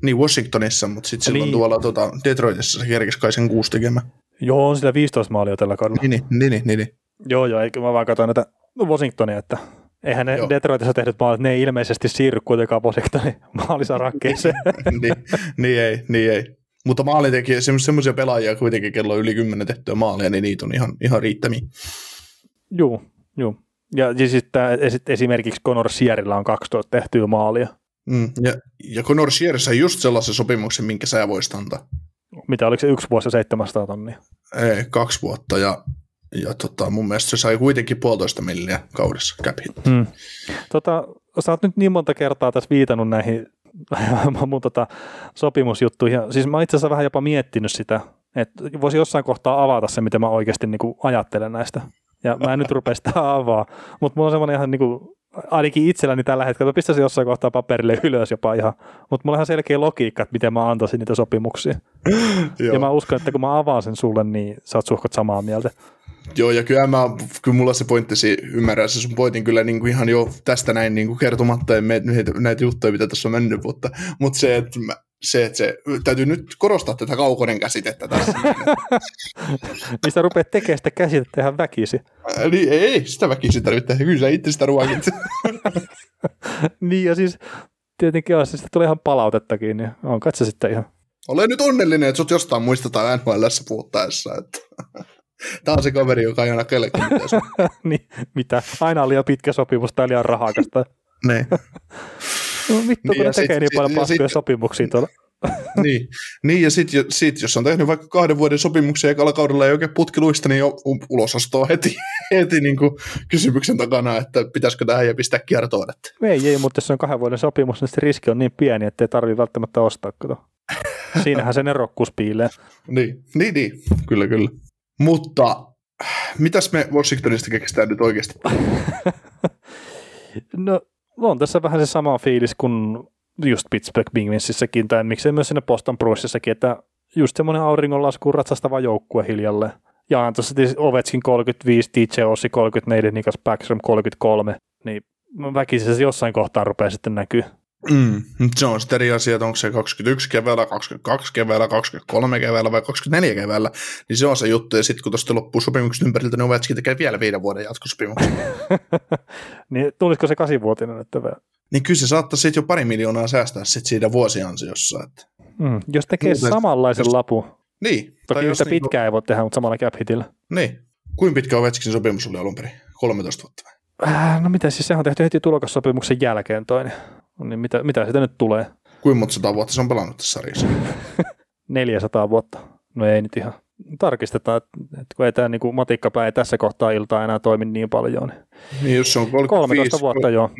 [SPEAKER 2] Niin Washingtonissa, mutta sitten silloin niin. tuolla tota, Detroitissa se kerkesi kai sen kuusi tekemään.
[SPEAKER 1] Joo, on sillä 15 maalia tällä kaudella.
[SPEAKER 2] Niin, niin, niin, niin, niin.
[SPEAKER 1] Joo, joo, eikö mä vaan katsoin näitä Washingtonia, että eihän ne joo. Detroitissa tehdyt maalit, ne ei ilmeisesti siirry kuitenkaan Washingtonin maalisarakkeeseen.
[SPEAKER 2] niin, niin ei, niin ei. Mutta maalintekijä, semmoisia pelaajia kuitenkin, kello on yli 10 tehtyä maalia, niin niitä on ihan, ihan riittämiä.
[SPEAKER 1] Joo, joo. Ja siis esimerkiksi Conor Sierrillä on 12 tehtyä maalia.
[SPEAKER 2] Mm, ja, ja Conor Sierra sai just sellaisen sopimuksen, minkä sä voisit antaa.
[SPEAKER 1] Mitä, oliko se yksi vuosi ja 700 tonnia?
[SPEAKER 2] Ei, kaksi vuotta ja, ja tota, mun mielestä se sai kuitenkin puolitoista milliä kaudessa cap
[SPEAKER 1] hmm. tota, Sä oot nyt niin monta kertaa tässä viitannut näihin mun tota, sopimusjuttuihin. Siis mä itse asiassa vähän jopa miettinyt sitä, että voisi jossain kohtaa avata se, mitä mä oikeasti niin ajattelen näistä. Ja mä en nyt rupea sitä avaa, mutta mulla on semmoinen ihan niin kuin, ainakin itselläni tällä hetkellä, mä pistäisin jossain kohtaa paperille ylös jopa ihan, mutta mulla on ihan selkeä logiikka, että miten mä antaisin niitä sopimuksia. ja mä uskon, että kun mä avaan sen sulle, niin sä oot suhkot samaa mieltä.
[SPEAKER 2] Joo, ja kyllä, mä, kyllä mulla se pointtisi ymmärrä se sun pointin kyllä niin kuin ihan jo tästä näin niin kuin kertomatta näitä, näitä juttuja, mitä tässä on mennyt, mutta, mutta se, että mä, se, että se, täytyy nyt korostaa tätä kaukonen käsitettä tässä.
[SPEAKER 1] Mistä rupeat tekemään sitä käsitettä ihan väkisi?
[SPEAKER 2] Ää, niin, ei, sitä väkisi tarvitse tehdä, kyllä sä itse sitä ruokit.
[SPEAKER 1] niin, ja siis tietenkin on, siis tulee ihan palautettakin, niin on katso sitten ihan.
[SPEAKER 2] Ole nyt onnellinen, että sut jostain muistetaan NHLssä puhuttaessa, että Tämä on se kaveri, joka ei aina kellekin
[SPEAKER 1] niin, mitä? Aina on liian pitkä sopimus tai liian rahakasta.
[SPEAKER 2] niin.
[SPEAKER 1] No vittu, niin, kun ne tekee sit, niin paljon paskoja sopimuksia tuolla.
[SPEAKER 2] niin. niin, ja sitten sit, jos on tehnyt vaikka kahden vuoden sopimuksia ekalla kaudella ei oikein putkiluista, niin jo ulosastoa heti, heti niin kuin kysymyksen takana, että pitäisikö tähän ja pistää kiertoon. Että.
[SPEAKER 1] Ei, ei, mutta jos se on kahden vuoden sopimus, niin se riski on niin pieni, että ei tarvitse välttämättä ostaa. Kato. Siinähän se nerokkuus piilee.
[SPEAKER 2] niin, niin, niin, kyllä, kyllä. Mutta mitäs me Washingtonista keksitään nyt oikeasti?
[SPEAKER 1] no, on tässä vähän se sama fiilis kuin just Pittsburgh Penguinsissäkin, tai miksei myös sinne Boston Bruinsissakin, että just semmoinen auringonlaskuun ratsastava joukkue hiljalle. Ja tuossa Ovechkin 35, DJ Ossi 34, Nikas Backstrom 33, niin väkisin se jossain kohtaa rupeaa sitten näkyy.
[SPEAKER 2] Mm, se on sitten eri asia, että onko se 21 keväällä, 22 keväällä, 23 keväällä vai 24 keväällä, niin se on se juttu. Ja sitten kun tuosta loppuu sopimukset ympäriltä, niin Ovechkin tekee vielä viiden vuoden jatkosopimuksen.
[SPEAKER 1] niin tulisiko se kasivuotinen? Että vielä?
[SPEAKER 2] Niin kyllä se saattaa sitten jo pari miljoonaa säästää sit siitä vuosiansiossa. Että...
[SPEAKER 1] Mm, jos tekee Muuten, samanlaisen jos... lapun.
[SPEAKER 2] Niin.
[SPEAKER 1] Toki yhtä niin pitkää ei voi tehdä, mutta samalla cap hitillä.
[SPEAKER 2] Niin. Kuinka pitkä Ovechkin sopimus oli alun perin? 13 vuotta vai?
[SPEAKER 1] Äh, no mitä siis, sehän on tehty heti tulokassopimuksen jälkeen toinen. Niin mitä, mitä sitä nyt tulee?
[SPEAKER 2] Kuinka monta sata vuotta se on pelannut tässä sarjassa?
[SPEAKER 1] 400 vuotta. No ei nyt ihan. Tarkistetaan, että kun ei tämä niin matikkapää ei tässä kohtaa iltaa enää toimi niin paljon. Niin,
[SPEAKER 2] niin jos se on
[SPEAKER 1] 35, 13 vuotta joo.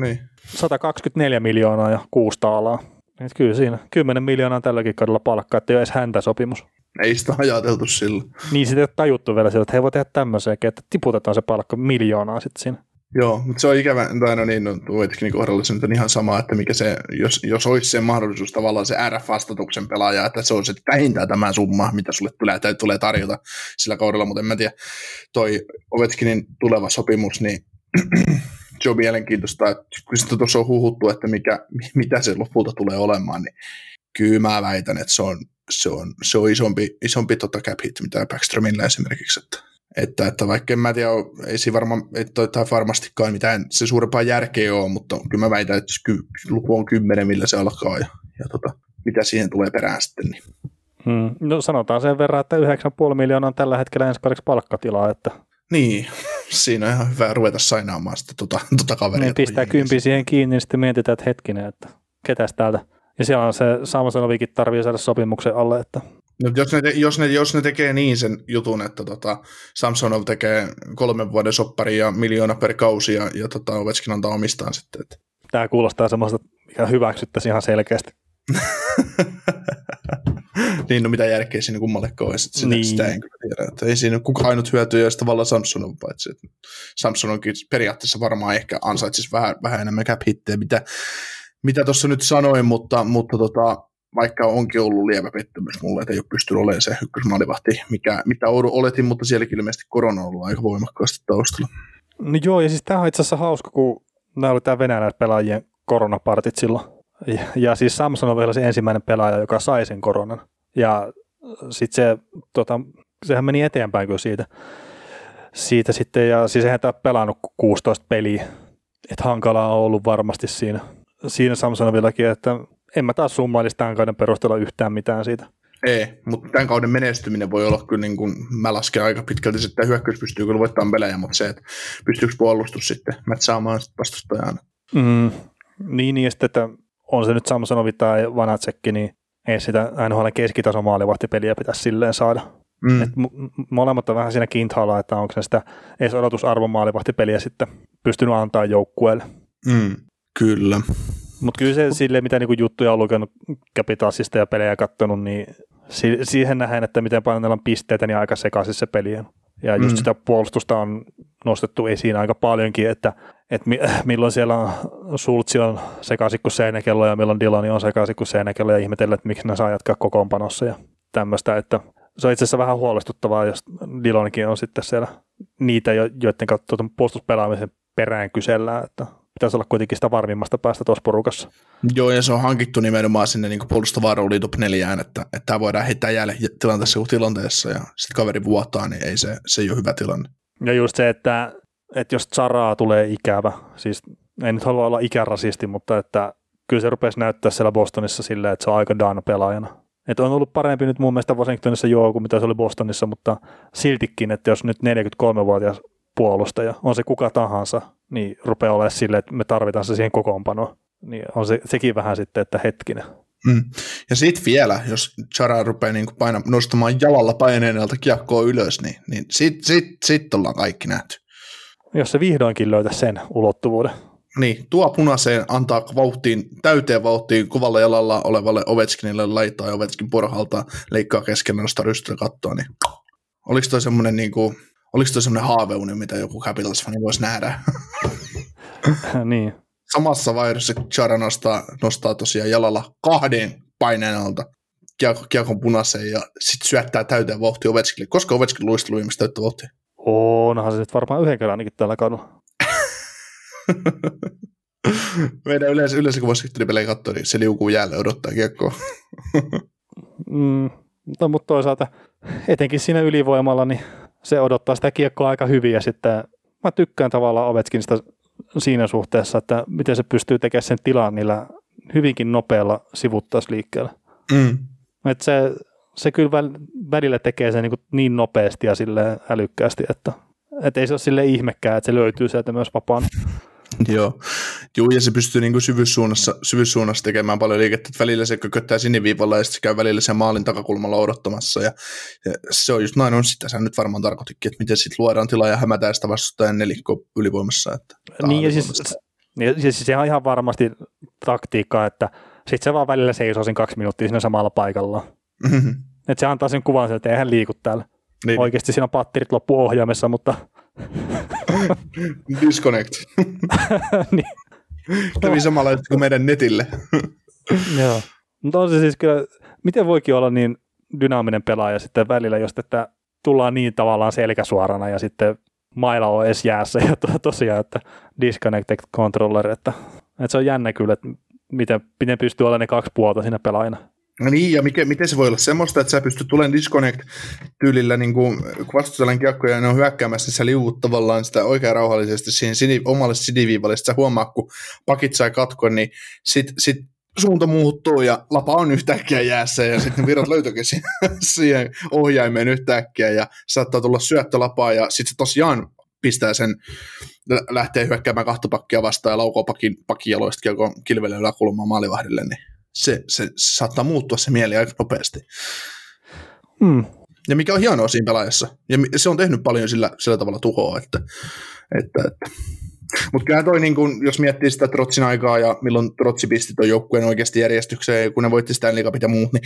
[SPEAKER 2] Niin.
[SPEAKER 1] 124 miljoonaa ja kuusi taalaa. Et kyllä siinä 10 miljoonaa tälläkin kaudella palkkaa, että ei ole edes häntä sopimus.
[SPEAKER 2] Ei sitä ajateltu sillä.
[SPEAKER 1] Niin sitä ei ole tajuttu vielä sillä, että he voi tehdä tämmöiseenkin, että tiputetaan se palkka miljoonaa sitten siinä.
[SPEAKER 2] Joo, mutta se on ikävä, tai no niin, no, kohdalla se on ihan sama, että mikä se, jos, jos olisi se mahdollisuus tavallaan se RF-vastatuksen pelaaja, että se on se vähintään tämä summa, mitä sulle tulee, tai tulee tarjota sillä kaudella, mutta en mä tiedä, toi Ovetkinin tuleva sopimus, niin se on mielenkiintoista, että kun tuossa on huhuttu, että mikä, mitä se lopulta tulee olemaan, niin kyllä mä väitän, että se on, se on, se on isompi, isompi tota cap hit, mitä Backstromilla esimerkiksi, että että, että vaikka en mä tiedä, ei se varmaan, että varmastikaan mitään se suurempaa järkeä ole, mutta kyllä mä väitän, että ky, luku on kymmenen, millä se alkaa ja, ja tota, mitä siihen tulee perään sitten. Niin.
[SPEAKER 1] Hmm. No sanotaan sen verran, että 9,5 miljoonaa on tällä hetkellä ensi kaudeksi palkkatilaa. Että...
[SPEAKER 2] Niin, siinä on ihan hyvä ruveta sainaamaan sitten tota, tota kaveria.
[SPEAKER 1] Niin pistää kympi siihen kiinni, niin sitten mietitään, että hetkinen, että ketäs täältä. Ja siellä on se Samsonovikin tarvii saada sopimuksen alle, että
[SPEAKER 2] No, jos, ne, jos, ne, jos ne tekee niin sen jutun, että tota, Samsonov tekee kolmen vuoden soppari ja miljoona per kausi ja, ja tota, Ovechkin antaa omistaan sitten. Että.
[SPEAKER 1] Tämä kuulostaa semmoista, mikä hyväksyttäisiin ihan selkeästi.
[SPEAKER 2] niin, no mitä järkeä siinä kummallekaan olisi. Sitä, niin. sitä en kyllä tiedä. Että ei siinä kuka ainut hyötyä, jos tavallaan Samsonov, paitsi että Samson onkin periaatteessa varmaan ehkä ansaitsisi vähän, vähän enemmän cap mitä mitä tuossa nyt sanoin, mutta, mutta tota, vaikka onkin ollut lievä pettymys mulle, että ei ole pystynyt olemaan se ykkösmaalivahti, mikä, mitä oletin, mutta sielläkin ilmeisesti korona on ollut aika voimakkaasti taustalla.
[SPEAKER 1] No joo, ja siis tämä on itse asiassa hauska, kun nämä oli tämä venäläispelaajien koronapartit silloin. Ja, ja siis Samson on vielä se ensimmäinen pelaaja, joka sai sen koronan. Ja sitten se, tota, sehän meni eteenpäin kuin siitä. Siitä sitten, ja siis eihän tämä pelannut 16 peliä. Että hankalaa on ollut varmasti siinä, siinä Samsonovillakin, että en mä taas summailisi tämän kauden perusteella yhtään mitään siitä.
[SPEAKER 2] Ei, mutta tämän kauden menestyminen voi olla kyllä, niin kuin, mä lasken aika pitkälti, että hyökkäys pystyy kyllä voittamaan pelejä, mutta se, että pystyykö puolustus sitten mätsäämään vastustajaan.
[SPEAKER 1] Mm, niin, niin, sitten, että on se nyt Samsonovi tai Vanatsekki, niin ei sitä NHL keskitason maalivahtipeliä pitäisi silleen saada. Mm. Et molemmat on vähän siinä kintaalla, että onko se sitä edes odotusarvon maalivahtipeliä sitten pystynyt antaa joukkueelle.
[SPEAKER 2] Mm, kyllä.
[SPEAKER 1] Mutta kyllä se silleen, mitä niinku juttuja on lukenut Capitalsista ja pelejä katsonut, niin si- siihen nähdään, että miten paljon on pisteitä, niin aika sekaisin se peli on. Ja just mm. sitä puolustusta on nostettu esiin aika paljonkin, että, että mi- milloin siellä on Sultsi on sekaisin kuin seinäkello ja milloin Dilloni on sekaisin kuin seinäkello ja ihmetellä, että miksi ne saa jatkaa kokoonpanossa ja tämmöistä, että se on itse asiassa vähän huolestuttavaa, jos Dillonikin on sitten siellä niitä, joiden kautta puolustuspelaamisen perään kysellään, että pitäisi olla kuitenkin sitä varmimmasta päästä tuossa porukassa.
[SPEAKER 2] Joo, ja se on hankittu nimenomaan sinne niin puolustavaan rooliin top neljään, että, että tämä voidaan heittää jäälle tilanteessa kuin tilanteessa, ja sitten kaveri vuotaa, niin ei se, se ei ole hyvä tilanne.
[SPEAKER 1] Ja just se, että, että jos Zaraa tulee ikävä, siis en nyt halua olla ikärasisti, mutta että kyllä se rupesi näyttää siellä Bostonissa silleen, että se on aika done pelaajana. Että on ollut parempi nyt mun mielestä Washingtonissa joo kuin mitä se oli Bostonissa, mutta siltikin, että jos nyt 43-vuotias puolustaja, on se kuka tahansa, niin rupeaa olemaan silleen, että me tarvitaan se siihen kokoonpanoon. Niin on se, sekin vähän sitten, että hetkinen.
[SPEAKER 2] Mm. Ja sitten vielä, jos Chara rupeaa niin paina, nostamaan jalalla paineenelta kiekkoa ylös, niin, niin sitten sit, sit ollaan kaikki nähty.
[SPEAKER 1] Jos se vihdoinkin löytää sen ulottuvuuden.
[SPEAKER 2] Niin, tuo punaiseen antaa vauhtiin, täyteen vauhtiin kuvalla jalalla olevalle Ovechkinille laittaa ja Ovechkin porhalta leikkaa keskellä nostaa rystyä kattoa, niin oliko toi semmoinen niin kuin, oliko toi semmoinen haaveuni, mitä joku Capitals-fani voisi nähdä?
[SPEAKER 1] niin.
[SPEAKER 2] Samassa vaiheessa Chara nostaa, nostaa tosiaan jalalla kahden paineen alta kiekon punaiseen ja sitten syöttää täyteen vauhtia Ovechkinille. Koska Ovechkin luistelu ihmistä täyttä vauhtia?
[SPEAKER 1] Onhan se nyt varmaan yhden kerran ainakin tällä kaudella.
[SPEAKER 2] Meidän yleensä, yleensä kun Washingtonin katsoa, niin se liukuu jäälle odottaa kiekkoa.
[SPEAKER 1] mm, mutta, mutta toisaalta etenkin siinä ylivoimalla, niin se odottaa sitä kiekkoa aika hyvin ja sitten mä tykkään tavallaan Ovechkinista siinä suhteessa, että miten se pystyy tekemään sen tilan niillä hyvinkin nopealla sivuttaisliikkeellä.
[SPEAKER 2] Mm.
[SPEAKER 1] Et se, se kyllä välillä tekee sen niin, niin nopeasti ja sille älykkäästi, että et ei se ole sille ihmekään, että se löytyy sieltä myös vapaana.
[SPEAKER 2] Joo. Joo, ja se pystyy niin syvyyssuunnassa, syvyyssuunnassa tekemään paljon liikettä, että välillä se kököttää siniviivalla ja sitten se käy välillä sen maalin takakulmalla odottamassa. Ja, ja se on just näin, on sitä sä nyt varmaan tarkoitikin, että miten sitten luodaan tilaa ja hämätään sitä vastustajan nelikko ylivoimassa. Että
[SPEAKER 1] niin, ja siis, ja siis se on ihan varmasti taktiikka, että sitten se vaan välillä seisoo sen kaksi minuuttia siinä samalla paikalla. Mm-hmm. Että se antaa sen kuvan, että eihän liiku täällä. Niin. Oikeasti siinä on patterit loppu ohjaamessa, mutta...
[SPEAKER 2] Disconnect. niin. Kävi samalla kuin meidän netille.
[SPEAKER 1] Joo. Mutta on se siis kyllä, miten voikin olla niin dynaaminen pelaaja sitten välillä, jos että tullaan niin tavallaan selkäsuorana ja sitten maila on edes jäässä ja to, tosiaan, että disconnected controller, että, että se on jännä kyllä, että miten, miten pystyy olemaan ne kaksi puolta siinä pelaajana.
[SPEAKER 2] No niin, ja mikä, miten se voi olla semmoista, että sä pystyt tulemaan disconnect-tyylillä, niin kuin, kun vastustellaan kiekkoja ja ne on hyökkäämässä, niin sä liuut tavallaan sitä oikein rauhallisesti siihen sini, omalle siniviivalle, sä huomaa, kun pakit sai katkon, niin sit, sit suunta muuttuu ja lapa on yhtäkkiä jäässä ja sitten virrat löytyykin siihen ohjaimeen yhtäkkiä ja saattaa tulla syöttölapaa ja sitten se tosiaan pistää sen, lähtee hyökkäämään kahta pakkia vastaan ja laukoo pakin, pakin jaloista kilvelle yläkulmaa maalivahdille, niin se, se, se saattaa muuttua se mieli aika nopeasti.
[SPEAKER 1] Mm.
[SPEAKER 2] Ja mikä on hienoa siinä pelaajassa. Ja se on tehnyt paljon sillä, sillä tavalla tuhoa, että, että, että. Mutta kyllä toi, niin kun, jos miettii sitä Trotsin aikaa ja milloin Trotsi pisti tuon joukkueen oikeasti järjestykseen, kun ne voitti Stanley Cupit ja muut, niin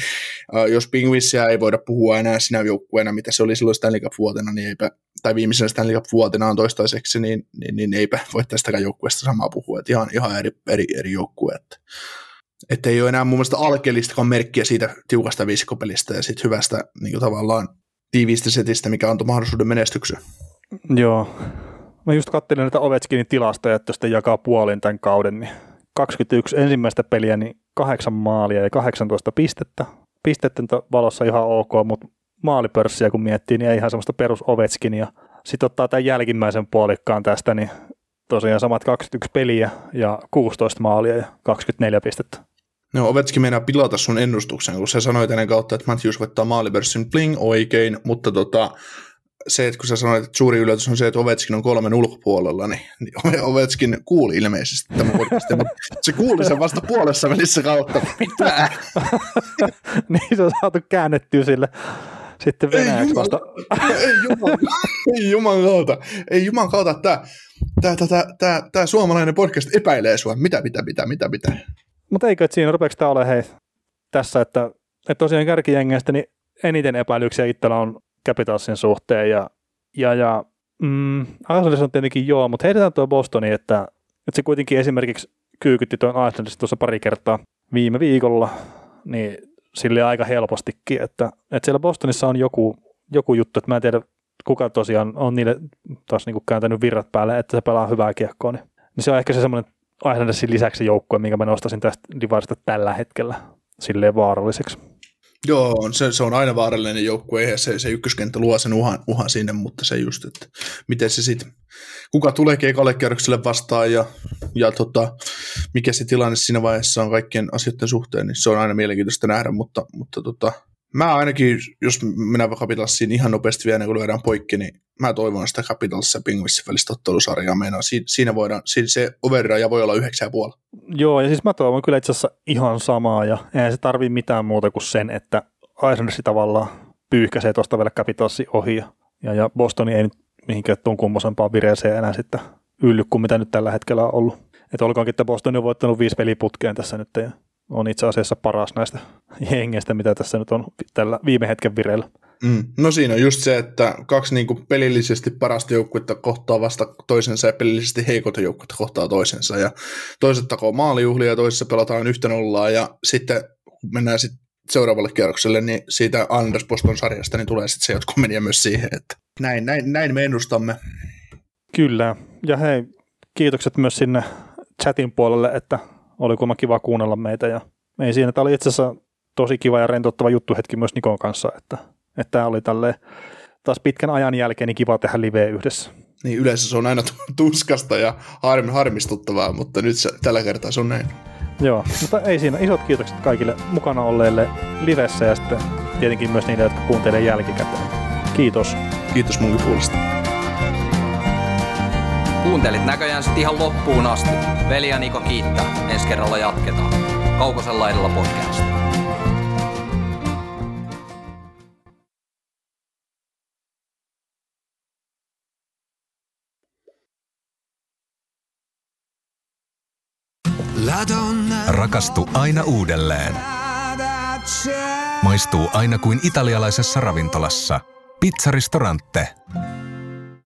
[SPEAKER 2] äh, jos Pingvissiä ei voida puhua enää sinä joukkueena, mitä se oli silloin Stanley Cup-vuotena, niin eipä, tai viimeisenä Stanley Cup-vuotena on toistaiseksi, niin, niin, niin eipä voi tästäkään joukkueesta samaa puhua. Et ihan, ihan eri, eri, eri joukkue. Että että ei ole enää mun mielestä alkeellistakaan merkkiä siitä tiukasta viisikopelistä ja siitä hyvästä niin tavallaan tiiviistä setistä, mikä antoi mahdollisuuden menestykseen.
[SPEAKER 1] Joo. Mä just katselin näitä Ovechkinin tilastoja, että jos jakaa puolin tämän kauden, niin 21 ensimmäistä peliä, niin kahdeksan maalia ja 18 pistettä. Pistetten valossa ihan ok, mutta maalipörssiä kun miettii, niin ei ihan semmoista perus Ovechkinia. Sitten ottaa tämän jälkimmäisen puolikkaan tästä, niin tosiaan samat 21 peliä ja 16 maalia ja 24 pistettä.
[SPEAKER 2] No, Ovetskin meinaa pilata sun ennustuksen, kun sä sanoit ennen kautta, että Matthews voittaa maalivörssin bling oikein, mutta tota, se, että kun sä sanoit, että suuri yllätys on se, että Ovetskin on kolmen ulkopuolella, niin, niin Ovetskin kuuli ilmeisesti tämän podcastin, mutta se kuuli sen vasta puolessa välissä kautta. Mitä?
[SPEAKER 1] niin se on saatu käännettyä sille sitten Venäjäksi vasta.
[SPEAKER 2] ei juman, ei juman kautta, ei juman kautta, tämä tää, tää, tää, tää, tää suomalainen podcast epäilee sua. Mitä, mitä, mitä, mitä, mitä.
[SPEAKER 1] Mutta eikö että siinä rupeeko tämä ole hei tässä, että, että tosiaan kärkijengeistä niin eniten epäilyksiä itsellä on Capitalsin suhteen ja, ja, ja mm, on tietenkin joo, mutta heitetään tuo Bostoni, että, että se kuitenkin esimerkiksi kyykytti tuon Arsenalissa tuossa pari kertaa viime viikolla, niin sille aika helpostikin, että, että siellä Bostonissa on joku, joku juttu, että mä en tiedä kuka tosiaan on niille taas niin kääntänyt virrat päälle, että se pelaa hyvää kiekkoa, niin, niin se on ehkä se semmoinen Islandersin lisäksi joukkue, minkä mä nostaisin tästä divarista tällä hetkellä silleen vaaralliseksi.
[SPEAKER 2] Joo, se, se on aina vaarallinen joukkue, eihän se, se ykköskenttä luo sen uhan, uhan sinne, mutta se just, että miten se sitten, kuka tulee keikalle kierrokselle vastaan ja, ja tota, mikä se tilanne siinä vaiheessa on kaikkien asioiden suhteen, niin se on aina mielenkiintoista nähdä, mutta, mutta tota, mä ainakin, jos vaikka Capitalsiin ihan nopeasti vielä, kun lyödään poikki, niin mä toivon sitä Capitals ja Penguinsin välistä ottelusarjaa. Meinaa, siinä, voidaan, siinä se overraja voi olla yhdeksän puolella.
[SPEAKER 1] Joo, ja siis mä toivon kyllä itse asiassa ihan samaa, ja eihän se tarvii mitään muuta kuin sen, että Islandersi tavallaan pyyhkäisee tuosta vielä Capitalsi ohi, ja, ja Bostoni ei nyt mihinkään tuon kummosempaan vireeseen enää sitten ylly kuin mitä nyt tällä hetkellä on ollut. Että olkoonkin, että Boston on voittanut viisi peliputkeen tässä nyt, ja on itse asiassa paras näistä jengeistä, mitä tässä nyt on tällä viime hetken vireillä.
[SPEAKER 2] Mm. No siinä on just se, että kaksi niin kuin pelillisesti parasta joukkuetta kohtaa vasta toisensa ja pelillisesti heikot joukkuetta kohtaa toisensa. Ja toiset takoo maalijuhlia ja toisessa pelataan yhtä nollaa ja sitten kun mennään sitten seuraavalle kierrokselle, niin siitä Anders Boston sarjasta niin tulee sitten se jotkut meniä myös siihen, että näin, näin, näin me ennustamme.
[SPEAKER 1] Kyllä, ja hei, kiitokset myös sinne chatin puolelle, että oli kuulemma kiva kuunnella meitä ja ei siinä, tämä oli itse asiassa tosi kiva ja rentouttava juttu hetki myös Nikon kanssa, että, että tämä oli tälle taas pitkän ajan jälkeen niin kiva tehdä live yhdessä.
[SPEAKER 2] Niin yleensä se on aina tuskasta ja harm, harmistuttavaa, mutta nyt se, tällä kertaa se on näin.
[SPEAKER 1] Joo, mutta ei siinä. Isot kiitokset kaikille mukana olleille livessä ja sitten tietenkin myös niille, jotka kuuntelee jälkikäteen. Kiitos.
[SPEAKER 2] Kiitos munkin puolesta.
[SPEAKER 3] Kuuntelit näköjään sitten ihan loppuun asti. Veli ja Niko kiittää. Ensi kerralla jatketaan. Kaukosella edellä podcast.
[SPEAKER 4] Rakastu aina uudelleen. Maistuu aina kuin italialaisessa ravintolassa. Pizzaristorante.